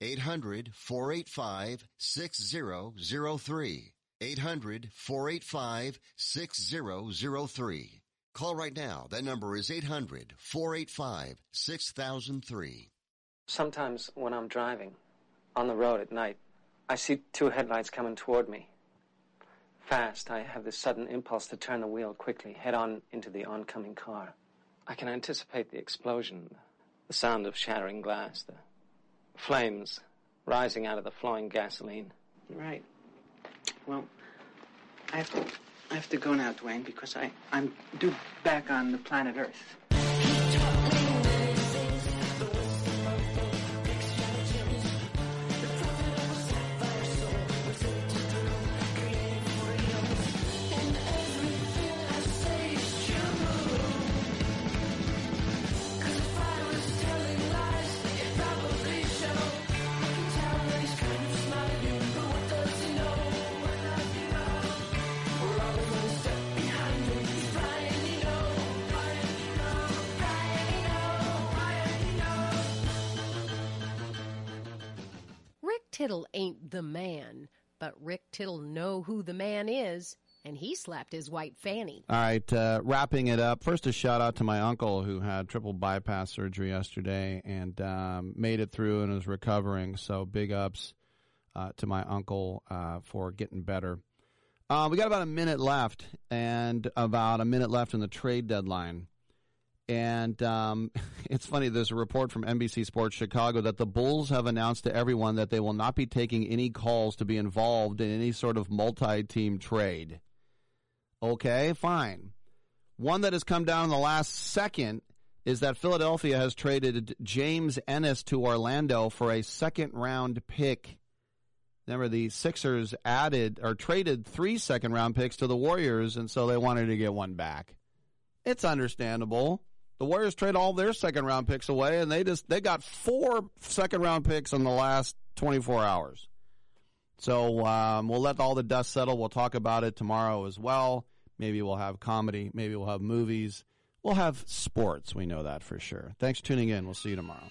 800 485 6003. 800 485 6003. Call right now. That number is 800 485 6003. Sometimes when I'm driving on the road at night, I see two headlights coming toward me. Fast, I have this sudden impulse to turn the wheel quickly, head on into the oncoming car. I can anticipate the explosion, the sound of shattering glass, the flames rising out of the flowing gasoline. Right. Well, I have to, I have to go now, Duane, because I, I'm due back on the planet Earth. Tittle ain't the man, but Rick Tittle know who the man is, and he slapped his white fanny. All right, uh, wrapping it up. First, a shout out to my uncle who had triple bypass surgery yesterday and um, made it through and is recovering. So, big ups uh, to my uncle uh, for getting better. Uh, we got about a minute left, and about a minute left in the trade deadline. And um, it's funny, there's a report from NBC Sports Chicago that the Bulls have announced to everyone that they will not be taking any calls to be involved in any sort of multi team trade. Okay, fine. One that has come down in the last second is that Philadelphia has traded James Ennis to Orlando for a second round pick. Remember, the Sixers added or traded three second round picks to the Warriors, and so they wanted to get one back. It's understandable. The Warriors trade all their second round picks away, and they just they got four second round picks in the last 24 hours. So um, we'll let all the dust settle. We'll talk about it tomorrow as well. Maybe we'll have comedy. Maybe we'll have movies. We'll have sports. We know that for sure. Thanks for tuning in. We'll see you tomorrow.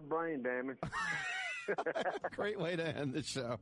Brain damage. Great way to end the show.